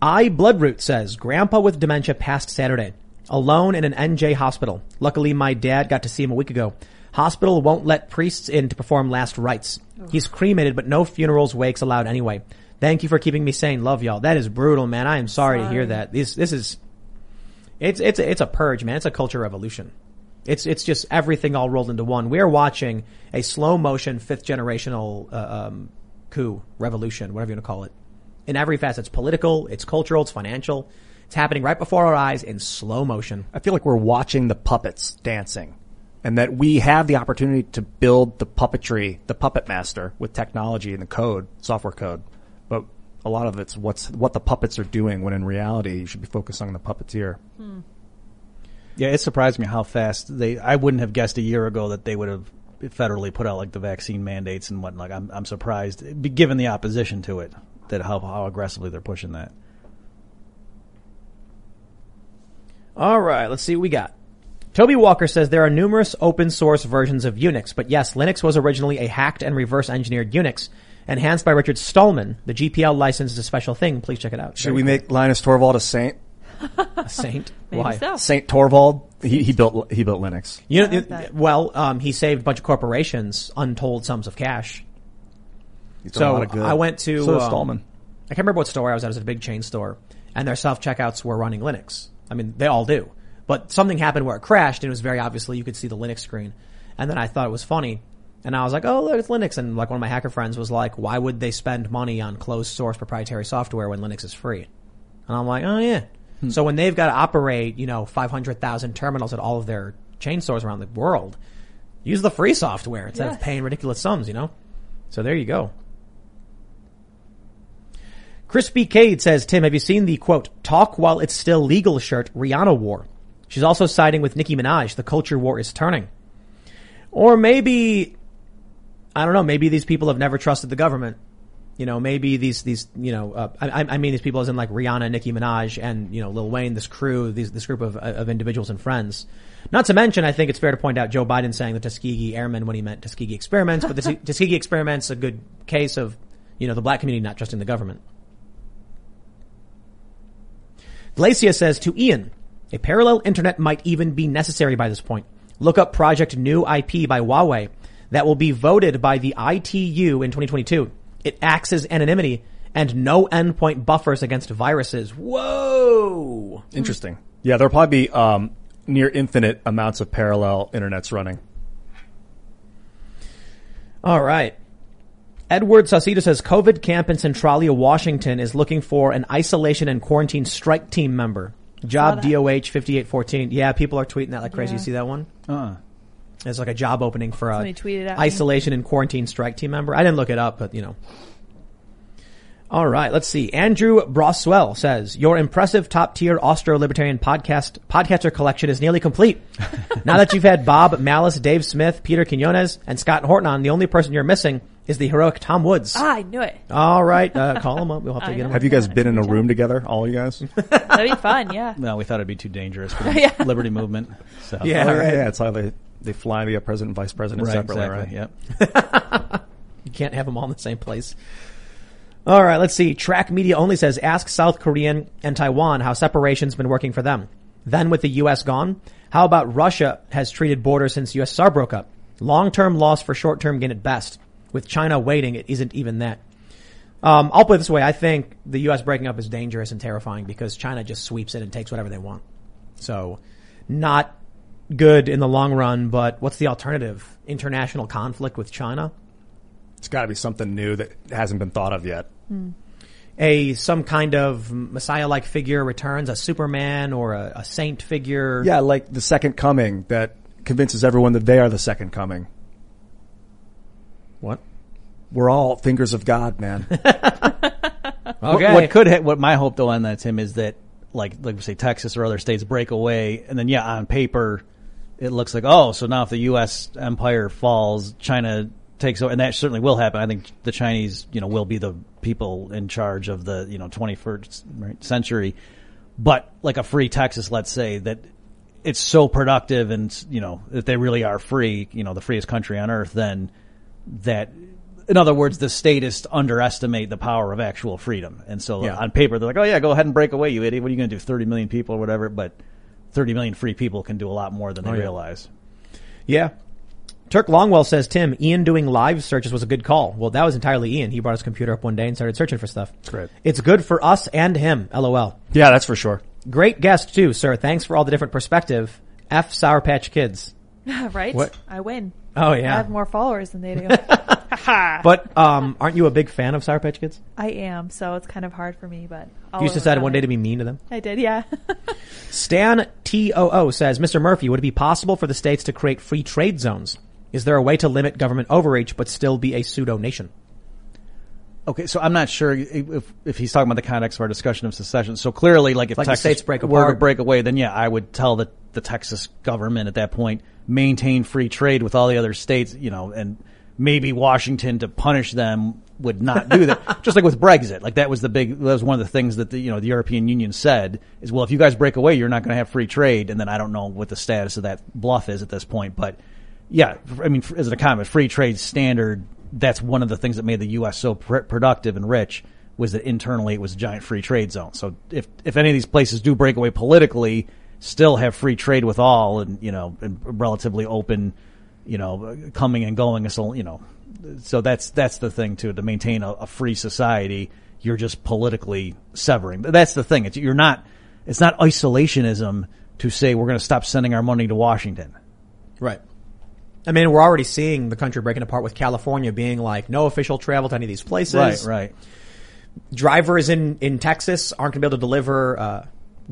I Bloodroot says, Grandpa with dementia passed Saturday. Alone in an NJ hospital. Luckily, my dad got to see him a week ago. Hospital won't let priests in to perform last rites. He's cremated, but no funerals, wakes allowed anyway. Thank you for keeping me sane. Love y'all. That is brutal, man. I am sorry, to hear that. This, this is, it's, it's, a, it's a purge, man. It's a culture revolution. It's it's just everything all rolled into one. We're watching a slow motion fifth generational uh, um, coup revolution, whatever you want to call it, in every facet. It's political, it's cultural, it's financial. It's happening right before our eyes in slow motion. I feel like we're watching the puppets dancing and that we have the opportunity to build the puppetry, the puppet master with technology and the code, software code. But a lot of it's what's, what the puppets are doing when in reality you should be focusing on the puppeteer. Hmm. Yeah, it surprised me how fast they. I wouldn't have guessed a year ago that they would have federally put out like the vaccine mandates and whatnot. I'm I'm surprised, given the opposition to it, that how how aggressively they're pushing that. All right, let's see what we got. Toby Walker says there are numerous open source versions of Unix, but yes, Linux was originally a hacked and reverse engineered Unix, enhanced by Richard Stallman. The GPL license is a special thing. Please check it out. Should we make Linus Torvald a saint? a saint? Why? so. Saint Torvald? He, he built, he built Linux. You know, like it- well, um, he saved a bunch of corporations untold sums of cash. He's a So lot of good. I went to So um, Stallman. I can't remember what store I was at. It was at a big chain store, and their self checkouts were running Linux. I mean, they all do. But something happened where it crashed, and it was very obviously you could see the Linux screen. And then I thought it was funny, and I was like, "Oh, look, it's Linux." And like one of my hacker friends was like, "Why would they spend money on closed source proprietary software when Linux is free?" And I'm like, "Oh yeah." Hmm. So when they've got to operate, you know, 500,000 terminals at all of their chain stores around the world, use the free software instead of paying ridiculous sums, you know? So there you go. Crispy Cade says, Tim, have you seen the quote, talk while it's still legal shirt Rihanna wore? She's also siding with Nicki Minaj. The culture war is turning. Or maybe, I don't know, maybe these people have never trusted the government. You know, maybe these, these, you know, uh, I, I mean these people as in like Rihanna, Nicki Minaj, and, you know, Lil Wayne, this crew, these, this group of, of individuals and friends. Not to mention, I think it's fair to point out Joe Biden saying the Tuskegee Airmen when he meant Tuskegee experiments, but the Tuskegee experiments a good case of, you know, the black community not trusting the government. Glacia says to Ian, a parallel internet might even be necessary by this point. Look up Project New IP by Huawei that will be voted by the ITU in 2022. It acts as anonymity and no endpoint buffers against viruses. Whoa! Interesting. Yeah, there'll probably be um, near infinite amounts of parallel internets running. All right. Edward Saucedo says COVID camp in Centralia, Washington is looking for an isolation and quarantine strike team member. Job. DOH 5814. Yeah, people are tweeting that like crazy. You see that one? Uh, There's like a job opening for a Somebody tweeted at me. isolation and quarantine strike team member. I didn't look it up, but you know. All right, let's see. Andrew Broswell says, your impressive top tier Austro-Libertarian podcast, podcaster collection is nearly complete. now that you've had Bob Malice, Dave Smith, Peter Quinones, and Scott Horton on, the only person you're missing is the heroic Tom Woods. Ah, I knew it. All right, uh, call him up. We'll have to I get him. know. Have you guys been in a room together, all you guys? That'd be fun. Yeah. no, we thought it'd be too dangerous for the Yeah. liberty movement. So Yeah, oh, right. yeah, yeah. It's how they they fly the president and vice president right, separately, exactly. right? Yep. You can't have them all in the same place. All right, let's see. Track Media only says ask South Korean and Taiwan how separation's been working for them. Then with the U.S. gone, how about Russia has treated borders since USSR broke up? Long-term loss for short-term gain at best. With China waiting, it isn't even that. Um, I'll put it this way. I think the U.S. breaking up is dangerous and terrifying because China just sweeps it and takes whatever they want. So, not good in the long run, but what's the alternative? International conflict with China? It's got to be something new that hasn't been thought of yet. a some kind of messiah-like figure returns, a Superman or a, a saint figure. Yeah, like the second coming that convinces everyone that they are the second coming. What? We're all fingers of God, man. What, what could ha- what my hope though on that Tim is that like like we say Texas or other states break away and then yeah on paper it looks like oh so now if the U.S. empire falls China takes over and that certainly will happen I think the Chinese you know will be the people in charge of the you know 21st right, century but like a free Texas let's say that it's so productive and you know if they really are free you know the freest country on earth then that in other words, the statists underestimate the power of actual freedom. And so Yeah. on paper, they're like, oh yeah, go ahead and break away, you idiot. What are you going to do? 30 million people or whatever. But 30 million free people can do a lot more than they oh, yeah. realize. Yeah. Turk Longwell says, Tim, Ian doing live searches was a good call. Well, that was entirely Ian. He brought his computer up one day and started searching for stuff. Great. It's good for us and him. LOL. yeah, that's for sure. Great guest too, sir. Thanks for all the different perspective. F Sour Patch Kids. right? What? I win. Oh yeah. I have more followers than they do. But um, aren't you a big fan of Sour Patch Kids? I am, so it's kind of hard for me, but I'll You just decided one day to be mean to them. I did, yeah. Stan TOO says, Mr. Murphy, would it be possible for the states to create free trade zones? Is there a way to limit government overreach but still be a pseudo nation? Okay, so I'm not sure if if he's talking about the context of our discussion of secession. So clearly, like if Like the Texas states break were to apart. break away, then yeah, I would tell the the Texas government at that point maintain free trade with all the other states, you know, and maybe Washington to punish them would not do that. Just like with Brexit, like that was the big that was one of the things that the you know the European Union said is well if you guys break away, you're not going to have free trade, and then I don't know what the status of that bluff is at this point, but yeah, I mean, as an economist, free trade standard, that's one of the things that made the U.S. so pr- productive and rich was that internally it was a giant free trade zone. So if, if any of these places do break away politically, still have free trade with all and, you know, and relatively open, you know, coming and going. So, you know, so that's, that's the thing too, to maintain a, a free society, you're just politically severing. That's the thing. It's, you're not, it's not isolationism to say we're going to stop sending our money to Washington. Right. I mean, we're already seeing the country breaking apart with California being like no official travel to any of these places. Right, right. Drivers in, in Texas aren't going to be able to deliver uh,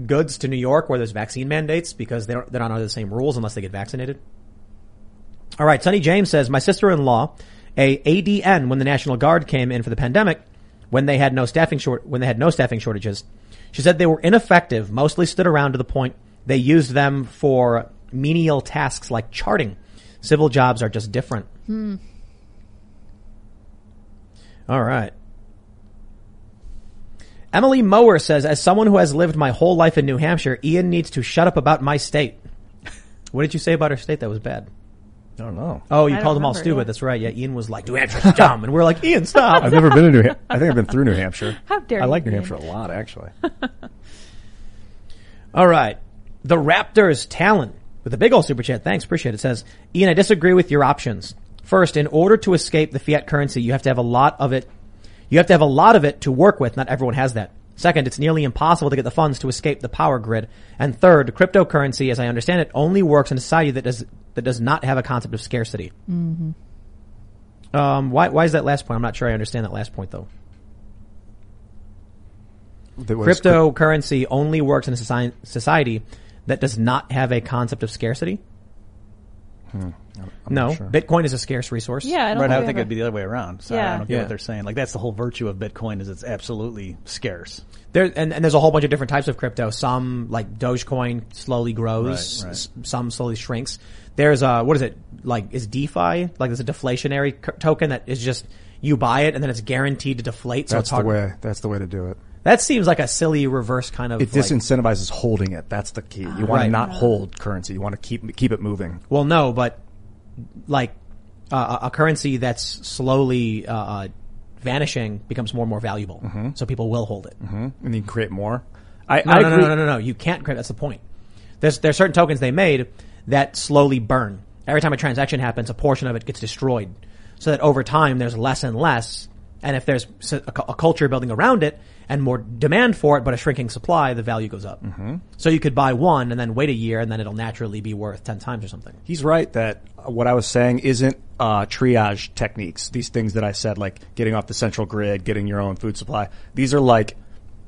goods to New York where there's vaccine mandates because they don't, they're not under the same rules unless they get vaccinated. All right, Sonny James says my sister-in-law, a ADN when the National Guard came in for the pandemic, when they had no staffing short when they had no staffing shortages, she said they were ineffective. Mostly stood around to the point they used them for menial tasks like charting. Civil jobs are just different. Hmm. All right. Emily Mower says, as someone who has lived my whole life in New Hampshire, Ian needs to shut up about my state. What did you say about her state that was bad? I don't know. Oh, you I called them all remember, stupid. yeah. That's right. Yeah, Ian was like, New Hampshire's dumb. And we're like, Ian, stop. I've never been to New Hampshire. I think I've been through New Hampshire. How dare you? I you, like New Ian. Hampshire a lot, actually. All right. The Raptors Talon with a big old super chat. Thanks. Appreciate it. Says, Ian, I disagree with your options. First, in order to escape the fiat currency, you have to have a lot of it. You have to have a lot of it to work with. Not everyone has that. Second, it's nearly impossible to get the funds to escape the power grid. And third, cryptocurrency, as I understand it, only works in a society that does, that does not have a concept of scarcity. Um, why, why is that last point? I'm not sure I understand that last point though. That was Cryptocurrency only works in a soci- society that does not have a concept of scarcity. No, sure. Bitcoin is a scarce resource. Yeah, I don't Right, I think would think it'd be the other way around. So I don't get Yeah. what they're saying. Like that's the whole virtue of Bitcoin is it's absolutely scarce. There and, and there's a whole bunch of different types of crypto. Some like Dogecoin slowly grows. Right, right. S- some slowly shrinks. There's a what is it like? Is DeFi like there's a deflationary c- token that is just you buy it and then it's guaranteed to deflate. So That's it's the way. That's the way to do it. That seems like a silly reverse kind of. It like- disincentivizes holding it. That's the key. You ah. want Right. to not hold currency. You want to keep keep it moving. Well, no, but like uh, a a currency that's slowly uh, uh, vanishing becomes more and more valuable. So people will hold it. And you can create more. I, No, I no, no, no, no, no, no. You can't create. That's the point. There's there's certain tokens they made that slowly burn. Every time a transaction happens, a portion of it gets destroyed, so that over time there's less and less. And if there's a, a culture building around it, and more demand for it, but a shrinking supply, the value goes up. Mm-hmm. So you could buy one and then wait a year and then it'll naturally be worth 10 times or something. He's right that what I was saying isn't uh, triage techniques. These things that I said, like getting off the central grid, getting your own food supply. These are like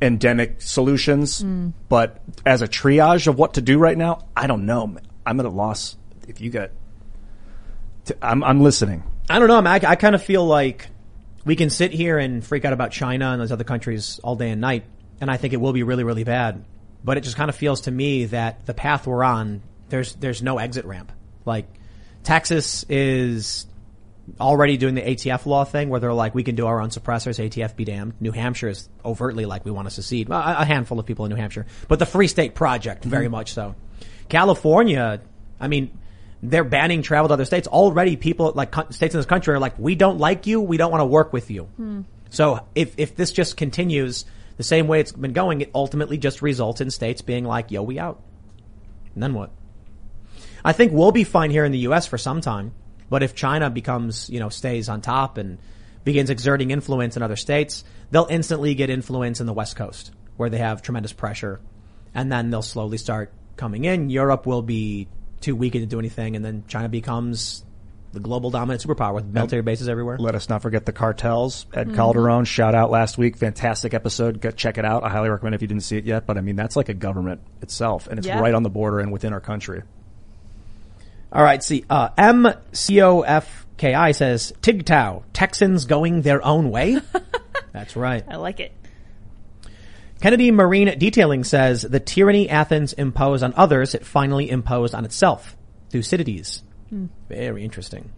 endemic solutions. But as a triage of what to do right now, I don't know. I'm at a loss. If you got, t- I'm I'm listening. I don't know. man. I, I kind of feel like we can sit here and freak out about China and those other countries all day and night, and I think it will be really, really bad. But it just kind of feels to me that the path we're on, there's there's no exit ramp. Like Texas is already doing the ATF law thing where they're like, we can do our own suppressors, ATF be damned. New Hampshire is overtly like, we want to secede. Well, a a handful of people in New Hampshire, but the Free State Project, very mm-hmm. much so. California, I mean, they're banning travel to other states. Already people, like states in this country are like, we don't like you, we don't want to work with you. Hmm. So if, if this just continues the same way it's been going, it ultimately just results in states being like, yo, we out. And then what? I think we'll be fine here in the U.S. for some time. But if China becomes, you know, stays on top and begins exerting influence in other states, they'll instantly get influence in the West Coast where they have tremendous pressure. And then they'll slowly start coming in. Europe will be too weak to do anything. And then China becomes the global dominant superpower with military bases everywhere. Let us not forget the cartels. Ed Calderon, shout out last week. Fantastic episode. Go check it out. I highly recommend if you didn't see it yet. But I mean, that's like a government itself, and it's Yeah. right on the border and within our country. All right. See, uh, MCOFKI says, Tigtow, Texans going their own way. That's right. I like it. Kennedy Marine Detailing says the tyranny Athens imposed on others, it finally imposed on itself. Thucydides. Hmm. Very interesting.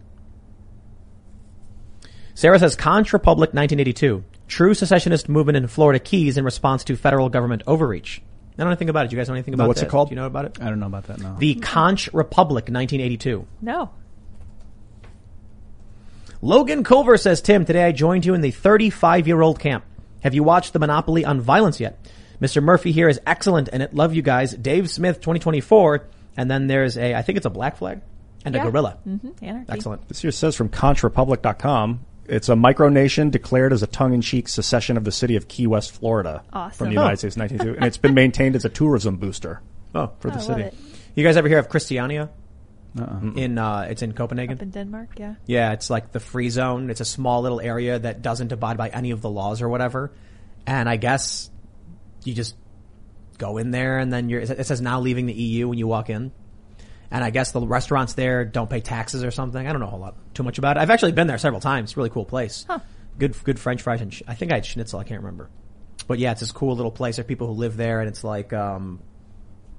Sarah says Conch Republic 1982. True secessionist movement in Florida Keys in response to federal government overreach. I don't know anything about it. Do you guys know anything about what's it called? Do you know about it? I don't know about that. No. The Conch Republic 1982. No. Logan Culver says, Tim, today I joined you in the 35 year old camp. Have you watched the Monopoly on Violence yet? Mr. Murphy here is excellent and it love you guys. Dave Smith 2024. And then there's a, I think it's a black flag and Yeah. a gorilla. Mm-hmm. Excellent. This here says from ConchRepublic.com. It's a micronation declared as a tongue-in-cheek secession of the city of Key West, Florida, Awesome. from the United Oh. States in 1992, and it's been maintained as a tourism booster. Oh, for the I love city. it. You guys ever hear of Christiania? Uh-uh. In, uh, it's in Copenhagen. Up in Denmark, yeah. Yeah, it's like the free zone. It's a small little area that doesn't abide by any of the laws or whatever. And I guess you just go in there and then you're, it says now leaving the EU when you walk in. And I guess the restaurants there don't pay taxes or something. I don't know a whole lot too much about it. I've actually been there several times. It's a really cool place. Good, good French fries and sh- I think I had schnitzel. I can't remember. But yeah, it's this cool little place. There are people who live there and it's like, um,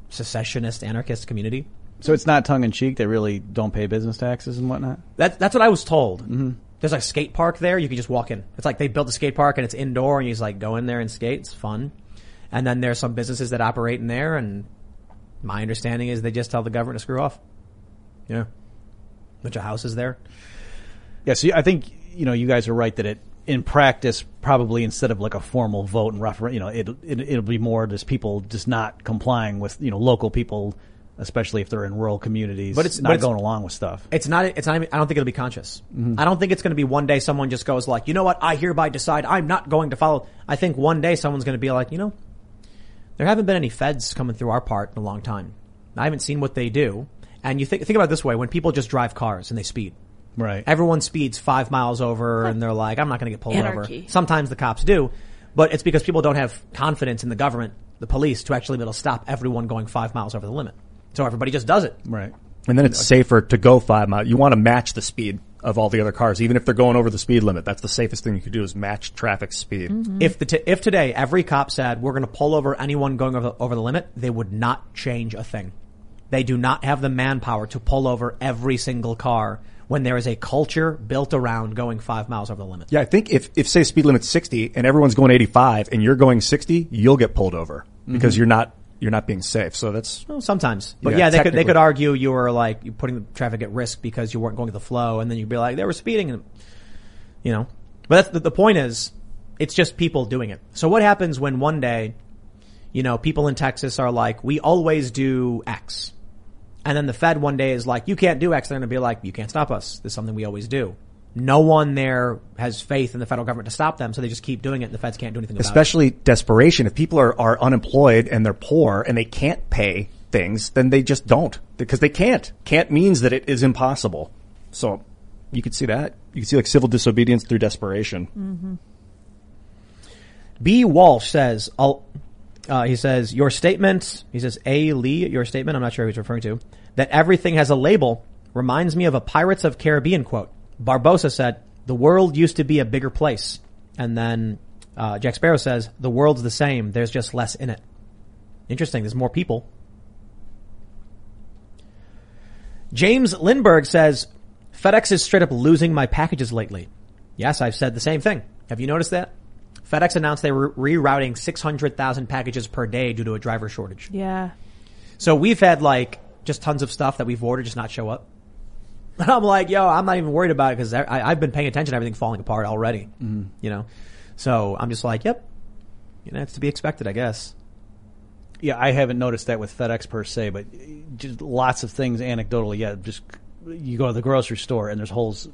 secessionist anarchist community. So it's not tongue in cheek. They really don't pay business taxes and whatnot. That's that's what I was told. Mm-hmm. There's like a skate park there. You can just walk in. It's like they built a skate park and it's indoor, and you just like go in there and skate. It's fun. And then there's some businesses that operate in there, and my understanding is they just tell the government to screw off. Yeah, bunch of houses there. Yeah, so I think you know you guys are right that it in practice probably instead of like a formal vote and referendum, you know, it, it it'll be more just people just not complying with you know local people, especially if they're in rural communities, But it's- not but it's- going along with stuff. It's not. It's not. Even, I don't think it'll be conscious. Mm-hmm. I don't think it's going to be one day someone just goes like, you know what? I hereby decide I'm not going to follow. I think one day someone's going to be like, you know, there haven't been any feds coming through our part in a long time. I haven't seen what they do. And you think think about it this way: when people just drive cars and they speed, Right. everyone speeds five miles over, and they're like, I'm not going to get pulled Anarchy. over. Sometimes the cops do, but it's because people don't have confidence in the government, the police, to actually be able to stop everyone going five miles over the limit. So everybody just does it. Right. And then it's safer to go five miles. You want to match the speed of all the other cars, even if they're going over the speed limit. That's the safest thing you could do is match traffic speed. Mm-hmm. If the t- if today every cop said we're going to pull over anyone going over the, over the limit, they would not change a thing. They do not have the manpower to pull over every single car when there is a culture built around going five miles over the limit. Yeah, I think if, if say speed limit's 60 and everyone's going 85 and you're going 60, you'll get pulled over because mm-hmm. you're not, you're not being safe. So that's, Well, sometimes, but Yeah, yeah, they could they could argue you were like putting the traffic at risk because you weren't going with the flow, and then you'd be like they were speeding, and you know. But that's the, the point is, it's just people doing it. So what happens when one day, you know, people in Texas are like, we always do X, and then the Fed one day is like, you can't do X. They're going to be like, you can't stop us. This is something we always do. No one there has faith in the federal government to stop them, so they just keep doing it and the feds can't do anything about Especially desperation. If people are, are unemployed and they're poor and they can't pay things, then they just don't because they can't. Can't means that it is impossible. So you could see that. You could see like civil disobedience through desperation. it. B. Walsh says, I'll- uh, he says, your statement, he says, A. Lee, your statement, I'm not sure who he's referring to, that everything has a label reminds me of a Pirates of Caribbean quote. Barbossa said, the world used to be a bigger place. And then, uh, Jack Sparrow says, the world's the same, there's just less in it. Interesting, there's more people. James Lindbergh says, FedEx is straight up losing my packages lately. Yes, I've said the same thing. Have you noticed that? FedEx announced they were rerouting 600,000 packages per day due to a driver shortage. Yeah. So we've had like just tons of stuff that we've ordered just not show up. And I'm like, yo, I'm not even worried about it because I've been paying attention to everything falling apart already. Mm-hmm. You know? So I'm just like, yep. You know, it's to be expected, I guess. Yeah, I haven't noticed that with FedEx per se, but just lots of things anecdotally. Yeah, just you go to the grocery store and there's holes.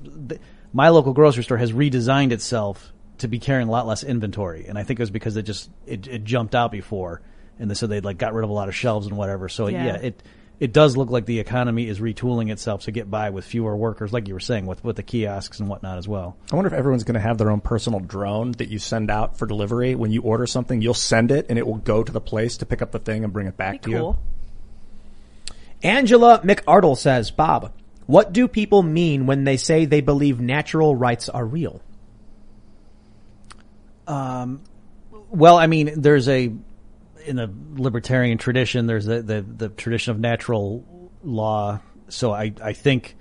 My local grocery store has redesigned itself to be carrying a lot less inventory, and I think it was because it just it, it jumped out before, and they, so they like got rid of a lot of shelves and whatever. So Yeah. yeah, it it does look like the economy is retooling itself to get by with fewer workers, like you were saying, with with the kiosks and whatnot as well. I wonder if everyone's going to have their own personal drone that you send out for delivery. When you order something, you'll send it and it will go to the place to pick up the thing and bring it back Be to cool. Angela McArdle says, Bob, what do people mean when they say they believe natural rights are real? Um, well, I mean, there's a in the libertarian tradition. There's the the, the tradition of natural law. So I I think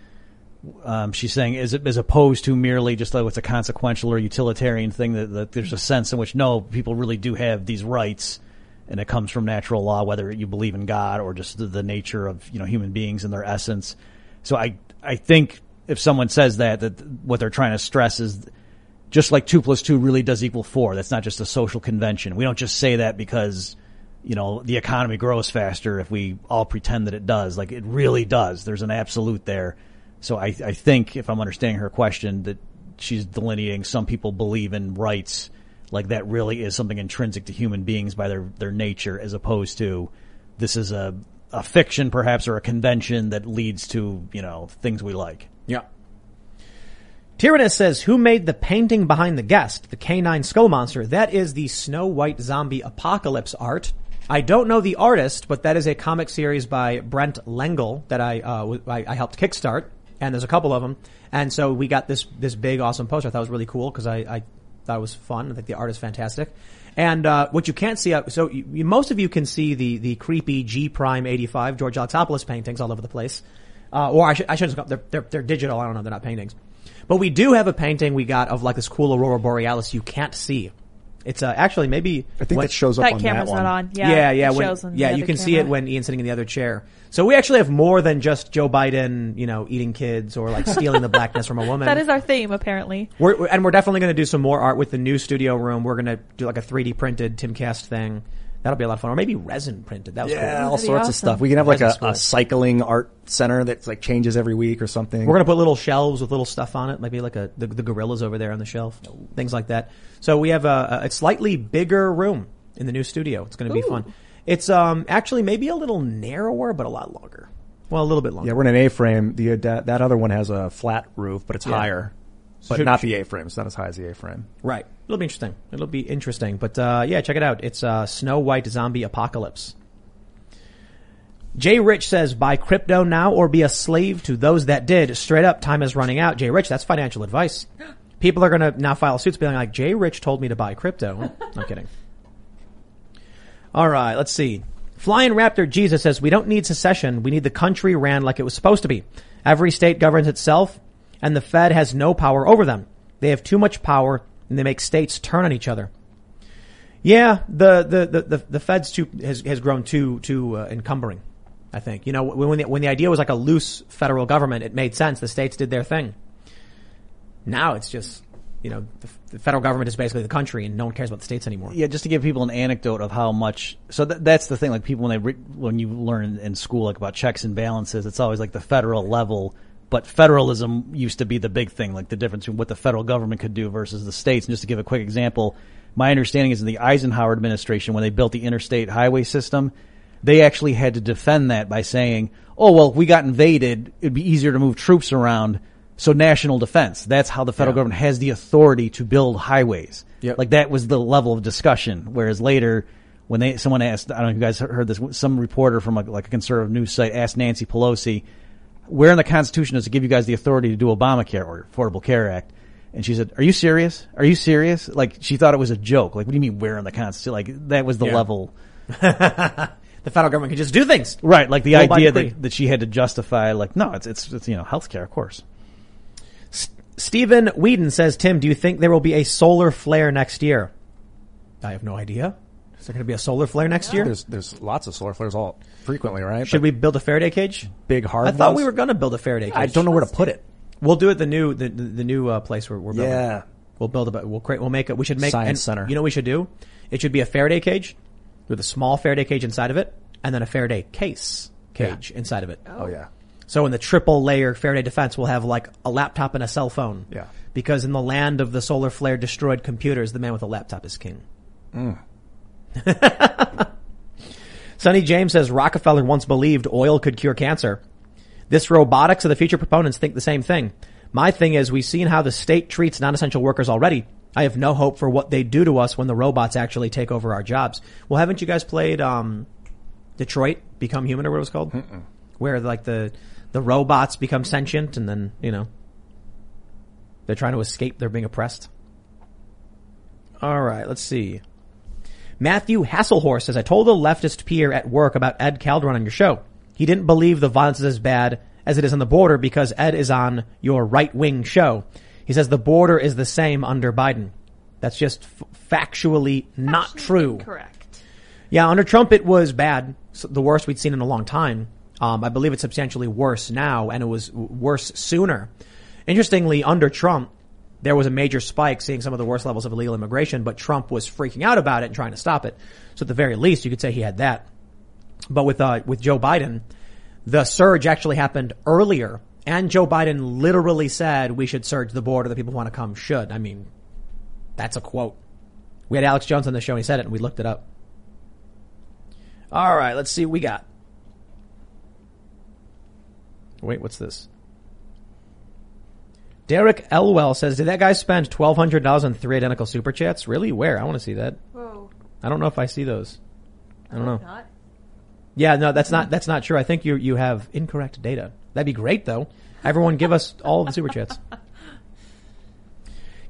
um, she's saying as as opposed to merely just like it's a consequential or utilitarian thing that, that there's a sense in which no people really do have these rights. And it comes from natural law, whether you believe in God or just the, the nature of you know human beings and their essence. So I I think if someone says that, that what they're trying to stress is just like two plus two really does equal four. That's not just a social convention. We don't just say that because, you know, the economy grows faster if we all pretend that it does. Like it really does. There's an absolute there. So I, I think if I'm understanding her question that she's delineating some people believe in rights like that really is something intrinsic to human beings by their, their nature as opposed to this is a, a fiction perhaps or a convention that leads to, you know, things we like. Yeah. Tyrannus says, who made the painting behind the guest, the canine skull monster? That is the Snow White zombie apocalypse art. I don't know the artist, but that is a comic series by Brent Lengel that I, uh, I, I helped kickstart. And there's a couple of them. And so we got this, this big awesome poster. I thought was really cool because I, I thought it was fun. I think the art is fantastic. And, uh, what you can't see, uh, so you, most of you can see the, the creepy G Prime 85 George Alexopoulos paintings all over the place. Uh, or I should, I shouldn't, they're, they're, they're digital. I don't know. They're not paintings. But we do have a painting we got of like this cool aurora borealis you can't see. It's uh, actually maybe I think when- that shows up That on camera's that one. not on. Yeah. yeah, yeah, it when- shows on yeah. You other can see it when Ian's sitting in the other chair. So we actually have more than just Joe Biden, you know, eating kids or like stealing the blackness from a woman. That is our theme, apparently. We're, we're- and we're definitely going to do some more art with the new studio room. We're going to do like a 3D printed Timcast thing. That'll be a lot of fun. Or maybe resin printed. That was Yeah, cool. all That'd be sorts of stuff. We can have like a, a cycling art center that's like changes every week or something. We're gonna put little shelves with little stuff on it, maybe like a the, the gorillas over there on the shelf, things like that. So we have a, a slightly bigger room in the new studio. It's gonna be fun. It's um actually maybe a little narrower, but a lot longer. Well, a little bit longer. yeah, we're in an A-frame. The that, that other one has a flat roof, but it's higher. But Should- not the A-frame. It's not as high as the A-frame. Right. It'll be interesting. It'll be interesting. But uh, yeah, check it out. It's uh, Snow White Zombie Apocalypse. Jay Rich says, buy crypto now or be a slave to those that did. Straight up, time is running out. Jay Rich, that's financial advice. People are going to now file suits being like, Jay Rich told me to buy crypto. I'm kidding. All right, let's see. Flying Raptor Jesus says, we don't need secession. We need the country ran like it was supposed to be. Every state governs itself and the Fed has no power over them. They have too much power and they make states turn on each other. Yeah, the, the, the, the, the Fed's too, has, has grown too, too uh, encumbering. I think. You know, when, the, when the idea was like a loose federal government, it made sense. The states did their thing. Now it's just, you know, the, the federal government is basically the country and no one cares about the states anymore. Yeah, just to give people an anecdote of how much. So th- that's the thing. Like people when they re- when you learn in school like about checks and balances, it's always like the federal level but federalism used to be the big thing, like the difference between what the federal government could do versus the states. And just to give a quick example, my understanding is in the Eisenhower administration, when they built the interstate highway system, they actually had to defend that by saying, oh, well, if we got invaded, it'd be easier to move troops around. So national defense, that's how the federal Yeah. government has the authority to build highways. Yep. Like that was the level of discussion. Whereas later, when they, someone asked, I don't know if you guys heard this, some reporter from a, like a conservative news site asked Nancy Pelosi, where in the Constitution does it give you guys the authority to do Obamacare or Affordable Care Act? And she said, "Are you serious? Are you serious?" Like she thought it was a joke. Like, what do you mean where in the Constitution? Like that was the Yeah. level, The federal government can just do things. right? Like the Rule idea that, that she had to justify, like, no, it's it's, it's you know healthcare, of course. Stephen Whedon says, Tim, do you think there will be a solar flare next year? I have no idea. Is there going to be a solar flare next year? There's there's lots of solar flares all frequently, right? Should we build a Faraday cage? big hard? I thought ones? we were going to build a Faraday cage. I don't know where to put it. We'll do it the new the the, the new uh, place where we're building. Yeah. We'll build a we'll create we'll make it we should make Science and center. You know what we should do? It should be a Faraday cage with a small Faraday cage inside of it and then a Faraday case cage inside of it. Oh yeah. So in the triple layer Faraday defense, we'll have like a laptop and a cell phone. Yeah. Because in the land of the solar flare destroyed computers, the man with a laptop is king. Mm. Sonny James says Rockefeller once believed oil could cure cancer. This robotics of the future proponents think the same thing. My thing is we've seen how the state treats non-essential workers already. I have no hope for what they do to us when the robots actually take over our jobs. Well, haven't you guys played, um, Detroit Become Human or what it was called? Where like the, the robots become sentient and then, you know, they're trying to escape. They're being oppressed. All right. Let's see. Matthew Hasselhorst says, I told a leftist peer at work about Ed Calderon on your show. He didn't believe the violence is as bad as it is on the border because Ed is on your right wing show. He says the border is the same under Biden. That's just f- factually not true. Correct. Yeah, under Trump it was bad, the worst we'd seen in a long time. Um, I believe it's substantially worse now, and it was worse sooner. Interestingly, under Trump, there was a major spike, seeing some of the worst levels of illegal immigration, but Trump was freaking out about it and trying to stop it. So at the very least, you could say he had that. But with uh, with Joe Biden, the surge actually happened earlier, and Joe Biden literally said we should surge the border. The people who want to come should. I mean, that's a quote. We had Alex Jones on the show, and he said it, and we looked it up. All right, let's see what we got. Wait, what's this? Derek Elwell says, "Did that guy spend twelve hundred dollars on three identical super chats? Really? Where? I want to see that. Whoa. I don't know if I see those. I don't know. Not. Yeah, no, that's not that's not true. I think you you have incorrect data. That'd be great though. Everyone, give us all the super chats.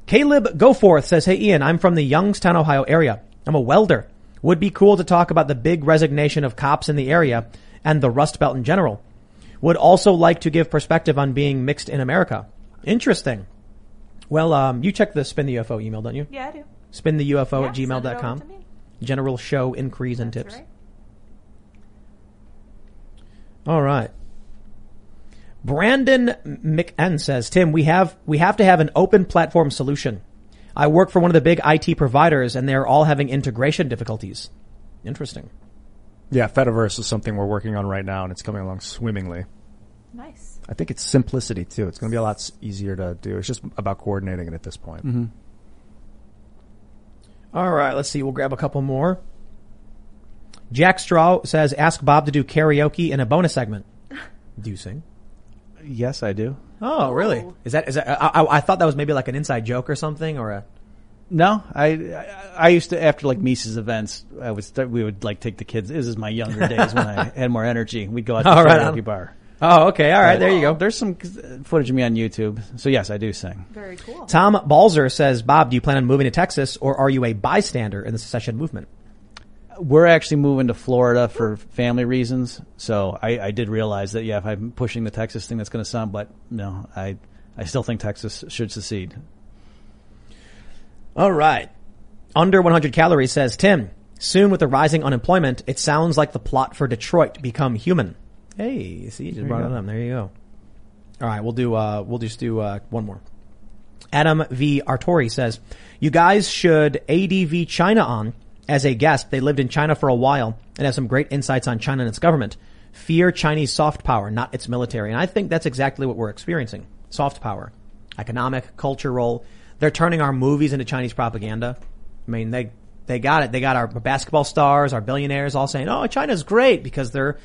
Caleb Goforth says, "Hey Ian, I'm from the Youngstown, Ohio area. I'm a welder. Would be cool to talk about the big resignation of cops in the area and the Rust Belt in general. Would also like to give perspective on being mixed in America. Interesting. Well, um, you check the spin the UFO email, don't you? Yeah, I do. Spin the UFO Yeah, at send it over gmail.com. General show inquiries and That's tips. right. All right. Brandon McN says, Tim, we have, we have to have an open platform solution. I work for one of the big IT providers and they're all having integration difficulties. Interesting. Yeah, Fediverse is something we're working on right now, and it's coming along swimmingly. Nice. I think it's simplicity too. It's going to be a lot easier to do. It's just about coordinating it at this point. Mm-hmm. All right. Let's see. We'll grab a couple more. Jack Straw says, ask Bob to do karaoke in a bonus segment. Do you sing? Yes, I do. Oh, really? Oh. Is that, is that, I, I, I thought that was maybe like an inside joke or something or a, No, I, I I used to after like Mises events, I would start, we would like take the kids. This is my younger days when I had more energy. We'd go out to All the right, karaoke on. bar. Oh, okay. All right. There you go. There's some footage of me on YouTube. So yes, I do sing. Very cool. Tom Balzer says, Bob, do you plan on moving to Texas or are you a bystander in the secession movement? We're actually moving to Florida for family reasons. So I, I did realize that yeah, if I'm pushing the Texas thing, that's going to sound. But no, I I still think Texas should secede. All right. Under 100 calories says, Tim, soon with the rising unemployment, it sounds like the plot for Detroit become human. Hey, see, you just brought it up. There you go. All right. We'll do, uh, we'll just do, uh, one more. Adam V. Artori says, you guys should ADV China on as a guest. They lived in China for a while and have some great insights on China and its government. fear Chinese soft power, not its military. And I think that's exactly what we're experiencing. Soft power. Economic, cultural. They're turning our movies into Chinese propaganda. I mean, they, they got it. They got our basketball stars, our billionaires all saying, oh, China's great because they're,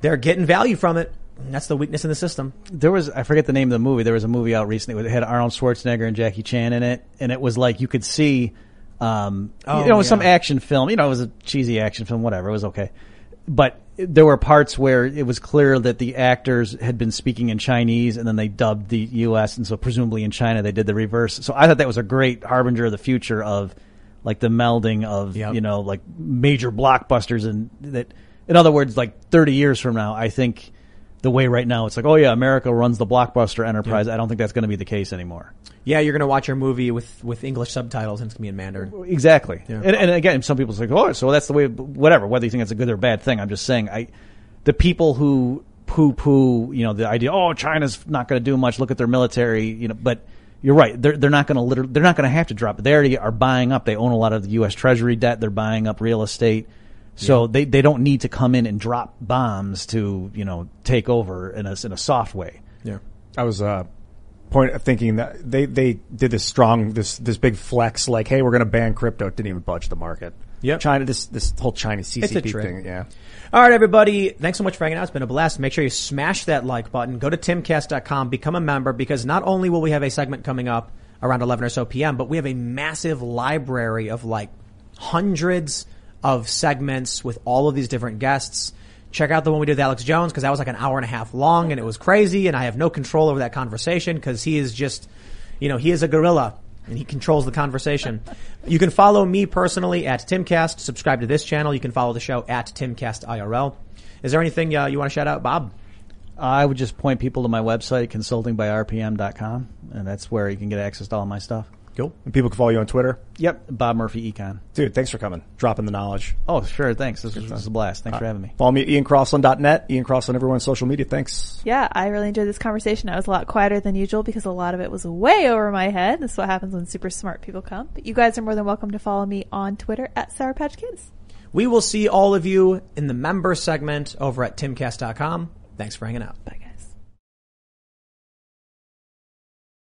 they're getting value from it. And that's the weakness in the system. There was I forget the name of the movie. There was a movie out recently that had Arnold Schwarzenegger and Jackie Chan in it, and it was like you could see, um, Oh, you know, it was some action film. You know, it was a cheesy action film, whatever. It was okay, but there were parts where it was clear that the actors had been speaking in Chinese, and then they dubbed the U.S. and so presumably in China they did the reverse. So I thought that was a great harbinger of the future of like the melding of Yep. you know like major blockbusters and that. In other words, like thirty years from now, I think the way right now it's like, oh yeah, America runs the blockbuster enterprise. I don't think that's going to be the case anymore. Yeah, you're going to watch your movie with, with English subtitles and it's going to be in Mandarin. Exactly. Yeah. And, and again, some people say, oh, so that's the way, whatever, whether you think it's a good or bad thing. I'm just saying, I, the people who poo poo, you know, the idea, oh, China's not going to do much. Look at their military, you know, but you're right. They're, they're not going to literally, they're not going to have to drop it. They already are buying up. They own a lot of the U.S. Treasury debt. They're buying up real estate. So they, they don't need to come in and drop bombs to, you know, take over in a, in a soft way. Yeah. I was uh, point of thinking that they they did this strong this this big flex like, hey, we're going to ban crypto. It didn't even budge the market. Yeah, China this this whole a CCP thing. Yeah. All right, everybody. Thanks so much for hanging out. It's been a blast. Make sure you smash that like button. Go to timcast.com, become a member because not only will we have a segment coming up around 11 or so PM, but we have a massive library of like hundreds of segments with all of these different guests. Check out the one we did with Alex Jones because that was like an hour and a half long and it was crazy and I have no control over that conversation because he is just, you know, he is a gorilla and he controls the conversation. You can follow me personally at Timcast. Subscribe to this channel. You can follow the show at Timcast IRL. Is there anything uh, you want to shout out, Bob? I would just point people to my website, consultingbyrpm.com, and that's where you can get access to all my stuff. Cool. And people can follow you on Twitter. Yep, Bob Murphy Econ. Dude, thanks for coming. Dropping the knowledge. Oh, sure. Thanks. This was, this was a blast. Thanks uh, for having me. Follow me at iancrossland.net, Ian Crossland everywhere on social media. Thanks. Yeah, I really enjoyed this conversation. I was a lot quieter than usual because a lot of it was way over my head. This is what happens when super smart people come. But you guys are more than welcome to follow me on Twitter at Sour Patch Kids. We will see all of you in the member segment over at timcast.com. Thanks for hanging out. Bye.